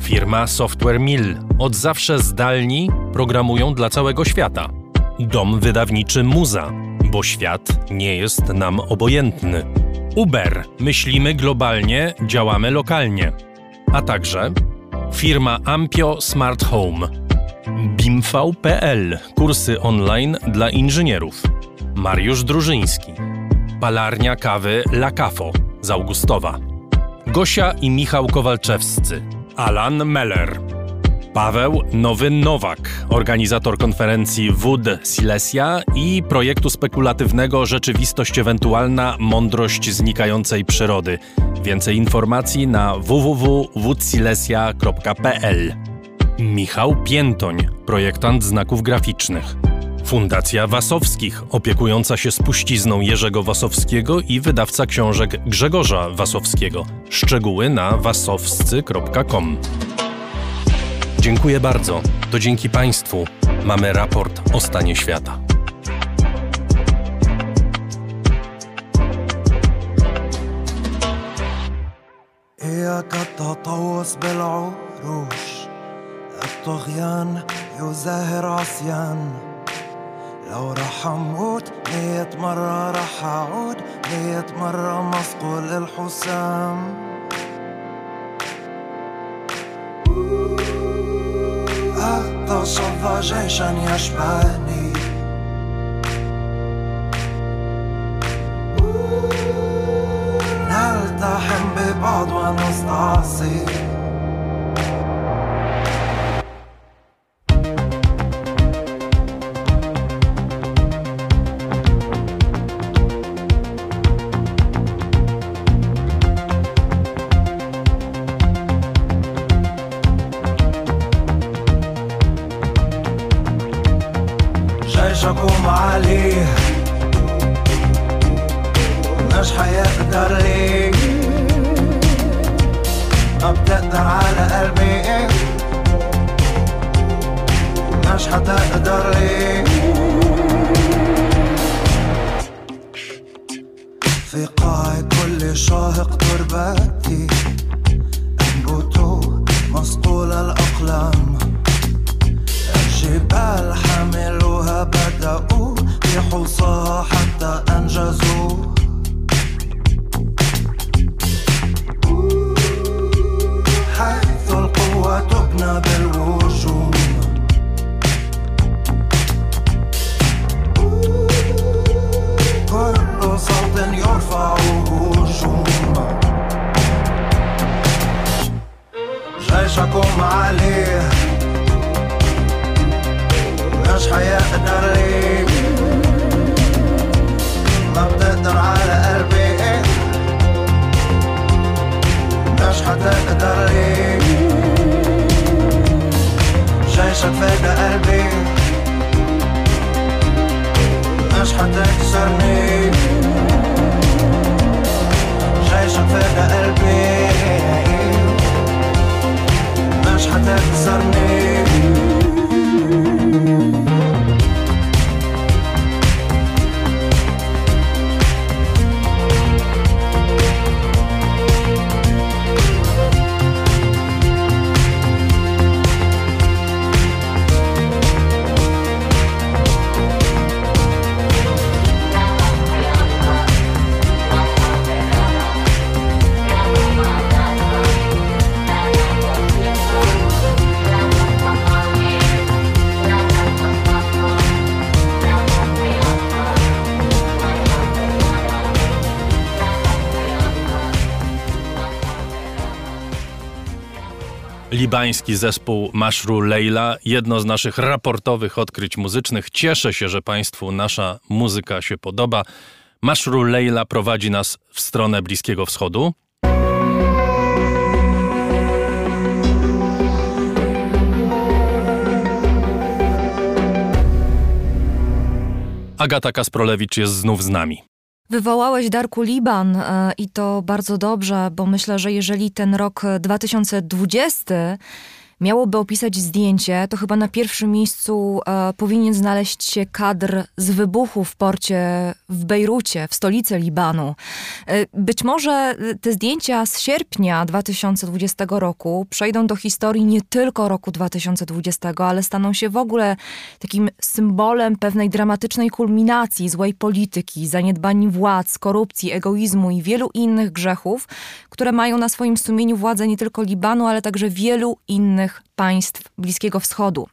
Firma Software Mill. Od zawsze zdalni programują dla całego świata. Dom wydawniczy Muza, bo świat nie jest nam obojętny. Uber. Myślimy globalnie, działamy lokalnie. A także firma Ampio Smart Home. BIMV.pl. Kursy online dla inżynierów. Mariusz Drużyński. Palarnia kawy La Cafo z Augustowa. Gosia i Michał Kowalczewscy. Alan Meller. Paweł Nowy Nowak, organizator konferencji WUD Silesia i projektu spekulatywnego Rzeczywistość Ewentualna Mądrość Znikającej Przyrody. Więcej informacji na www.wudsilesia.pl Michał Piętoń, projektant znaków graficznych. Fundacja Wasowskich, opiekująca się spuścizną Jerzego Wasowskiego i wydawca książek Grzegorza Wasowskiego. Szczegóły na wasowscy.com. Dziękuję bardzo. To dzięki Państwu mamy raport o stanie świata. إياك التطوس بالعروش الطغيان يزاهر عصيان لو رح أموت مية مرة رح أعود مية مرة مصقول الحسام تصفى جيشا يشبهني. نلتحم ببعض ونستعصي. Libański zespół Mashru Leila, jedno z naszych raportowych odkryć muzycznych. Cieszę się, że Państwu nasza muzyka się podoba. Mashru Leila prowadzi nas w stronę Bliskiego Wschodu. Agata Kasprolewicz jest znów z nami. Wywołałeś Darku Liban e, i to bardzo dobrze, bo myślę, że jeżeli ten rok 2020 miałoby opisać zdjęcie, to chyba na pierwszym miejscu e, powinien znaleźć się kadr z wybuchu w porcie w Bejrucie, w stolicy Libanu. E, być może te zdjęcia z sierpnia 2020 roku przejdą do historii nie tylko roku 2020, ale staną się w ogóle takim symbolem pewnej dramatycznej kulminacji złej polityki, zaniedbań władz, korupcji, egoizmu i wielu innych grzechów, które mają na swoim sumieniu władze nie tylko Libanu, ale także wielu innych państw Bliskiego Wschodu.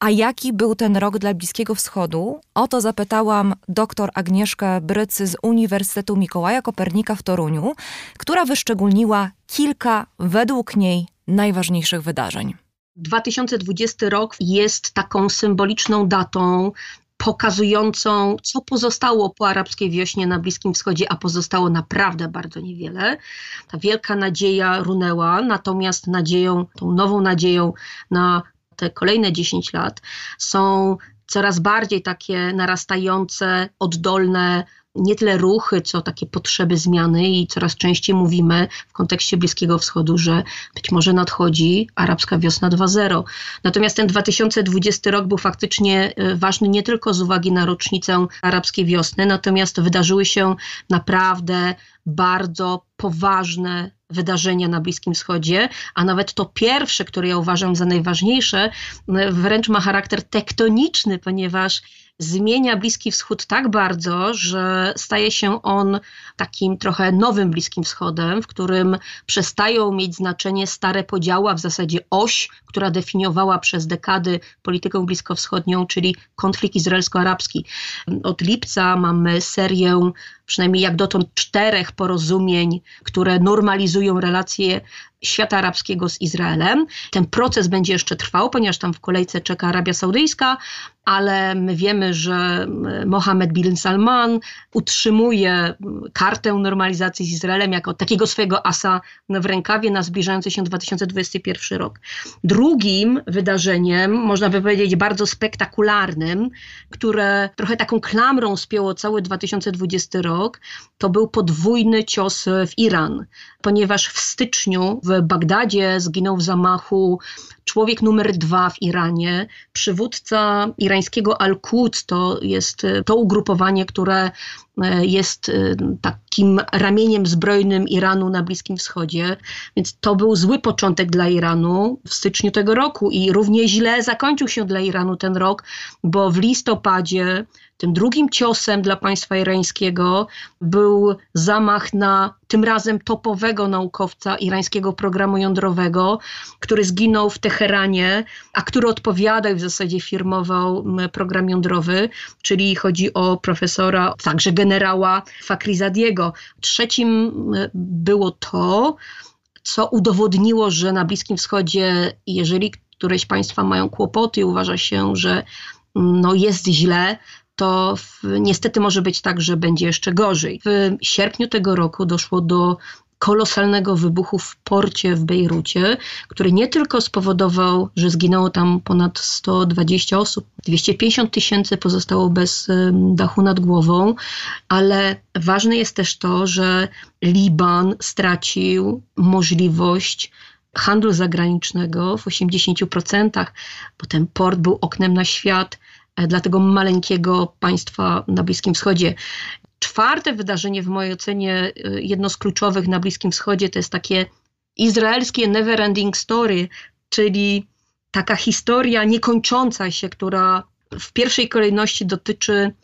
A jaki był ten rok dla Bliskiego Wschodu? O to zapytałam dr Agnieszkę Brycy z Uniwersytetu Mikołaja Kopernika w Toruniu, która wyszczególniła kilka według niej najważniejszych wydarzeń. 2020 rok jest taką symboliczną datą pokazującą, co pozostało po arabskiej wiośnie na Bliskim Wschodzie, a pozostało naprawdę bardzo niewiele. Ta wielka nadzieja runęła, natomiast nadzieją, tą nową nadzieją na te kolejne 10 lat są coraz bardziej takie narastające, oddolne nie tyle ruchy, co takie potrzeby zmiany i coraz częściej mówimy w kontekście Bliskiego Wschodu, że być może nadchodzi arabska wiosna 2.0. Natomiast ten 2020 rok był faktycznie e, ważny nie tylko z uwagi na rocznicę arabskiej wiosny, natomiast wydarzyły się naprawdę bardzo poważne wydarzenia na Bliskim Wschodzie, a nawet to pierwsze, które ja uważam za najważniejsze, wręcz ma charakter tektoniczny, ponieważ zmienia Bliski Wschód tak bardzo, że staje się on takim trochę nowym Bliskim Wschodem, w którym przestają mieć znaczenie stare podziały, a w zasadzie oś, która definiowała przez dekady politykę bliskowschodnią, czyli konflikt izraelsko-arabski. Od lipca mamy serię przynajmniej jak dotąd czterech porozumień, które normalizują relacje świata arabskiego z Izraelem. Ten proces będzie jeszcze trwał, ponieważ tam w kolejce czeka Arabia Saudyjska, ale my wiemy, że Mohammed bin Salman utrzymuje kartę normalizacji z Izraelem jako takiego swojego asa w rękawie na zbliżający się 2021 rok. Drugim wydarzeniem, można by powiedzieć bardzo spektakularnym, które trochę taką klamrą spięło cały 2020 rok, to był podwójny cios w Iran, ponieważ w styczniu w Bagdadzie zginął w zamachu człowiek numer dwa w Iranie, przywódca irańskiego Al-Quds, to jest to ugrupowanie, które e, jest e, takim ramieniem zbrojnym Iranu na Bliskim Wschodzie, więc to był zły początek dla Iranu w styczniu tego roku i równie źle zakończył się dla Iranu ten rok, bo w listopadzie tym drugim ciosem dla państwa irańskiego był zamach na tym razem topowego naukowca irańskiego programu jądrowego, który zginął w Teheranie, a który odpowiadał w zasadzie firmował program jądrowy, czyli chodzi o profesora, także generała Fakhrizadiego. Trzecim było to, co udowodniło, że na Bliskim Wschodzie, jeżeli któreś państwa mają kłopoty i uważa się, że no jest źle, to w, niestety może być tak, że będzie jeszcze gorzej. W sierpniu tego roku doszło do kolosalnego wybuchu w porcie w Bejrucie, który nie tylko spowodował, że zginęło tam ponad 120 osób, 250 tysięcy pozostało bez dachu nad głową, ale ważne jest też to, że Liban stracił możliwość handlu zagranicznego w 80%, bo ten port był oknem na świat E, dla tego maleńkiego państwa na Bliskim Wschodzie. Czwarte wydarzenie, w mojej ocenie, e, jedno z kluczowych na Bliskim Wschodzie, to jest takie izraelskie never ending story, czyli taka historia niekończąca się, która w pierwszej kolejności dotyczy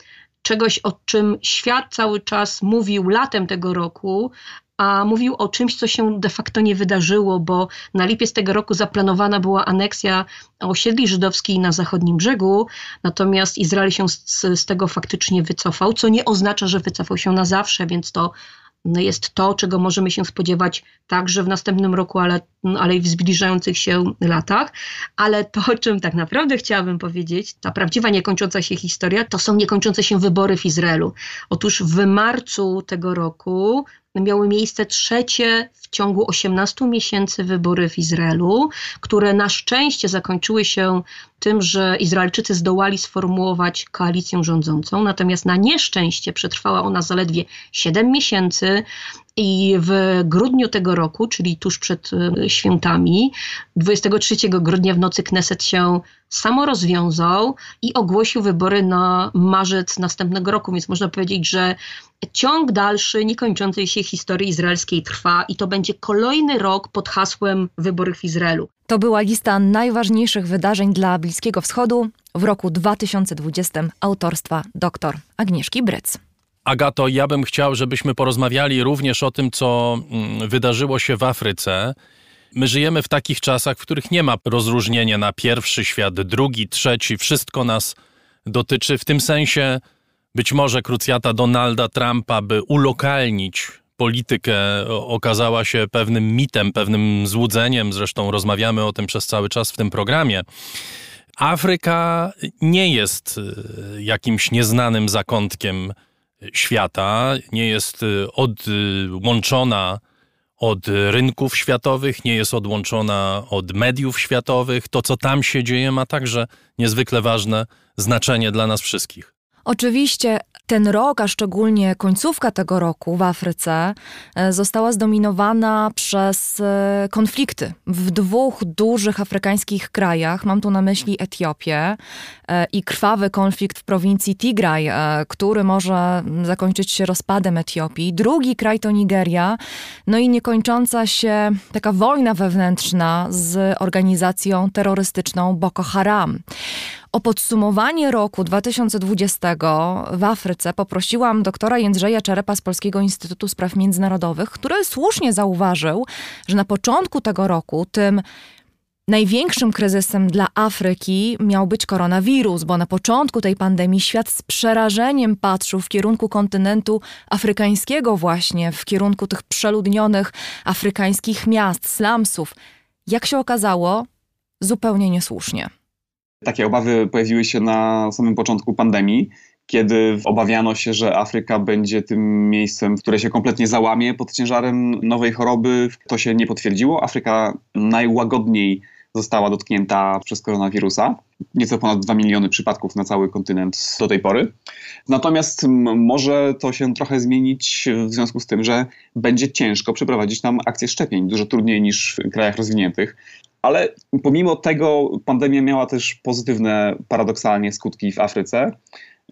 czegoś, o czym świat cały czas mówił latem tego roku, a mówił o czymś, co się de facto nie wydarzyło, bo na lipiec tego roku zaplanowana była aneksja osiedli żydowskich na zachodnim brzegu, natomiast Izrael się z, z tego faktycznie wycofał, co nie oznacza, że wycofał się na zawsze, więc to no, jest to, czego możemy się spodziewać także w następnym roku, ale, ale i w zbliżających się latach. Ale to, o czym tak naprawdę chciałabym powiedzieć, ta prawdziwa niekończąca się historia, to są niekończące się wybory w Izraelu. Otóż w marcu tego roku miały miejsce trzecie w ciągu 18 miesięcy wybory w Izraelu, które na szczęście zakończyły się tym, że Izraelczycy zdołali sformułować koalicję rządzącą, natomiast na nieszczęście przetrwała ona zaledwie 7 miesięcy. I w grudniu tego roku, czyli tuż przed e, świętami, 23 grudnia w nocy Kneset się samo rozwiązał i ogłosił wybory na marzec następnego roku, więc można powiedzieć, że ciąg dalszy niekończącej się historii izraelskiej trwa i to będzie kolejny rok pod hasłem wyborów w Izraelu. To była lista najważniejszych wydarzeń dla Bliskiego Wschodu w roku 2020 autorstwa dr Agnieszki Bryc. Agato, ja bym chciał, żebyśmy porozmawiali również o tym, co mm, wydarzyło się w Afryce. My żyjemy w takich czasach, w których nie ma rozróżnienia na pierwszy świat, drugi, trzeci. Wszystko nas dotyczy. W tym sensie być może krucjata Donalda Trumpa, by ulokalnić politykę, okazała się pewnym mitem, pewnym złudzeniem. Zresztą rozmawiamy o tym przez cały czas w tym programie. Afryka nie jest y, jakimś nieznanym zakątkiem świata, nie jest y, odłączona od rynków światowych, nie jest odłączona od mediów światowych. To, co tam się dzieje, ma także niezwykle ważne znaczenie dla nas wszystkich. Oczywiście ten rok, a szczególnie końcówka tego roku w Afryce, e, została zdominowana przez e, konflikty w dwóch dużych afrykańskich krajach. Mam tu na myśli Etiopię e, i krwawy konflikt w prowincji Tigraj, który może zakończyć się rozpadem Etiopii. Drugi kraj to Nigeria, no i niekończąca się taka wojna wewnętrzna z organizacją terrorystyczną Boko Haram. O podsumowanie roku 2020 w Afryce poprosiłam doktora Jędrzeja Czerepa z Polskiego Instytutu Spraw Międzynarodowych, który słusznie zauważył, że na początku tego roku tym Największym kryzysem dla Afryki miał być koronawirus, bo na początku tej pandemii świat z przerażeniem patrzył w kierunku kontynentu afrykańskiego, właśnie w kierunku tych przeludnionych afrykańskich miast, slumsów. Jak się okazało, zupełnie niesłusznie. Takie obawy pojawiły się na samym początku pandemii, kiedy obawiano się, że Afryka będzie tym miejscem, które się kompletnie załamie pod ciężarem nowej choroby. To się nie potwierdziło. Afryka najłagodniej została dotknięta przez koronawirusa. Nieco ponad 2 miliony przypadków na cały kontynent do tej pory. Natomiast może to się trochę zmienić w związku z tym, że będzie ciężko przeprowadzić tam akcję szczepień, dużo trudniej niż w krajach rozwiniętych. Ale pomimo tego pandemia miała też pozytywne, paradoksalnie, skutki w Afryce.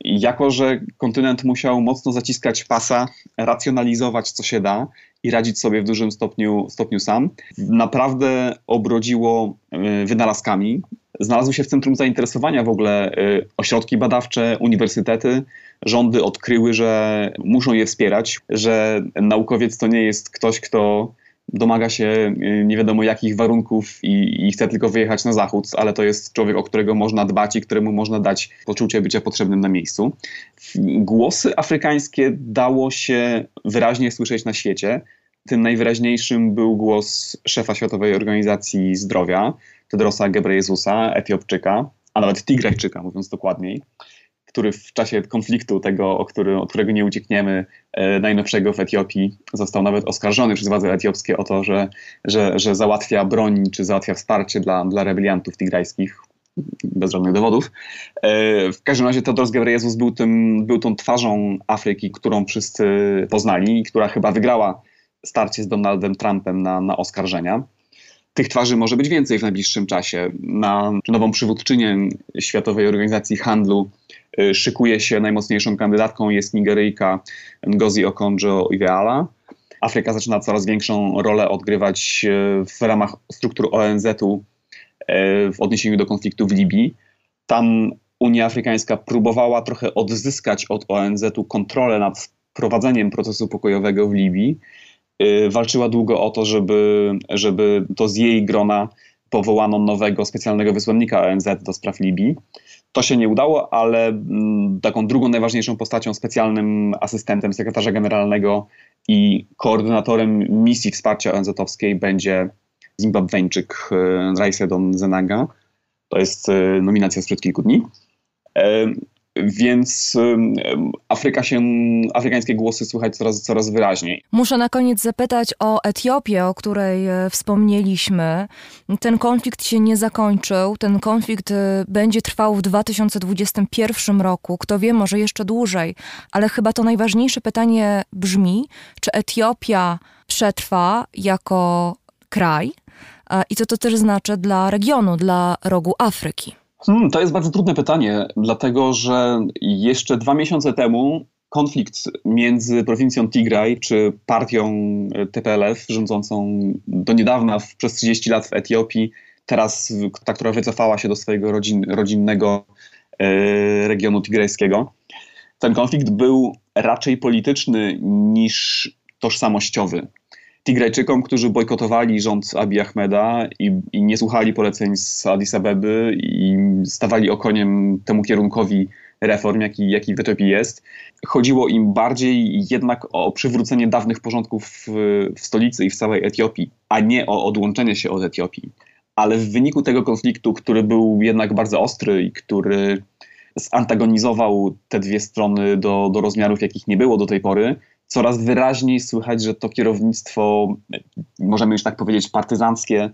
jako że kontynent musiał mocno zaciskać pasa, racjonalizować co się da i radzić sobie w dużym stopniu, stopniu sam, naprawdę obrodziło y, wynalazkami. Znalazły się w centrum zainteresowania w ogóle y, ośrodki badawcze, uniwersytety. Rządy odkryły, że muszą je wspierać, że naukowiec to nie jest ktoś, kto domaga się y, nie wiadomo jakich warunków i, i, chce tylko wyjechać na zachód, ale to jest człowiek, o którego można dbać i któremu można dać poczucie bycia potrzebnym na miejscu. Głosy afrykańskie dało się wyraźnie słyszeć na świecie. Tym najwyraźniejszym był głos szefa Światowej Organizacji Zdrowia, Tedrosa Gebreyesusa, Etiopczyka, a nawet Tigrajczyka, mówiąc dokładniej który w czasie konfliktu tego, o który, od którego nie uciekniemy, e, najnowszego w Etiopii, został nawet oskarżony przez władze etiopskie o to, że, że, że załatwia broń czy załatwia wsparcie dla, dla rebeliantów tigrajskich bez żadnych dowodów. E, w każdym razie Tedros Ghebreyesus był, tym, był tą twarzą Afryki, którą wszyscy poznali i która chyba wygrała starcie z Donaldem Trumpem na, na oskarżenia. Tych twarzy może być więcej w najbliższym czasie. Na nową przywódczynię Światowej Organizacji Handlu szykuje się najmocniejszą kandydatką, jest Nigeryjka Ngozi Okonjo-Iweala. Afryka zaczyna coraz większą rolę odgrywać y, w ramach struktur ONZ-u y, w odniesieniu do konfliktu w Libii. Tam Unia Afrykańska próbowała trochę odzyskać od ONZ-u kontrolę nad prowadzeniem procesu pokojowego w Libii. Walczyła długo o to, żeby, żeby to z jej grona powołano nowego specjalnego wysłannika ONZ do spraw Libii. To się nie udało, ale mm, taką drugą najważniejszą postacią, specjalnym asystentem sekretarza generalnego i koordynatorem misji wsparcia ONZ-owskiej będzie Zimbabweńczyk e, Raisedon Zenaga. To jest e, nominacja sprzed kilku dni. E, więc Afryka się, afrykańskie głosy słychać coraz, coraz wyraźniej. Muszę na koniec zapytać o Etiopię, o której e, wspomnieliśmy. Ten konflikt się nie zakończył. Ten konflikt e, będzie trwał w 2021 roku. Kto wie, może jeszcze dłużej. Ale chyba to najważniejsze pytanie brzmi, czy Etiopia przetrwa jako kraj i co to też znaczy dla regionu, dla rogu Afryki? Hmm, to jest bardzo trudne pytanie, dlatego że jeszcze dwa miesiące temu konflikt między prowincją Tigraj czy partią e, TPLF rządzącą do niedawna w, przez 30 lat w Etiopii, teraz ta, która wycofała się do swojego rodzin, rodzinnego e, regionu tigrajskiego. Ten konflikt był raczej polityczny niż tożsamościowy. Tigrajczykom, którzy bojkotowali rząd Abiy Ahmeda i, i, nie słuchali poleceń z Addis Abeby i stawali okoniem temu kierunkowi reform, jaki, jaki w Etiopii jest. Chodziło im bardziej jednak o przywrócenie dawnych porządków w, w stolicy i w całej Etiopii, a nie o odłączenie się od Etiopii. Ale w wyniku tego konfliktu, który był jednak bardzo ostry i który zantagonizował te dwie strony do, do rozmiarów, jakich nie było do tej pory, coraz wyraźniej słychać, że to kierownictwo, możemy już tak powiedzieć, partyzanckie,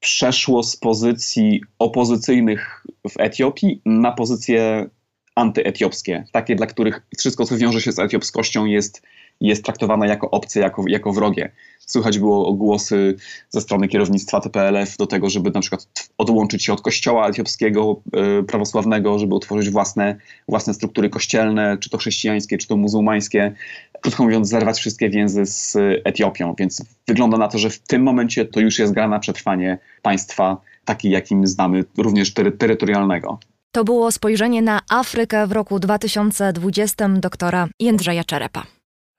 przeszło z pozycji opozycyjnych w Etiopii na pozycje antyetiopskie, takie, dla których wszystko, co wiąże się z etiopskością, jest jest traktowana jako obce, jako, jako wrogie. Słychać było głosy ze strony kierownictwa TPLF do tego, żeby na przykład odłączyć się od kościoła etiopskiego e, prawosławnego, żeby utworzyć własne, własne struktury kościelne, czy to chrześcijańskie, czy to muzułmańskie. Krótko mówiąc, zerwać wszystkie więzy z Etiopią. Więc wygląda na to, że w tym momencie to już jest gra na przetrwanie państwa taki, jakim znamy, również tery terytorialnego. To było spojrzenie na Afrykę w roku 2020 doktora Jędrzeja Czerepa.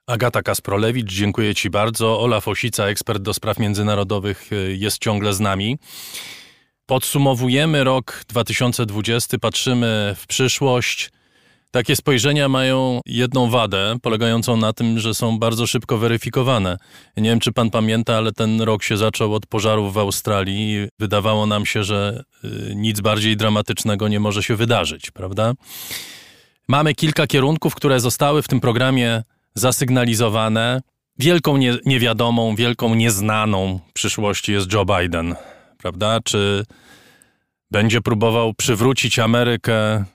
Agata Kasprolewicz, dziękuję Ci bardzo. Olaf Osica, ekspert do spraw międzynarodowych, y, jest ciągle z nami. Podsumowujemy rok 2020, patrzymy w przyszłość. Takie spojrzenia mają jedną wadę, polegającą na tym, że są bardzo szybko weryfikowane. Nie wiem, czy pan pamięta, ale ten rok się zaczął od pożarów w Australii. Wydawało nam się, że y, nic bardziej dramatycznego nie może się wydarzyć, prawda? Mamy kilka kierunków, które zostały w tym programie zasygnalizowane. Wielką nie, niewiadomą, wielką nieznaną przyszłości jest Joe Biden, prawda? Czy będzie próbował przywrócić Amerykę,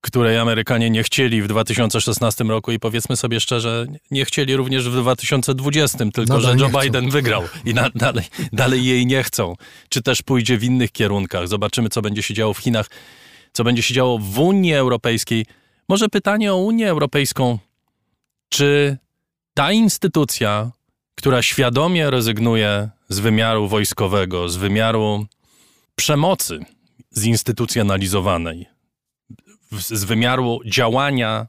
której Amerykanie nie chcieli w 2016 roku i powiedzmy sobie szczerze, nie chcieli również w 2020, tylko że Joe Biden wygrał i na, dalej, dalej jej nie chcą. Czy też pójdzie w innych kierunkach. Zobaczymy, co będzie się działo w Chinach, co będzie się działo w Unii Europejskiej. Może pytanie o Unię Europejską. Czy ta instytucja, która świadomie rezygnuje z wymiaru wojskowego, z wymiaru przemocy zinstytucjonalizowanej, z wymiaru działania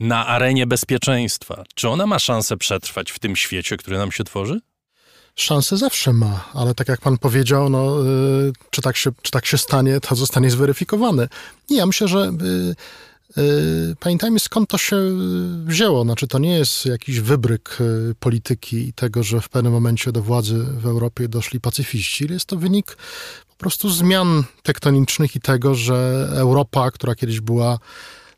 na arenie bezpieczeństwa, czy ona ma szansę przetrwać w tym świecie, który nam się tworzy? Szansę zawsze ma, ale tak jak pan powiedział, no, y, czy, tak się, czy tak się stanie, to zostanie zweryfikowane. Nie, ja myślę, że y, pamiętajmy skąd to się wzięło. Znaczy, to nie jest jakiś wybryk polityki i tego, że w pewnym momencie do władzy w Europie doszli pacyfiści. Jest to wynik po prostu zmian tektonicznych i tego, że Europa, która kiedyś była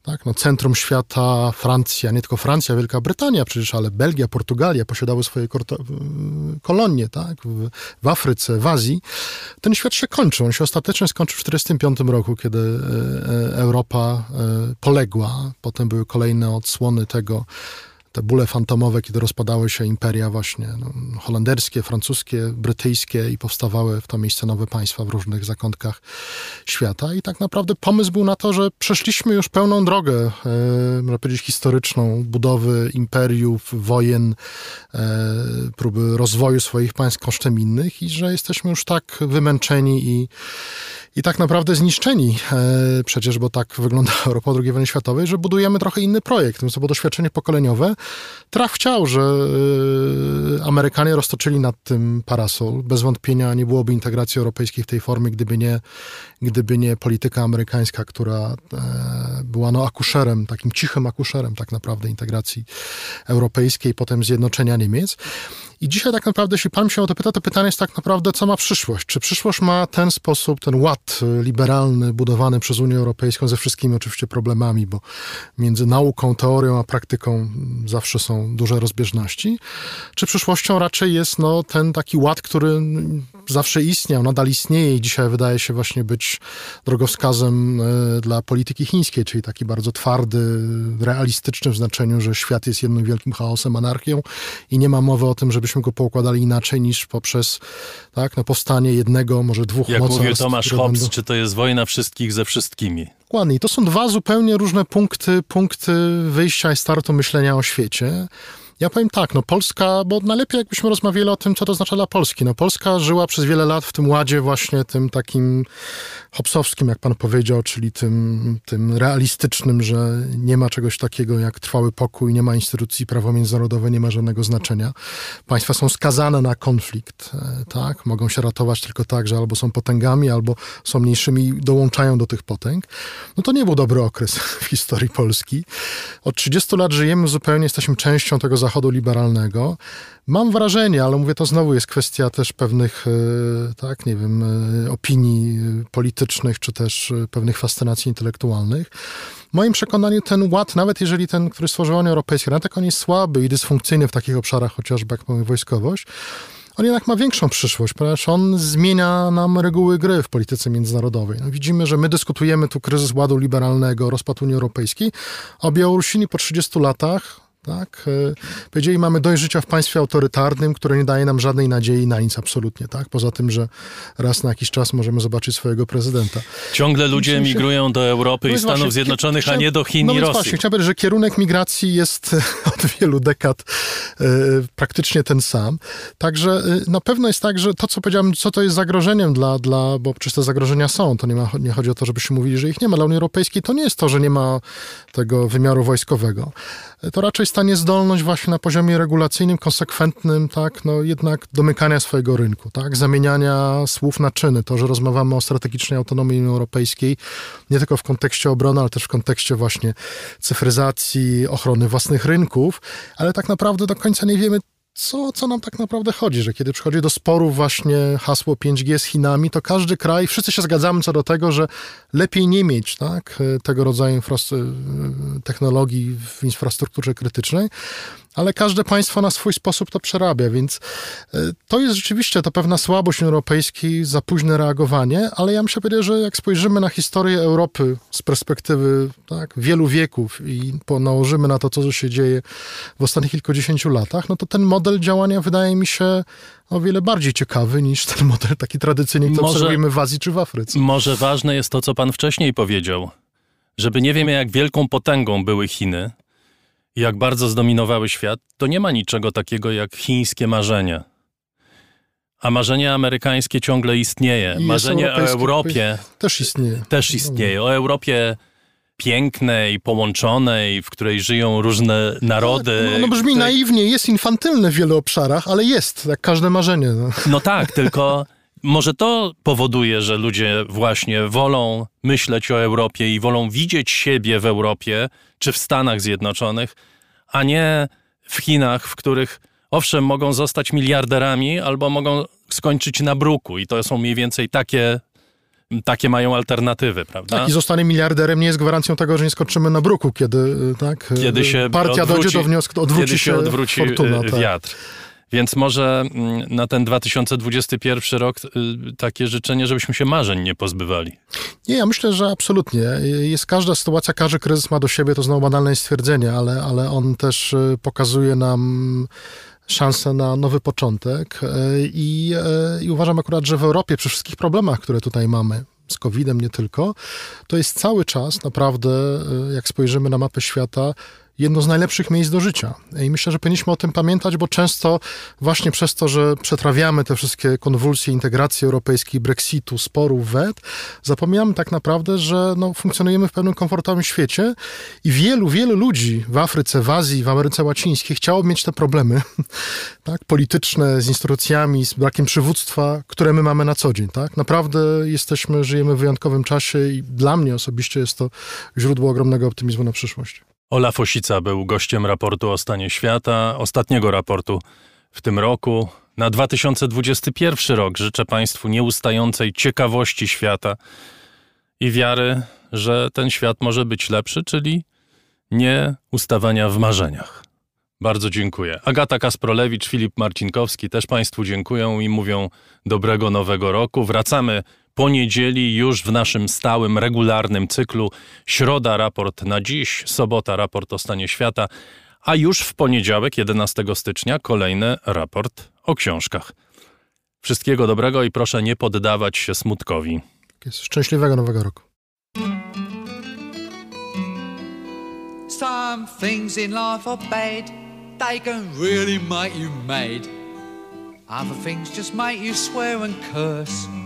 tak, no centrum świata Francja, nie tylko Francja, Wielka Brytania przecież, ale Belgia, Portugalia posiadały swoje kolonie tak, w, w, Afryce, w Azji. Ten świat się kończy. On się ostatecznie skończył w 1945 roku, kiedy e, e, Europa e, poległa. Potem były kolejne odsłony tego, te bóle fantomowe, kiedy rozpadały się imperia właśnie no, holenderskie, francuskie, brytyjskie i powstawały w to miejsce nowe państwa w różnych zakątkach świata. I tak naprawdę pomysł był na to, że przeszliśmy już pełną drogę, e, można powiedzieć, historyczną budowy imperiów, wojen, e, próby rozwoju swoich państw kosztem innych i że jesteśmy już tak wymęczeni i i tak naprawdę zniszczeni e, przecież, bo tak wygląda Europa II wojnie światowej, że budujemy trochę inny projekt. To było doświadczenie pokoleniowe. Traf chciał, że e, Amerykanie roztoczyli nad tym parasol. Bez wątpienia nie byłoby integracji europejskiej w tej formie, gdyby nie, gdyby nie polityka amerykańska, która e, była no akuszerem, takim cichym akuszerem tak naprawdę integracji europejskiej, potem zjednoczenia Niemiec. I dzisiaj tak naprawdę, jeśli pan się o to pyta, to pytanie jest tak naprawdę, co ma przyszłość? Czy przyszłość ma ten sposób, ten ład liberalny budowany przez Unię Europejską ze wszystkimi oczywiście problemami, bo między nauką, teorią a praktyką zawsze są duże rozbieżności? Czy przyszłością raczej jest no, ten taki ład, który zawsze istniał, nadal istnieje i dzisiaj wydaje się właśnie być drogowskazem e, dla polityki chińskiej, czyli taki bardzo twardy, realistyczny w znaczeniu, że świat jest jednym wielkim chaosem, anarchią i nie ma mowy o tym, żebyśmy go poukładali inaczej niż poprzez tak, no, powstanie jednego, może dwóch Jak mocarstw. Jak mówił Tomasz Hobbes, będą... czy to jest wojna wszystkich ze wszystkimi? Dokładnie. I to są dwa zupełnie różne punkty, punkty wyjścia i startu myślenia o świecie. Ja powiem tak, no Polska, bo najlepiej jakbyśmy rozmawiali o tym, co to oznacza dla Polski. No Polska żyła przez wiele lat w tym ładzie właśnie tym takim hopsowskim, jak pan powiedział, czyli tym, tym realistycznym, że nie ma czegoś takiego jak trwały pokój, nie ma instytucji prawo międzynarodowe, nie ma żadnego znaczenia. Państwa są skazane na konflikt, e, tak? Mogą się ratować tylko tak, że albo są potęgami, albo są mniejszymi i dołączają do tych potęg. No to nie był dobry okres w historii Polski. Od 30 lat żyjemy zupełnie, jesteśmy częścią tego Zachodu liberalnego. Mam wrażenie, ale mówię, to znowu jest kwestia też pewnych, e, tak, nie wiem, e, opinii politycznych, czy też e, pewnych fascynacji intelektualnych. W moim przekonaniu ten ład, nawet jeżeli ten, który stworzyła Unia Europejska, nawet jak on jest słaby i dysfunkcyjny w takich obszarach, chociażby jak powiem, wojskowość, on jednak ma większą przyszłość, ponieważ on zmienia nam reguły gry w polityce międzynarodowej. No, widzimy, że my dyskutujemy tu kryzys ładu liberalnego, rozpad Unii Europejskiej, a Białorusini po 30 latach tak? E, powiedzieli, mamy dość życia w państwie autorytarnym, które nie daje nam żadnej nadziei na nic absolutnie, tak? Poza tym, że raz na jakiś czas możemy zobaczyć swojego prezydenta. Ciągle ludzie emigrują do Europy no i Stanów właśnie, Zjednoczonych, a nie do Chin no i Rosji. Właśnie, chciałbym powiedzieć, że kierunek migracji jest od wielu dekad e, praktycznie ten sam. Także e, na pewno jest tak, że to, co powiedziałem, co to jest zagrożeniem dla, dla bo przecież te zagrożenia są, to nie, ma, nie chodzi o to, żebyśmy mówili, że ich nie ma. Dla Unii Europejskiej to nie jest to, że nie ma tego wymiaru wojskowego. To raczej jest ta niezdolność właśnie na poziomie regulacyjnym, konsekwentnym, tak, no jednak domykania swojego rynku, tak, zamieniania słów na czyny. To, że rozmawiamy o strategicznej autonomii Unii Europejskiej, nie tylko w kontekście obrony, ale też w kontekście właśnie cyfryzacji, ochrony własnych rynków, ale tak naprawdę do końca nie wiemy, co, co nam tak naprawdę chodzi, że kiedy przychodzi do sporów właśnie hasło 5G z Chinami, to każdy kraj, wszyscy się zgadzamy co do tego, że lepiej nie mieć tak, tego rodzaju technologii w infrastrukturze krytycznej, ale każde państwo na swój sposób to przerabia, więc e, to jest rzeczywiście to pewna słabość Europejskiej, za późne reagowanie, ale ja myślę, że jak spojrzymy na historię Europy z perspektywy tak, wielu wieków i nałożymy na to, co się dzieje w ostatnich kilkudziesięciu latach, no to ten model działania wydaje mi się o wiele bardziej ciekawy niż ten model taki tradycyjny, który obserwujemy w Azji czy w Afryce. Może ważne jest to, co pan wcześniej powiedział, żeby nie wiem jak wielką potęgą były Chiny, jak bardzo zdominowały świat, to nie ma niczego takiego jak chińskie marzenie. A marzenie amerykańskie ciągle istnieje. I marzenie o Europie Też istnieje. też istnieje. O Europie pięknej, połączonej, w której żyją różne narody. No, no brzmi której- naiwnie, jest infantylne w wielu obszarach, ale jest, jak każde marzenie. No. No tak, tylko może to powoduje, że ludzie właśnie wolą myśleć o Europie i wolą widzieć siebie w Europie czy w Stanach Zjednoczonych, a nie w Chinach, w których owszem mogą zostać miliarderami albo mogą skończyć na bruku i to są mniej więcej takie, takie mają alternatywy, prawda? Tak, i zostanie miliarderem nie jest gwarancją tego, że nie skończymy na bruku, kiedy y, tak, y, kiedy się partia odwróci, dojdzie do wniosku, odwróci kiedy się odwróci fortuna. y, tak. Więc może mm, na ten 2021 rok y, takie życzenie, żebyśmy się marzeń nie pozbywali. Nie, ja myślę, że absolutnie. Jest każda sytuacja, każdy kryzys ma do siebie, to znowu banalne stwierdzenie, ale, ale on też y, pokazuje nam szansę na nowy początek y, i, i uważam akurat, że w Europie przy wszystkich problemach, które tutaj mamy, z COVID-em nie tylko, to jest cały czas naprawdę, jak spojrzymy na mapę świata, jedno z najlepszych miejsc do życia. I myślę, że powinniśmy o tym pamiętać, bo często właśnie przez to, że przetrawiamy te wszystkie konwulsje integracji europejskiej, Brexitu, sporów, WET, zapominamy tak naprawdę, że no, funkcjonujemy w pewnym komfortowym świecie i wielu, wielu ludzi w Afryce, w Azji, w Ameryce Łacińskiej chciałoby mieć te problemy tak, polityczne z instytucjami, z brakiem przywództwa, które my mamy na co dzień. Tak? Naprawdę jesteśmy, żyjemy w wyjątkowym czasie i dla mnie osobiście jest to źródło ogromnego optymizmu na przyszłość. Olaf Osica był gościem raportu o stanie świata, ostatniego raportu w tym roku. Na 2021 rok życzę Państwu nieustającej ciekawości świata i wiary, że ten świat może być lepszy, czyli nie ustawania w marzeniach. Bardzo dziękuję. Agata Kasprolewicz, Filip Marcinkowski też Państwu dziękują i mówią dobrego nowego roku. Wracamy po niedzieli już w naszym stałym, regularnym cyklu. Środa raport na dziś, sobota raport o stanie świata, a już w poniedziałek 11 stycznia kolejny raport o książkach. Wszystkiego dobrego i proszę nie poddawać się smutkowi. Jest szczęśliwego nowego roku. Some things in life are bad, they can really make you mad. Other things just make you swear and curse.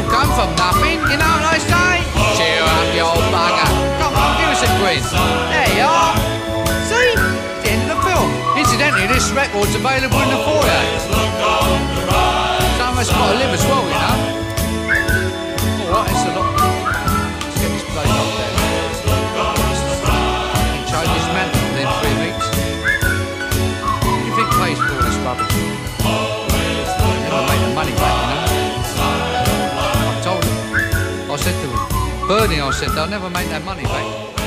Will come from nothing, you know what I say? Cheer up, you old bugger. Come on, give us a grin. There you are. See? The end of the film. Incidentally, this record's available in the foyer. Some of us got to live as well, you know. Bernie, I said, they'll never make that money back.